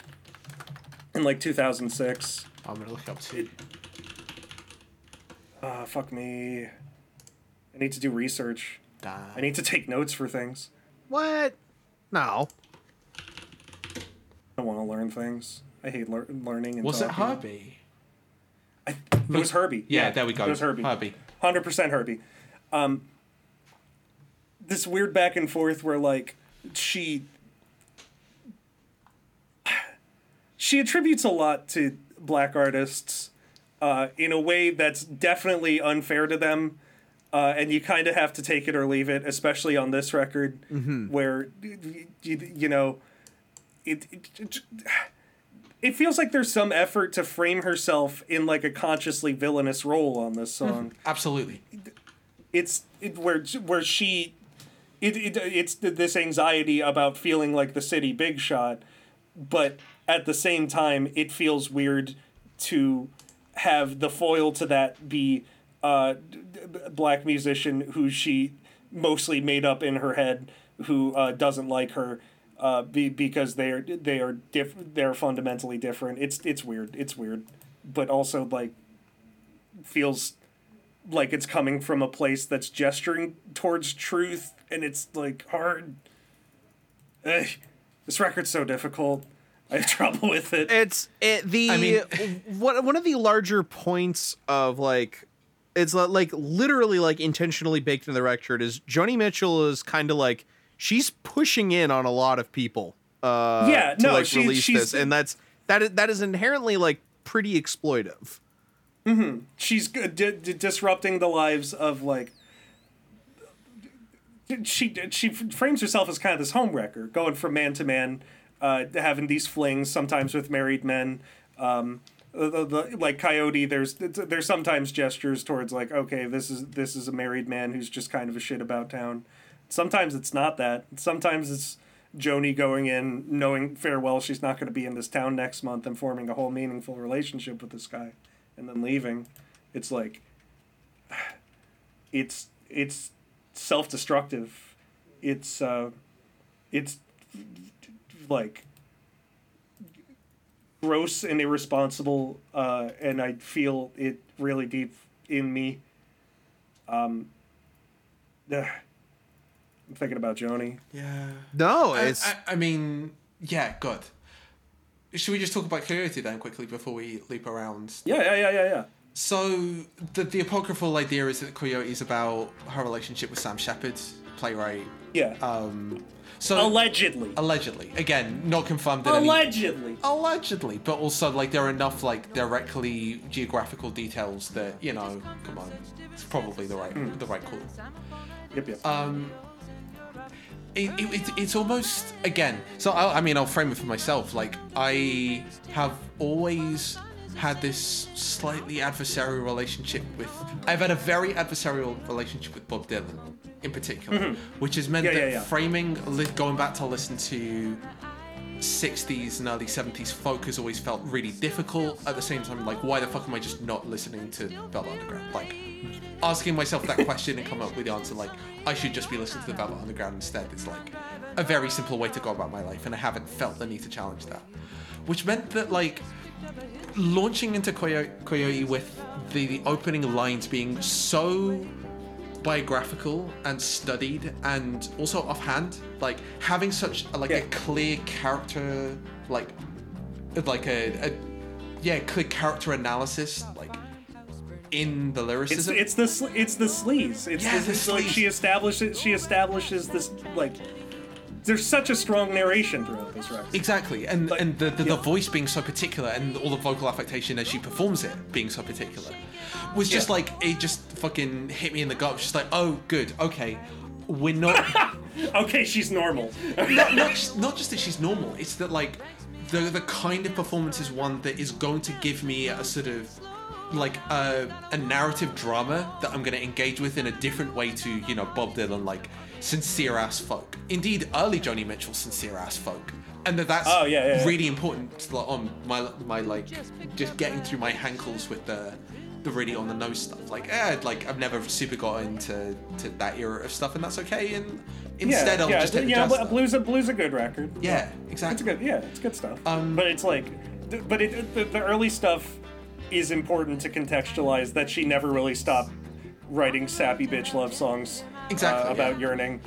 in like 2006. I'm gonna look up too. Ah, fuck me. I need to do research. I need to take notes for things. what? No. I want to learn things. I hate lear- learning. And Was it talking. Herbie? I, it was Herbie. Yeah, there we go. It was Herbie. Herbie. Hundred percent Herbie. Um, this weird back and forth where like she she attributes a lot to black artists uh, in a way that's definitely unfair to them. uh, and you kind of have to take it or leave it, especially on this record, where you, you know, it, it it it feels like there's some effort to frame herself in like a consciously villainous role on this song. Absolutely. it's it, where where she it, it it's this anxiety about feeling like the city big shot but at the same time it feels weird to have the foil to that be a d- black musician who she mostly made up in her head who uh, doesn't like her uh, be, because they are they are diff- they're fundamentally different. It's it's weird. It's weird. But also like feels like it's coming from a place that's gesturing towards truth and it's like hard. Ugh. this record's so difficult. I have trouble with it. It's it the I mean- one one of the larger points of like it's like literally like intentionally baked in the record is Joni Mitchell is kind of like she's pushing in on a lot of people uh Yeah, to no, like she- release she's- this and that's that is, that is inherently like pretty exploitive. she's g- di- di- disrupting the lives of like she she frames herself as kind of this homewrecker going from man to man uh, having these flings sometimes with married men um, the, the, the- like coyote there's there's sometimes gestures towards like okay this is this is a married man who's just kind of a shit about town sometimes it's not that. Sometimes it's Joni going in knowing farewell she's not going to be in this town next month and forming a whole meaningful relationship with this guy and then leaving. It's like it's it's self-destructive. It's uh it's like gross and irresponsible uh and i feel it really deep in me. Um. i'm thinking about joni Yeah. No, I, it's I, I mean, yeah, good. Should we just talk about Coyote then quickly before we loop around? yeah yeah yeah yeah yeah So the the apocryphal idea is that Coyote is about her relationship with Sam Shepard, playwright. yeah Um, so allegedly allegedly, again, not confirmed. In any, allegedly allegedly, but also like there are enough like directly geographical details that you know, come on, it's probably the right the right call. yep yep Um, it, it, it, it's almost again. So I, I mean, I'll frame it for myself. Like I have always had this slightly adversarial relationship with. I've had a very adversarial relationship with Bob Dylan, in particular, which has meant Mm-hmm. Yeah, that yeah, yeah. framing, going back to listen to 60s and early 70s folk has always felt really difficult. At the same time, like, why the fuck am I just not listening to Velvet Underground? Like, asking myself that question and come up with the answer, like, I should just be listening to the Velvet Underground instead, is like a very simple way to go about my life, and I haven't felt the need to challenge that. Which meant that, like, launching into Coyote, Coyote with the, the opening lines being so biographical and studied and also offhand like having such a, like a clear character like like a, a yeah clear character analysis like in the It's lyricism it's the sl- it's the sleaze. It's, Yeah, the, the it's like she establishes she establishes this like. There's such a strong narration throughout this record. exactly and Like, and the, the, yeah. the voice being so particular and all the vocal affectation as she performs it being so particular was just Yeah. like it just fucking hit me in the gut just like oh good okay we're not Okay, she's normal. not, not, just, not just that she's normal, it's that like the the kind of performance is one that is going to give me a sort of like a, a narrative drama that I'm going to engage with in a different way to you know Bob Dylan like sincere ass folk. Indeed, early Joni Mitchell sincere ass folk, and that that's Oh, yeah, yeah, yeah. really important like, on my my like just getting through my hankles with the the really on the nose stuff. Like, eh, like I've never super got into to that era of stuff, and that's okay. And instead, yeah, I'll yeah, just hit the yeah. jazz Blu- Blues a blues a good record. Yeah, It's exactly. good. Yeah, it's good stuff. Um, but it's like, but it, the, the early stuff is important to contextualize that she never really stopped writing sappy bitch love songs. Exactly, uh, about yeah. yearning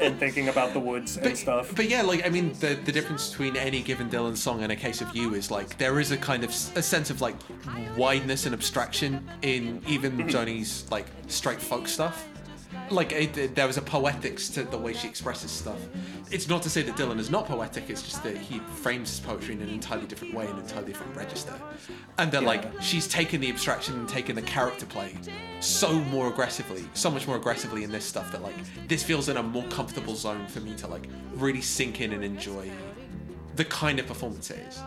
and thinking about the woods and stuff. But yeah, like I mean, the the difference between any given Dylan song and a case of you is like there is a kind of a sense of like wideness and abstraction in even Mm-hmm. Joni's like straight folk stuff. Like it, there was a poetics to the way she expresses stuff. It's not to say that Dylan is not poetic. It's just that he frames his poetry in an entirely different way, in an entirely different register. And that like she's taken the abstraction and taken the character play so more aggressively, so much more aggressively in this stuff that like this feels in a more comfortable zone for me to like really sink in and enjoy the kind of performance it is.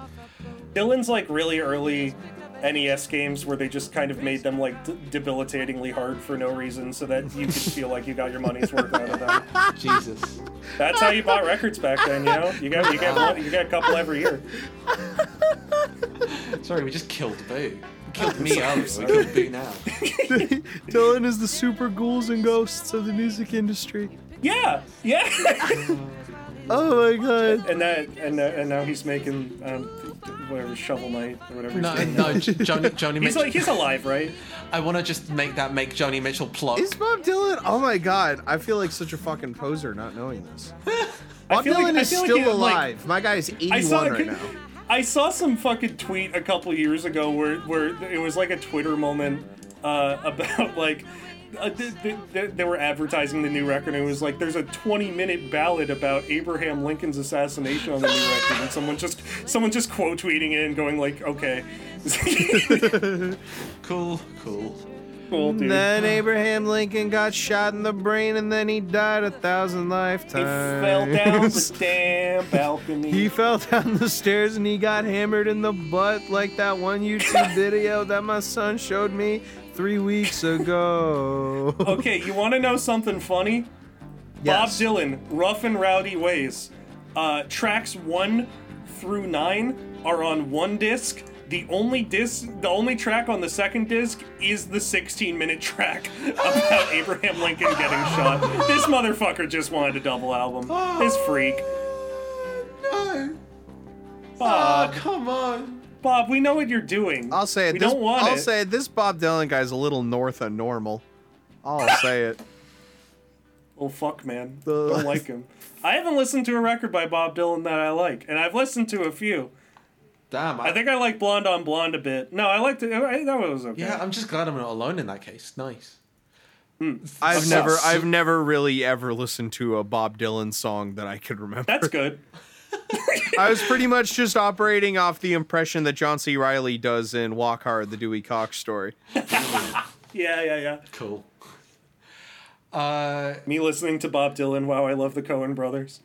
Dylan's like really early NES games where they just kind of made them like d- debilitatingly hard for no reason so that you could feel like you got your money's worth out of them. Jesus. That's how you bought records back then, you know? You got you get one, you get a couple every year. Sorry, we just killed Boo. We killed me earlier. We killed Boo now. Dylan is the super ghouls and ghosts of the music industry. Yeah, yeah. Oh my god. and that and uh, and now he's making um, whatever Shovel Knight or whatever. he's No, doing. no, J- Joni, Joni He's like he's alive, right? I want to just make that make Joni Mitchell plot. Is Bob Dylan? Oh my god. I feel like such a fucking poser not knowing this. Bob feel like- Dylan is feel like still he, like- alive. my guy's 81 right now. I saw some fucking tweet a couple years ago where where it was like a Twitter moment uh, about like. Uh, th- th- th- they were advertising the new record, and it was like, "There's a 20-minute ballad about Abraham Lincoln's assassination on the new record," and someone just, someone just quote tweeting it and going like, "Okay, Cool, cool. cool, dude." Then Abraham Lincoln got shot in the brain and then he died a thousand He lifetimes. fell down the damn balcony. He fell down the stairs and he got hammered in the butt like that one YouTube video that my son showed me three weeks ago. Okay, you want to know something funny? Yes. Bob Dylan, Rough and Rowdy Ways. Uh, tracks one through nine are on one disc. The only disc, the only track on the second disc is the 16-minute track about Abraham Lincoln getting shot. This motherfucker just wanted a double album. This freak. No. Bob, Oh, come on. Bob, we know what you're doing. I'll say it. We this, don't want I'll it. say it. This Bob Dylan guy's a little north of normal. I'll say it. Oh fuck, man. The- Don't like him. I haven't listened to a record by Bob Dylan that I like, and I've listened to a few. Damn. I, I think I like Blonde on Blonde a bit. No, I liked it. I, that was okay. Yeah, I'm just glad I'm not alone in that case. Nice. Hmm. I've Okay. never, So- I've never really ever listened to a Bob Dylan song that I could remember. That's good. I was pretty much just operating off the impression that John C. Reilly does in Walk Hard, the Dewey Cox story. Yeah, yeah, yeah. Cool. Uh, Me listening to Bob Dylan. Wow, I love the Coen brothers.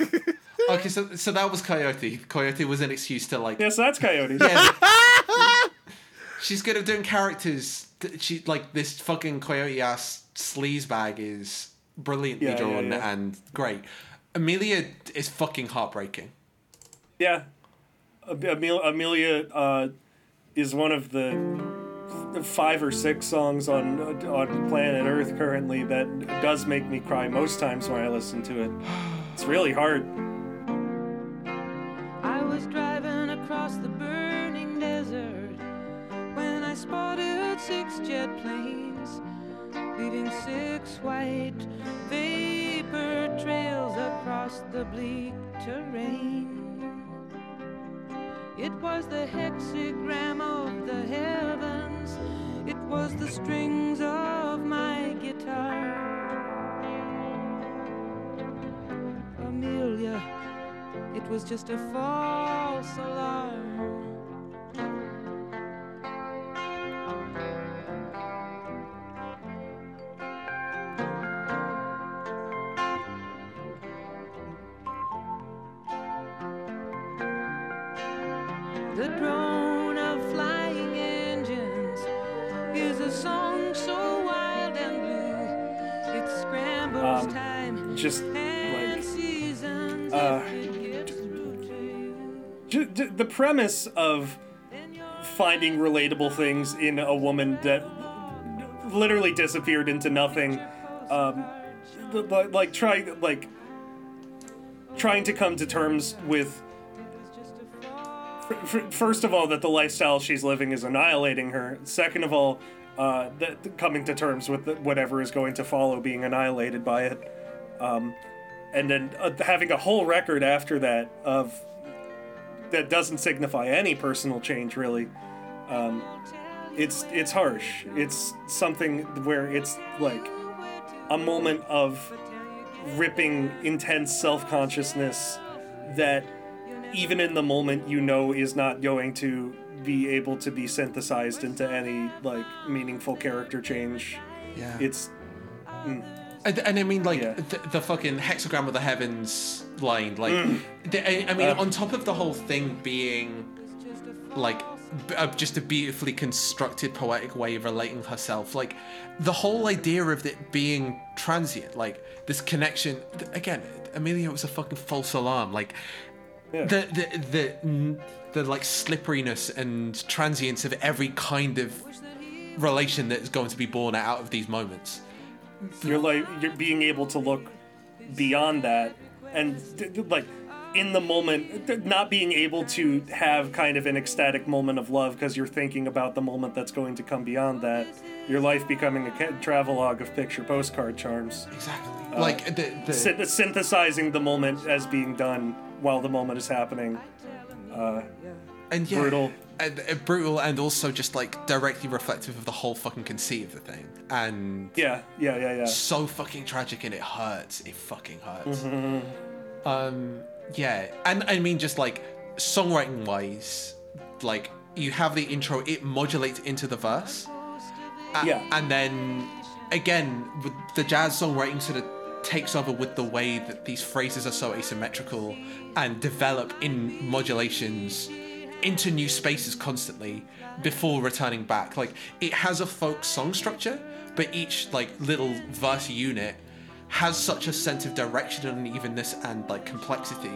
okay, so so that was Coyote. Coyote was an excuse to like. Yes, that's Coyote. Yeah, she's good at doing characters. She like this fucking coyote ass sleaze bag is brilliantly Yeah, yeah, drawn yeah. and great. Amelia is fucking heartbreaking. Yeah. Amel- Amelia uh, is one of the five or six songs on on planet Earth currently that does make me cry most times when I listen to it. It's really hard. I was driving across the burning desert when I spotted six jet planes, leaving six white vapor trails across the bleak terrain. It was the hexagram of the heavens, it was the strings of my guitar. Amelia. It was just a false alarm. The drone of flying engines is a song so wild and blue. It scrambles Um, time Just and like seasons uh, if it gets through to you. ju- ju- the premise of finding relatable things in a woman that literally disappeared into nothing. Um, like trying like trying to come to terms with first of all that the lifestyle she's living is annihilating her. Second of all uh, that coming to terms with whatever is going to follow being annihilated by it. Um, and then uh, having a whole record after that of that doesn't signify any personal change really um, it's it's harsh. It's something where it's like a moment of ripping intense self-consciousness that even in the moment you know is not going to be able to be synthesized into any like meaningful character change Yeah. it's And, and I mean, like Yeah. the, the fucking hexagram of the heavens line, like, Mm. the, I, I mean, Uh. on top of the whole thing being like b- uh, just a beautifully constructed poetic way of relating herself, like the whole idea of it being transient, like this connection. th- Again, Amelia was a fucking false alarm, like. Yeah. The, the the the like slipperiness and transience of every kind of relation that is going to be born out of these moments. you're like you're being able to look beyond that and like in the moment not being able to have kind of an ecstatic moment of love because you're thinking about the moment that's going to come beyond that your life becoming a travelogue of picture postcard charms Exactly. Uh, like the, the Syn- synthesizing the moment as being done while the moment is happening and yeah, brutal. and, uh, brutal, and also just like directly reflective of the whole fucking conceit of the thing, and yeah yeah yeah yeah so fucking tragic, and it hurts. It fucking hurts. Mm-hmm. Um, yeah, and I mean just like songwriting wise, like you have the intro, it modulates into the verse, a- Yeah. and then again with the jazz songwriting sort of takes over with the way that these phrases are so asymmetrical and develop in modulations into new spaces constantly before returning back like it has a folk song structure but each like little verse unit has such a sense of direction and evenness and like complexity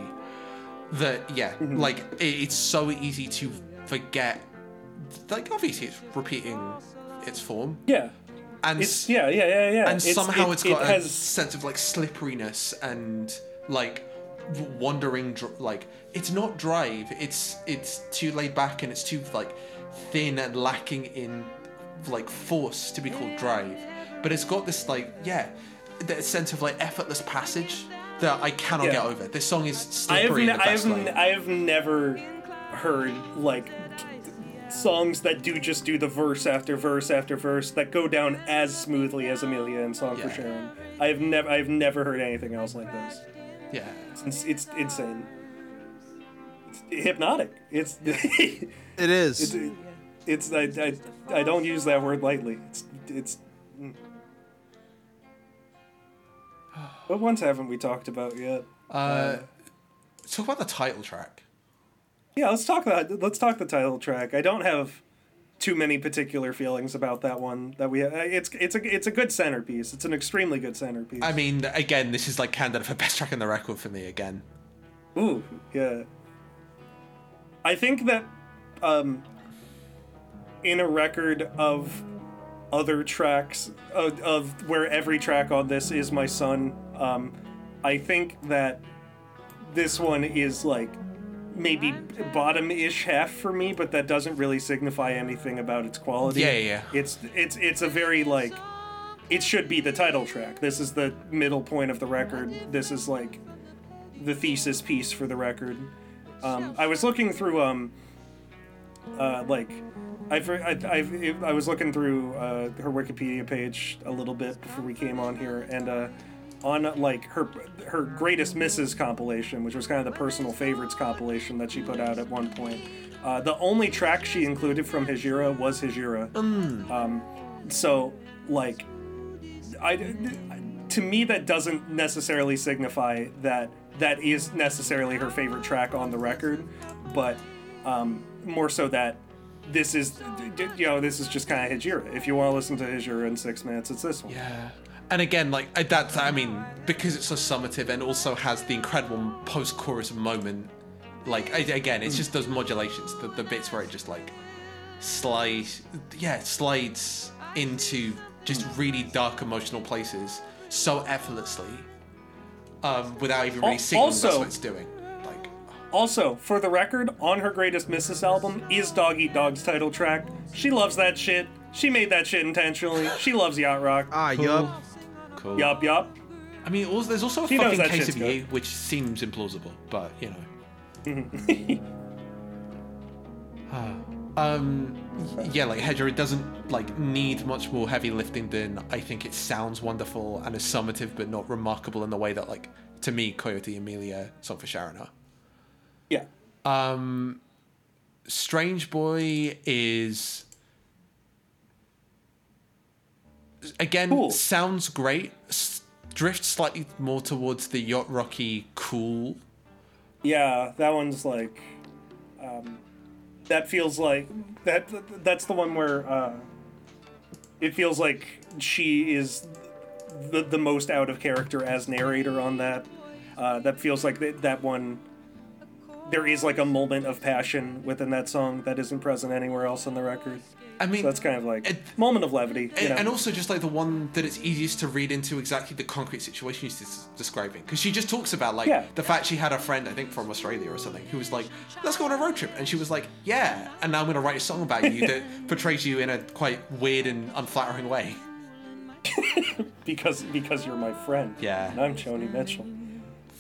that yeah mm-hmm. like it, it's so easy to forget like obviously it's repeating its form. Yeah. And it's yeah yeah yeah yeah. and It's- somehow it- it's got it a has sense of like slipperiness and like wandering like it's not drive it's it's too laid back and it's too like thin and lacking in like force to be called drive. But it's got this like yeah that sense of like effortless passage that I cannot Yeah. get over this song is I have, slippery ne- in the I, have way n- I have never heard like songs that do just do the verse after verse after verse that go down as smoothly as Amelia and Song for Sharon. I have never I've never heard anything else like this. yeah It's, it's insane. It's hypnotic. It's it's It is. it's I, I I don't use that word lightly. It's it's. Mm. What ones haven't we talked about yet? uh talk about the title track Yeah, let's talk that. Let's talk the title track. I don't have too many particular feelings about that one. That we it's it's a it's a good centerpiece. It's an extremely good centerpiece. I mean again this is like candidate for best track on the record for me again Ooh, yeah. I think that um, in a record of other tracks of, of where every track on this is my son, um, I think that this one is like maybe bottom-ish half for me, but that doesn't really signify anything about its quality. Yeah, yeah, yeah. It's it's it's a very like it should be the title track. This is the middle point of the record. This is like the thesis piece for the record. Um, I was looking through um, uh, like I've, I've, I've I was looking through uh, her Wikipedia page a little bit before we came on here, and uh, on like her her greatest misses compilation, which was kind of the personal favorites compilation that she put out at one point. Uh, the only track she included from Hejira was Hejira. Um, so like I, to me that doesn't necessarily signify that that is necessarily her favorite track on the record, but um, more so that this is you know this is just kind of Hejira. If you want to listen to Hejira in six minutes, it's this one. Yeah. And again, like that's, I mean, because it's so summative and also has the incredible post-chorus moment. Like again, it's just those modulations, the, the bits where it just like slides, yeah, slides into just really dark emotional places so effortlessly, um, without even really Al- signaling that's also- what it's doing. Like, Also, for the record, on her greatest misses album is Dog Eat Dog's title track. She loves that shit. She made that shit intentionally. She loves yacht rock. Ah, yup. Cool. Yup, yup. I mean, also, there's also a She fucking case of you, which seems implausible, but you know. Um, yeah, like Hejira, it doesn't like need much more heavy lifting than I think it sounds wonderful and is summative, but not remarkable in the way that like to me, Coyote Amelia, Song for Sharon are. Yeah. Um, Strange Boy is again Cool. sounds great. S- drifts slightly more towards the yacht rocky cool. Yeah, that one's like, um, that feels like that. That's the one where uh, it feels like she is the the most out of character as narrator on that. Uh, that feels like that, that one. There is like a moment of passion within that song that isn't present anywhere else on the record. I mean, So that's kind of like It- moment of levity. You and, know? and also just like the one that it's easiest to read into exactly the concrete situation she's des- describing because she just talks about like Yeah. the fact she had a friend i think from australia or something who was like let's go on a road trip and she was like yeah and now i'm going to write a song about you that portrays you in a quite weird and unflattering way because because you're my friend. Yeah. And I'm Joni Mitchell.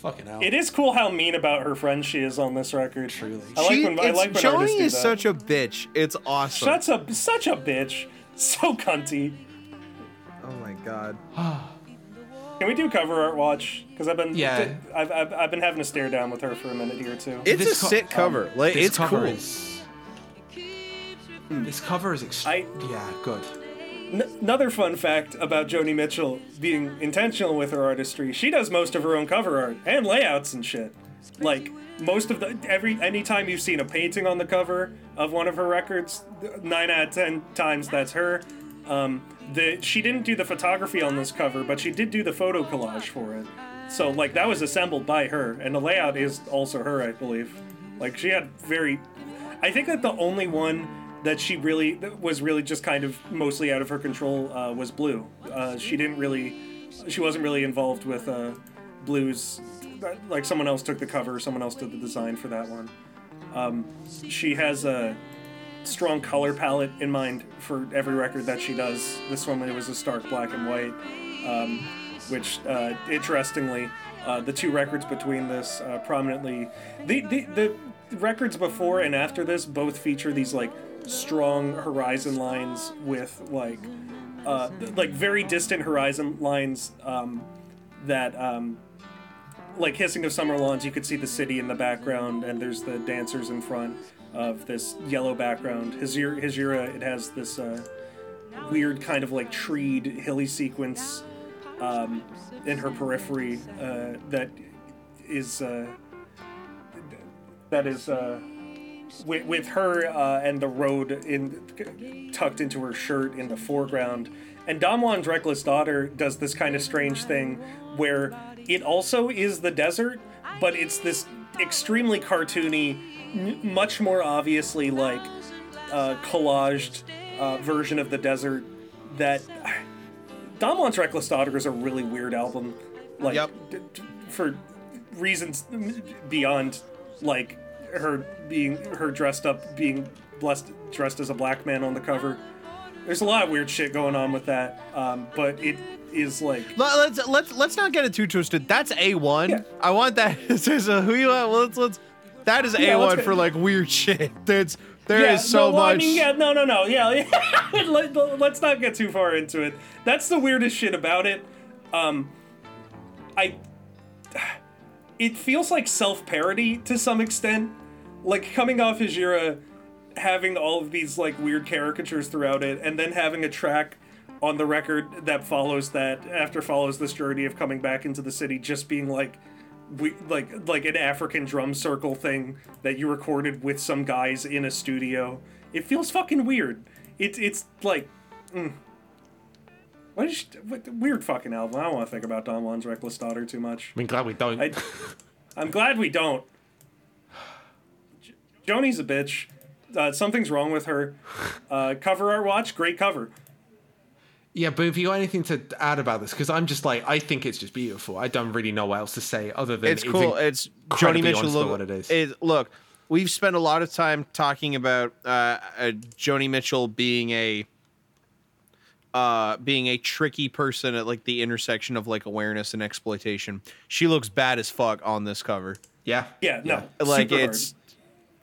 Fucking hell It is cool how mean about her friend she is on this record. Truly. I like She- when I it's- like when Joni artists do is that. such a bitch. It's awesome. Such a such a bitch. So cunty. oh my god. Can we do cover art watch? Because I've been Yeah. I've, I've I've been having a stare down with her for a minute here too. It's This a co- sick um, cover. like this it's cover cool. is hmm, this cover is ext- I- yeah good N- another fun fact about Joni Mitchell being intentional with her artistry: she does most of her own cover art and layouts and shit. Like most of the every anytime you've seen a painting on the cover of one of her records, nine out of ten times that's her. Um, the she didn't do the photography on this cover, but she did do the photo collage for it. So like that was assembled by her, and the layout is also her, I believe. Like she had very, I think that the only one that she really was really just kind of mostly out of her control uh, was Blue. Uh, she didn't really, she wasn't really involved with uh, Blue's. Like someone else took the cover, someone else did the design for that one. Um, she has a strong color palette in mind for every record that she does. This one it was a stark black and white, um, which uh, interestingly, uh, the two records between this uh, prominently, the, the the records before and after this both feature these like strong horizon lines with like uh, like very distant horizon lines um, that um, like hissing of summer lawns you could see the city in the background and there's the dancers in front of this yellow background. Hejira, it has this uh, weird kind of like treed hilly sequence um, in her periphery uh, that is uh, that is uh, with, with her uh, and the road in tucked into her shirt in the foreground. And Don Juan's Reckless Daughter does this kind of strange thing where it also is the desert, but it's this extremely cartoony, m- much more obviously like uh, collaged uh, version of the desert that Don Juan's Reckless Daughter is a really weird album. Like Yep. d- d- for reasons beyond like her being her dressed up being blessed dressed as a black man on the cover. There's a lot of weird shit going on with that, um, but it is like Let- Let's let's let's not get it too twisted. That's a one. Yeah. I want that. Who you want? Let's let's. That is a Yeah, one for like weird shit. That's there is yeah, so no, well, much. I mean, yeah, no, no, no, yeah. yeah. Let, us not get too far into it. That's the weirdest shit about it. Um, I. It feels like self parody to some extent. Like coming off Hejira, having all of these like weird caricatures throughout it, and then having a track on the record that follows that after follows this journey of coming back into the city, just being like we like like an African drum circle thing that you recorded with some guys in a studio. It feels fucking weird. It's it's like, mm. what is what, weird fucking album. I don't want to think about Don Juan's Reckless Daughter too much. I'm glad we don't I, I'm glad we don't. J- Joni's a bitch. Uh, something's wrong with her. Uh, cover art watch, great cover. Yeah, but if you got anything to add about this, because I'm just like, I think it's just beautiful. I don't really know what else to say other than it's cool. in- It's Joni Mitchell. honest Look, what it is. look, we've spent a lot of time talking about uh, uh, Joni Mitchell being a uh, being a tricky person at like the intersection of like awareness and exploitation. She looks bad as fuck on this cover. yeah, Yeah, no, Like super it's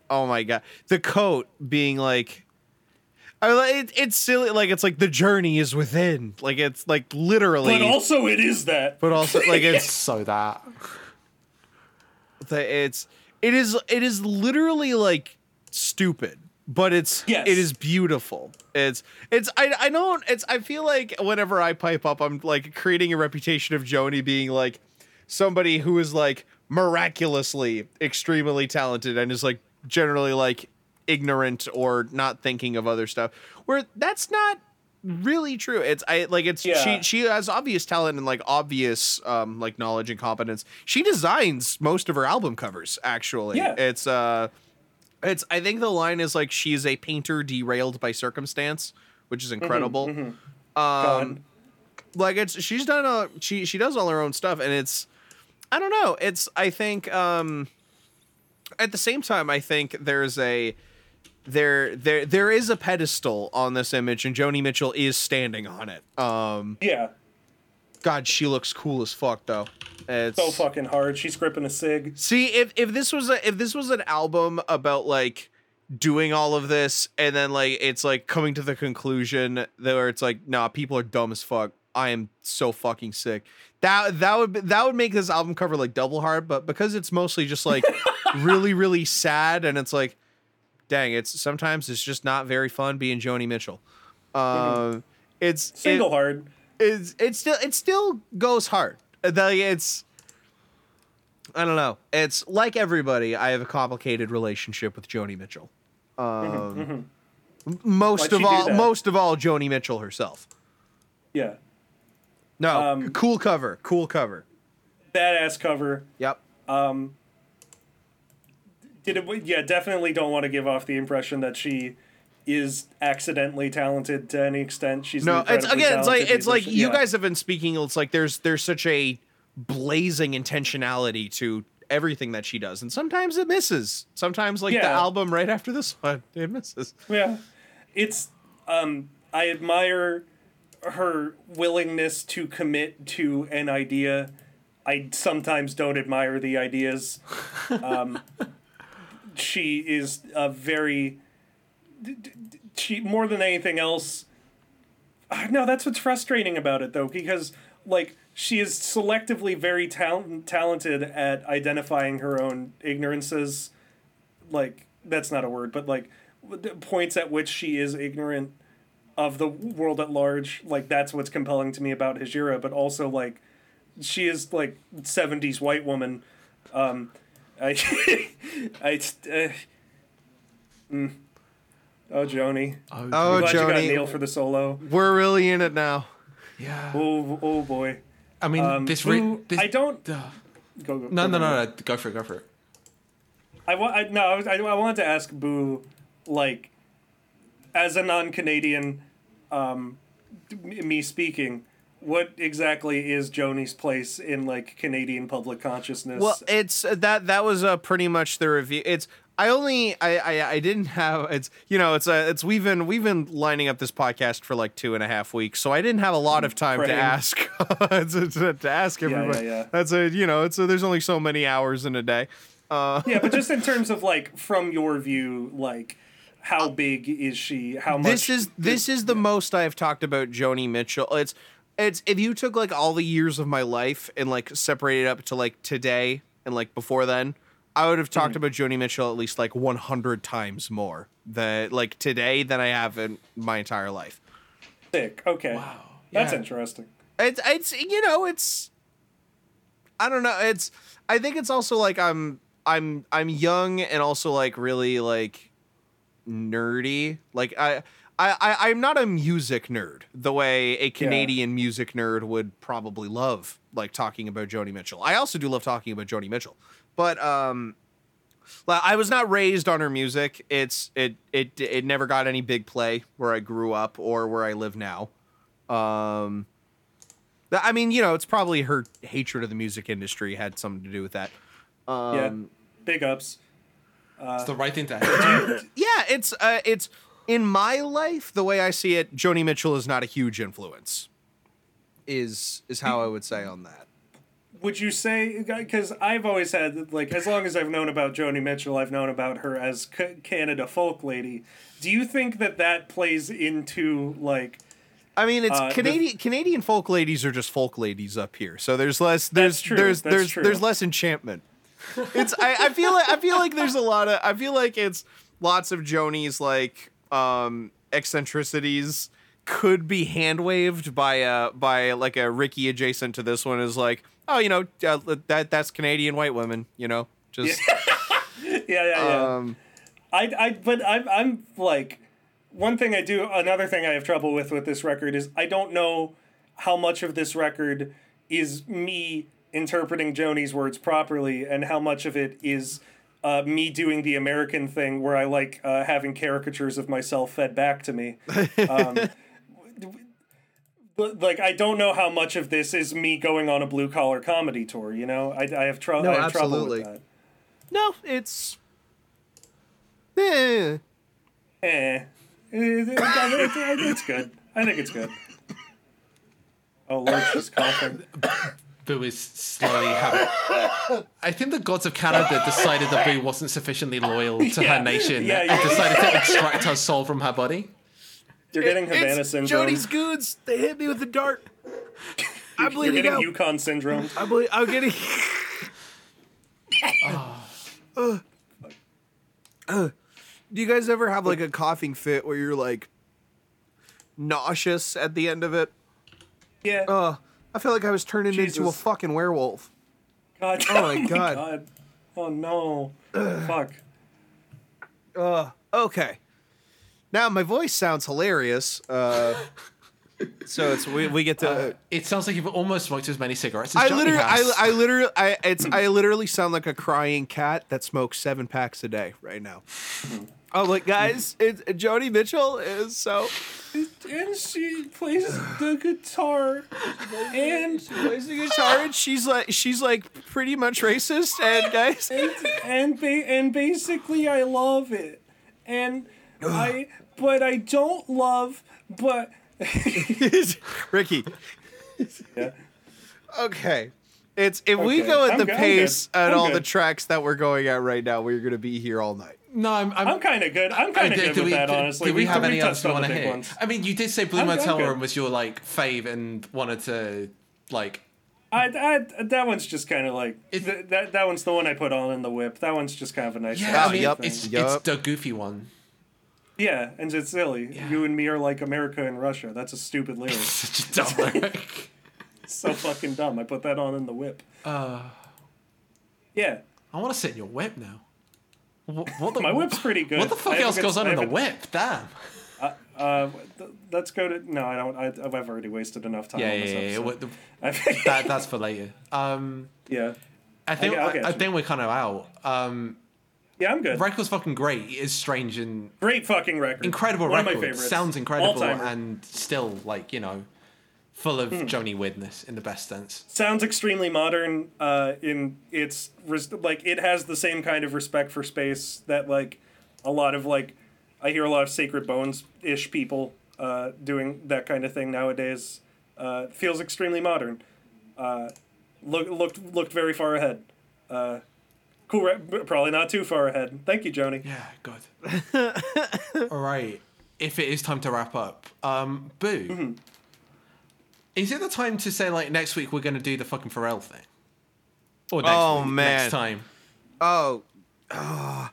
oh my god, the coat being like. I, it, it's silly, like it's like the journey is within, like it's like literally, But also, it is that. but also like it's So that. the, it's it is it is literally like stupid but it's Yes. it is beautiful it's it's I, I don't it's i feel like whenever i pipe up i'm like creating a reputation of joni being like somebody who is like miraculously extremely talented and is like generally like ignorant or not thinking of other stuff where that's not really true it's i like it's Yeah. she she has obvious talent and like obvious um like knowledge and competence she designs most of her album covers actually Yeah. it's uh it's i think the line is like she's a painter derailed by circumstance which is incredible um Gone. like it's she's done a she she does all her own stuff and it's i don't know it's i think um at the same time i think there's a there there there is a pedestal on this image and joni mitchell is standing on it um Yeah. god she looks cool as fuck though it's So fucking hard. She's gripping a cig. See, if if this was a if this was an album about like doing all of this and then like it's like coming to the conclusion that where it's like, nah, people are dumb as fuck. I am so fucking sick. That that would be- that would make this album cover like double hard, but because it's mostly just like really really sad and it's like, dang, it's sometimes it's just not very fun being Joni Mitchell. Um, it's it- Single hard. it's it still it still goes hard. It's I don't know. It's like everybody. I have a complicated relationship with Joni Mitchell. Um, m- most Why'd of all, most of all, Joni Mitchell herself. Yeah. No, Um, cool cover, cool cover. Badass cover. Yep. Did it? Yeah, definitely don't want to give off the impression that she is accidentally talented to any extent. She's No, it's again. It's like it's like you Yeah. guys have been speaking. It's like there's there's such a blazing intentionality to everything that she does, and sometimes it misses. Sometimes like the album right after this one, it misses. Yeah, it's. Um, I admire her willingness to commit to an idea. I sometimes don't admire the ideas. Um, she is a very. She more than anything else. No, that's what's frustrating about it though, because like she is selectively very talent talented at identifying her own ignorances like that's not a word, but like the points at which she is ignorant of the world at large. Like that's what's compelling to me about Hejira, but also like she is like seventies white woman. Um, I, I, uh, mm. oh Joni, Oh, glad you got Joni, Neil for the solo. we're really in it now. Yeah. Oh, oh boy. I mean, Um, this, re- Boo, this I don't. Ugh. Go, go, No, go, no, go. no, no. Go for it. Go for it. I want. I, no, I, was, I, I wanted to ask Boo, like, as a non-Canadian, um, me speaking, what exactly is Joni's place in like Canadian public consciousness? Well, it's uh, that that was uh, pretty much the review. It's I only I, I I didn't have it's you know it's a it's we've been we've been lining up this podcast for like two and a half weeks, so I didn't have a lot of time to ask to, to, ask yeah, everybody. yeah. That's a you know it's a, there's only so many hours in a day. Uh, yeah, but just in terms of like from your view, like how big is she? How much? this is this is the most I've talked about Joni Mitchell. It's it's if you took like all the years of my life and like separated up to like today and like before then, I would have talked mm-hmm. about Joni Mitchell at least like 100 times more that like today than I have in my entire life. sick. Okay, Wow. that's Yeah. interesting. It's it's you know it's I don't know it's I think it's also like I'm I'm I'm young and also like really like nerdy like I. I, I, I'm not a music nerd the way a Canadian music nerd would probably love like talking about Joni Mitchell. I also do love talking about Joni Mitchell, but um, like, I was not raised on her music. It's it it it never got any big play where I grew up or where I live now. Um, I mean, you know, it's probably her hatred of the music industry had something to do with that. Um, yeah, big ups. It's the right thing to ask. yeah, it's uh, it's in my life the way I see it. Joni Mitchell is not a huge influence. Is is how I would say on that. would you say because I've always had like as long as I've known about Joni Mitchell, I've known about her as C- Canada folk lady. Do you think that that plays into like I mean, it's Uh, the- Canadian Canadian folk ladies are just folk ladies up here, so there's less there's That's true, there's that's there's true. there's less enchantment. It's I, I feel like I feel like there's a lot of I feel like it's lots of Joni's like um eccentricities could be hand waved by a by like a Ricky adjacent to this one is like oh you know uh, that that's Canadian white women you know just yeah yeah yeah. um I I but I'm I'm like one thing I do another thing I have trouble with with this record is I don't know how much of this record is me interpreting Joni's words properly and how much of it is uh, me doing the American thing where I like uh, having caricatures of myself fed back to me. Um, but like I don't know how much of this is me going on a blue collar comedy tour. You know, I, I have, trou- No, I have trouble absolutely. with that. no it's eh. Eh. It's, it's good. I think it's good. Oh, Lurch is coughing. Boo is slowly having. I think the gods of Canada decided that Boo wasn't sufficiently loyal to Yeah, her nation yeah, and yeah. decided to extract her soul from her body. You're getting Havana it's syndrome. Jody's goods they hit me with a dart I'm You're getting out Yukon syndrome. I believe I'm getting. Uh, uh, do you guys ever have like a coughing fit where you're like nauseous at the end of it? Yeah. Uh, I feel like I was turning into a fucking werewolf. God. oh my God. Oh no. Fuck. Uh, okay. Now my voice sounds hilarious. Uh, so it's we, we get to. It sounds like you've almost smoked as many cigarettes as I Joni literally, has. I, I literally, I it's, I literally sound like a crying cat that smokes seven packs a day right now. Oh, like guys, it's Joni Mitchell is so And she plays the guitar. And she plays the guitar and she's like she's like pretty much racist and guys and and, ba- and basically I love it. And I but I don't love but Ricky. yeah. Okay. It's if we go at I'm the good, pace good, at all the tracks that we're going at right now, we're gonna be here all night. No, I'm. I'm, I'm kind of good. I'm kind of good do with we, that, honestly. Do we, have we any others touched you on want the to big hear? ones. I mean, you did say Blue I'm- I'm Motel. Room was your like fave and wanted to like. I, I, that one's just kind of like It- th- that. That one's the one I put on in the whip. That one's just kind of a nice. Yeah, I mean, yup, thing. it's Yup. it's the goofy one. yeah, and it's silly. Yeah. You and me are like America and Russia. That's a stupid lyric. Such a dumb lyric. so fucking dumb. I put that on in the whip. Uh, Yeah, I want to sit in your whip now. What, the, my whip's pretty good. What the fuck else goes under the whip? Damn. Uh, th- let's go to. No, I don't. I, I've already wasted enough time Yeah, on yeah, this yeah. yeah. the- I- that, that's for later. Um, yeah, I think I'll I, I you. think we're kind of out. Um, yeah, I'm good. record's fucking great. It is strange and Great fucking record. incredible One record. of my favorites. Sounds incredible All-timer. and still like you know, full Hmm. of Joni weirdness in the best sense. sounds extremely modern uh in its res- like it has the same kind of respect for space that like a lot of like i hear a lot of sacred bones ish people uh doing that kind of thing nowadays uh feels extremely modern uh look looked looked very far ahead uh cool re- probably not too far ahead thank you joni Yeah, good. All right. If it is time to wrap up, um, Boo, Mm-hmm. Is it the time to say like next week we're going to do the fucking Pharrell thing? Or next Oh, week, man. next time. Oh, ah.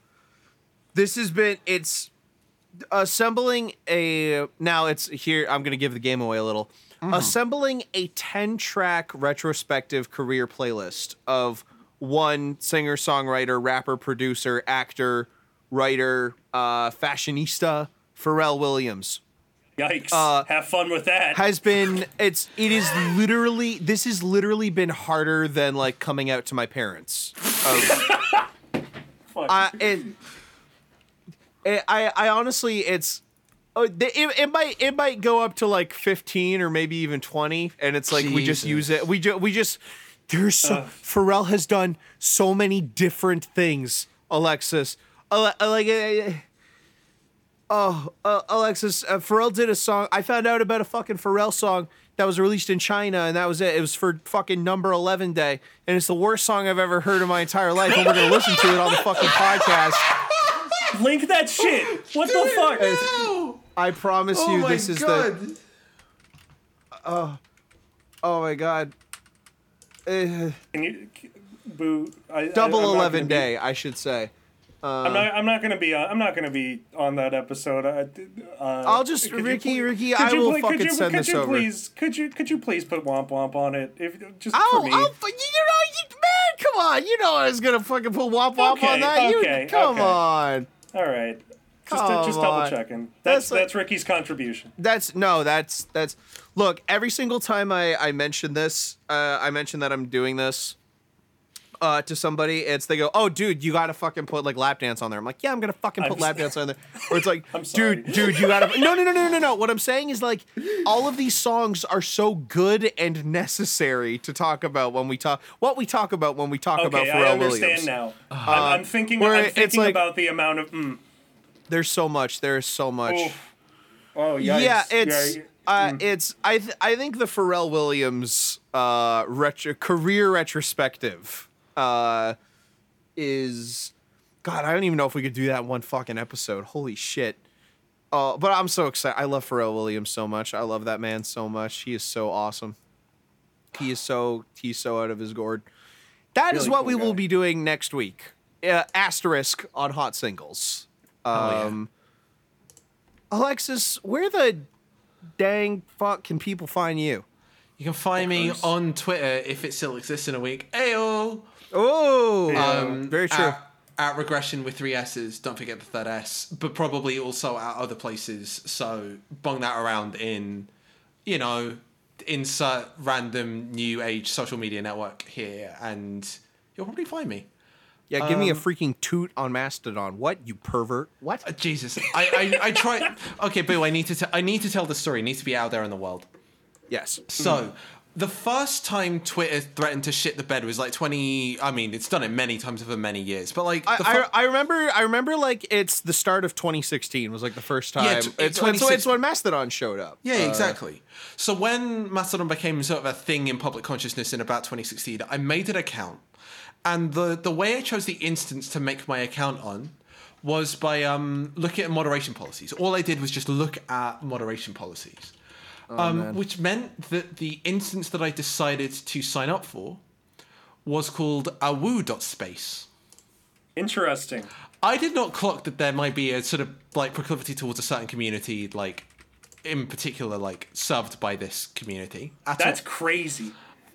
this has been it's assembling a now it's here i'm gonna give the game away a little assembling a 10 track retrospective career playlist of one singer songwriter rapper producer actor writer uh fashionista pharrell williams yikes. Uh, have fun with that. has been it's it is literally this has literally been harder than like coming out to my parents. Fuck. I it, it, I I honestly it's oh, it, it might it might go up to like 15 or maybe even 20 and it's like we just use it. We just we just there's so Ugh. Pharrell has done so many different things Alexis. Ale- like uh, oh uh, Alexis uh, Pharrell did a song I found out about a fucking Pharrell song that was released in China, and that was it. It was for fucking number 11 day, and it's the worst song I've ever heard in my entire life, and we're gonna listen to it on the fucking podcast. Link that shit. What the fuck? No! I promise Oh you, this is the. god! Oh my god. Eh, Can you, boo? I, double I, 11 gonna be- day, I should say. I'm not. I'm not gonna be. On, I'm not gonna be on that episode. I, uh, I'll just- could you Ricky, Ricky, I will pl- fucking you, send could this you over. Please, could you could you please put womp womp on it? If just I'll, for me. I'll, you know, you, man, come on. You know I was gonna fucking put womp womp Okay, on that. okay, you, come okay. on. All right. Just, Come just double checking. That's That's like- that's Ricky's contribution. That's no, that's that's. Look, every single time I I mention this, uh, I mention that I'm doing this. Uh, to somebody, it's they go, "Oh, dude, you gotta fucking put like lap dance on there." I'm like, "Yeah, I'm gonna fucking put I'm lap dance on there." Or it's like, "Dude, dude, you gotta." No, no, no, no, no, no. What I'm saying is like, all of these songs are so good and necessary to talk about when we talk. What we talk about when we talk about Okay, Pharrell I understand Williams. now. I'm, I'm thinking. I'm it's thinking like- about the amount of. Mm, There's so much. There's so much. oof. Oh yikes. Yeah, it's Yeah, uh, mm. it's I th- I think the Pharrell Williams uh retro- career retrospective uh is God, I don't even know if we could do that in one fucking episode. Holy shit. Uh, but I'm so excited. I love Pharrell Williams so much. I love that man so much. He is so awesome. He is so he's so out of his gourd. That is Really what cool we will be doing next week. Uh, asterisk on hot singles. yeah. Um, Alexis, where the dang fuck can people find you? You can find me on Twitter if it still exists in a week. Ayo! Oh, Um, very true. At, at regression with three S's. Don't forget the third S, but probably also at other places. So bung that around in, you know, insert random new age social media network here, and you'll probably find me. yeah, give me a um, freaking toot on Mastodon. What you pervert? What? Uh, Jesus, I, I, I try. Okay, Boo, I need to. T- I need to tell the story. It needs to be out there in the world. Yes. So, the first time Twitter threatened to shit the bed was like 20. I mean, it's done it many times over many years, but like. I, the I, I remember I remember like it's the start of 2016 was like the first time. Yeah, t- it's, it's, 26 it's when Mastodon showed up. Yeah, Uh, exactly. So when Mastodon became sort of a thing in public consciousness in about 2016, I made an account, and the the way I chose the instance to make my account on was by um, looking at moderation policies. All I did was just look at moderation policies, um, which meant that the instance that I decided to sign up for was called awoo.space. Interesting. I did not clock that there might be a sort of like proclivity towards a certain community, like in particular, like served by this community. At That's all. crazy.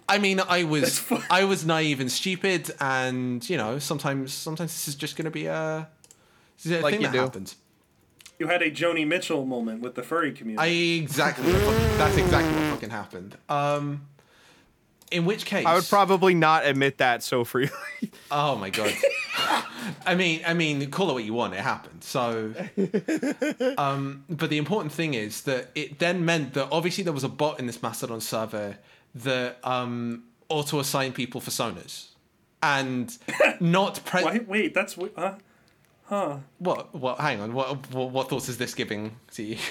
I mean, I was I was naive and stupid, and you know, sometimes sometimes this is just going to be a, a Like thing you that do. happens. You had a Joni Mitchell moment with the furry community. I community. exactly that's exactly what fucking happened. Um, in which case, I would probably not admit that so freely. Oh my god. I mean, I mean, call it what you want. It happened. So, um, but the important thing is that it then meant that obviously there was a bot in this Mastodon server that um, auto assigned people for personas, and not pre. Why, wait, that's wi- huh? What? What? Hang on. What, what? What thoughts is this giving to you?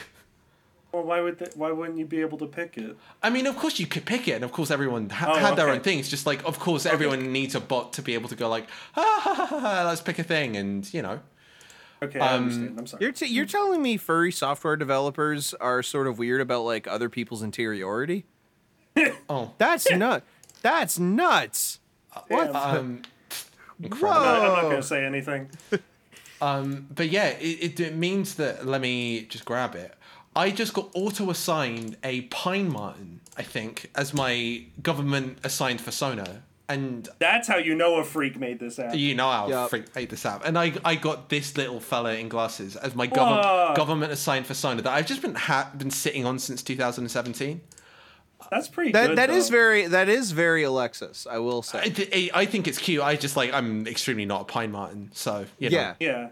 Well, why would th- why wouldn't you be able to pick it? I mean, of course you could pick it, and of course everyone ha- Oh, had their okay. own thing. It's just like, of course, everyone needs a bot to be able to go like, ha ha ha, ha, ha let's pick a thing, and you know. Okay, I Um, understand. I'm sorry. You're t- you're telling me furry software developers are sort of weird about like other people's interiority? Oh. That's nut. That's nuts. What? Um, I'm not, I'm not gonna say anything. Um, but yeah, it, it, it means that. Let me just grab it. I just got auto assigned a pine marten, I think, as my government assigned persona, and That's how you know a freak made this app. you know how Yup. freak hate this app. And I I got this little fella in glasses as my Whoa. government government assigned persona that I've just been ha- been sitting on since 2017. That's pretty That good. that is very that is very Alexis. I will say. I, I, I think it's cute. I just like I'm extremely not a pine marten, so you know. yeah. Yeah.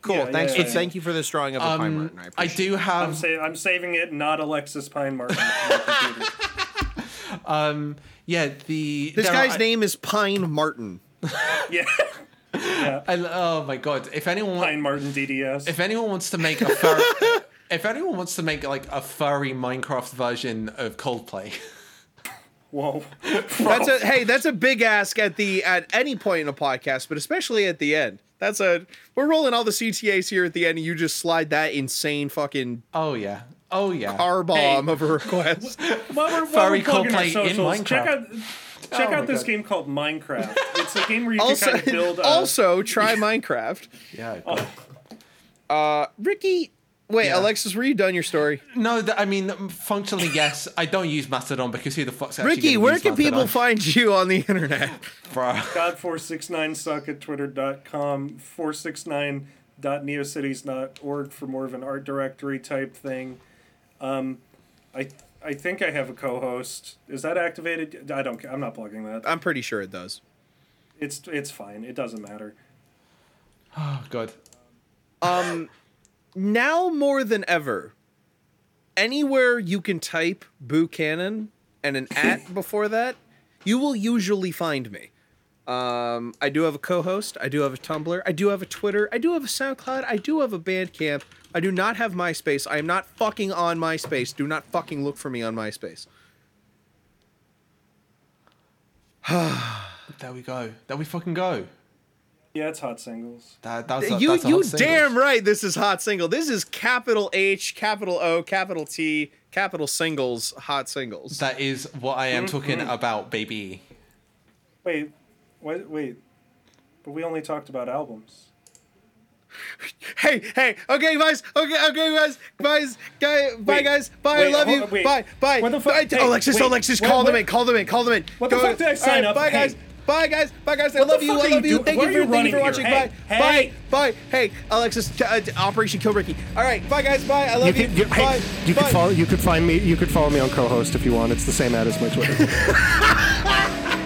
Cool. Yeah, Thanks yeah, for yeah. thank you for this drawing of a pine Um, martin. I, I appreciate do I'm, have sa- I'm saving it, not Alexis Pine Martin. on my computer. um yeah the This guy's are- name is Pine Martin. yeah. yeah. I, oh my god! If anyone wa- Pine Martin DDS. if anyone wants to make a furry, If anyone wants to make like a furry Minecraft version of Coldplay, Whoa. That's a hey, that's a big ask at the at any point in a podcast, but especially at the end. That's a we're rolling all the CTAs here at the end, and you just slide that insane fucking oh yeah, oh yeah, car bomb of a request. While we're, while Furry we're plugging our Coldplay in socials, check Minecraft. out check Oh out this God. game called Minecraft. It's a game where you also, can kind of build. A, also try Minecraft. yeah. Uh, Ricky, wait, Yeah. Alexis, were you done your story? No, th- I mean functionally yes. I don't use Mastodon because who the fuck's actually Ricky, gonna where use can people find you on the internet? Bruh. God469suck at twitter.com, 469.neocities.org for more of an art directory type thing. Um, I I think I have a co-host. Is that activated? I don't. ca- I'm not plugging that. I'm pretty sure it does. It's it's fine. It doesn't matter. Oh god. Now more than ever, anywhere you can type boocanan and an at before that, you will usually find me. Um, I do have a co-host. I do have a Tumblr. I do have a Twitter. I do have a SoundCloud. I do have a Bandcamp. I do not have MySpace. I am not fucking on MySpace. Do not fucking look for me on MySpace. There we go. There we fucking go. Yeah, it's hot singles. That, that's a, you that's a you hot single. damn right. This is hot single. This is capital H, capital O, capital T, capital singles, hot singles. That is what I am talking Mm-hmm. about, baby. Wait, wait, wait. But we only talked about albums. Hey, hey, okay, guys, okay, okay, guys, guys, guy, bye, Wait, guys, bye, wait, I love hold you, wait. bye, bye. What the fuck- Bye, hey, Alexis, wait, Alexis, what- call them what- in, call them in, call them in. What the fuck did I sign all up? Bye, guys. Hey. Bye guys, bye guys. I What love you. I are you love you. Thank you for you thank you for watching. here? Bye, Hey, bye, bye. Hey, Alexis, uh, Operation Kill Ricky. All right, bye guys, bye. I You love you. could, you, Bye, hey, you bye. could follow. You could find me. You could follow me on co-host if you want. It's the same ad as my Twitter.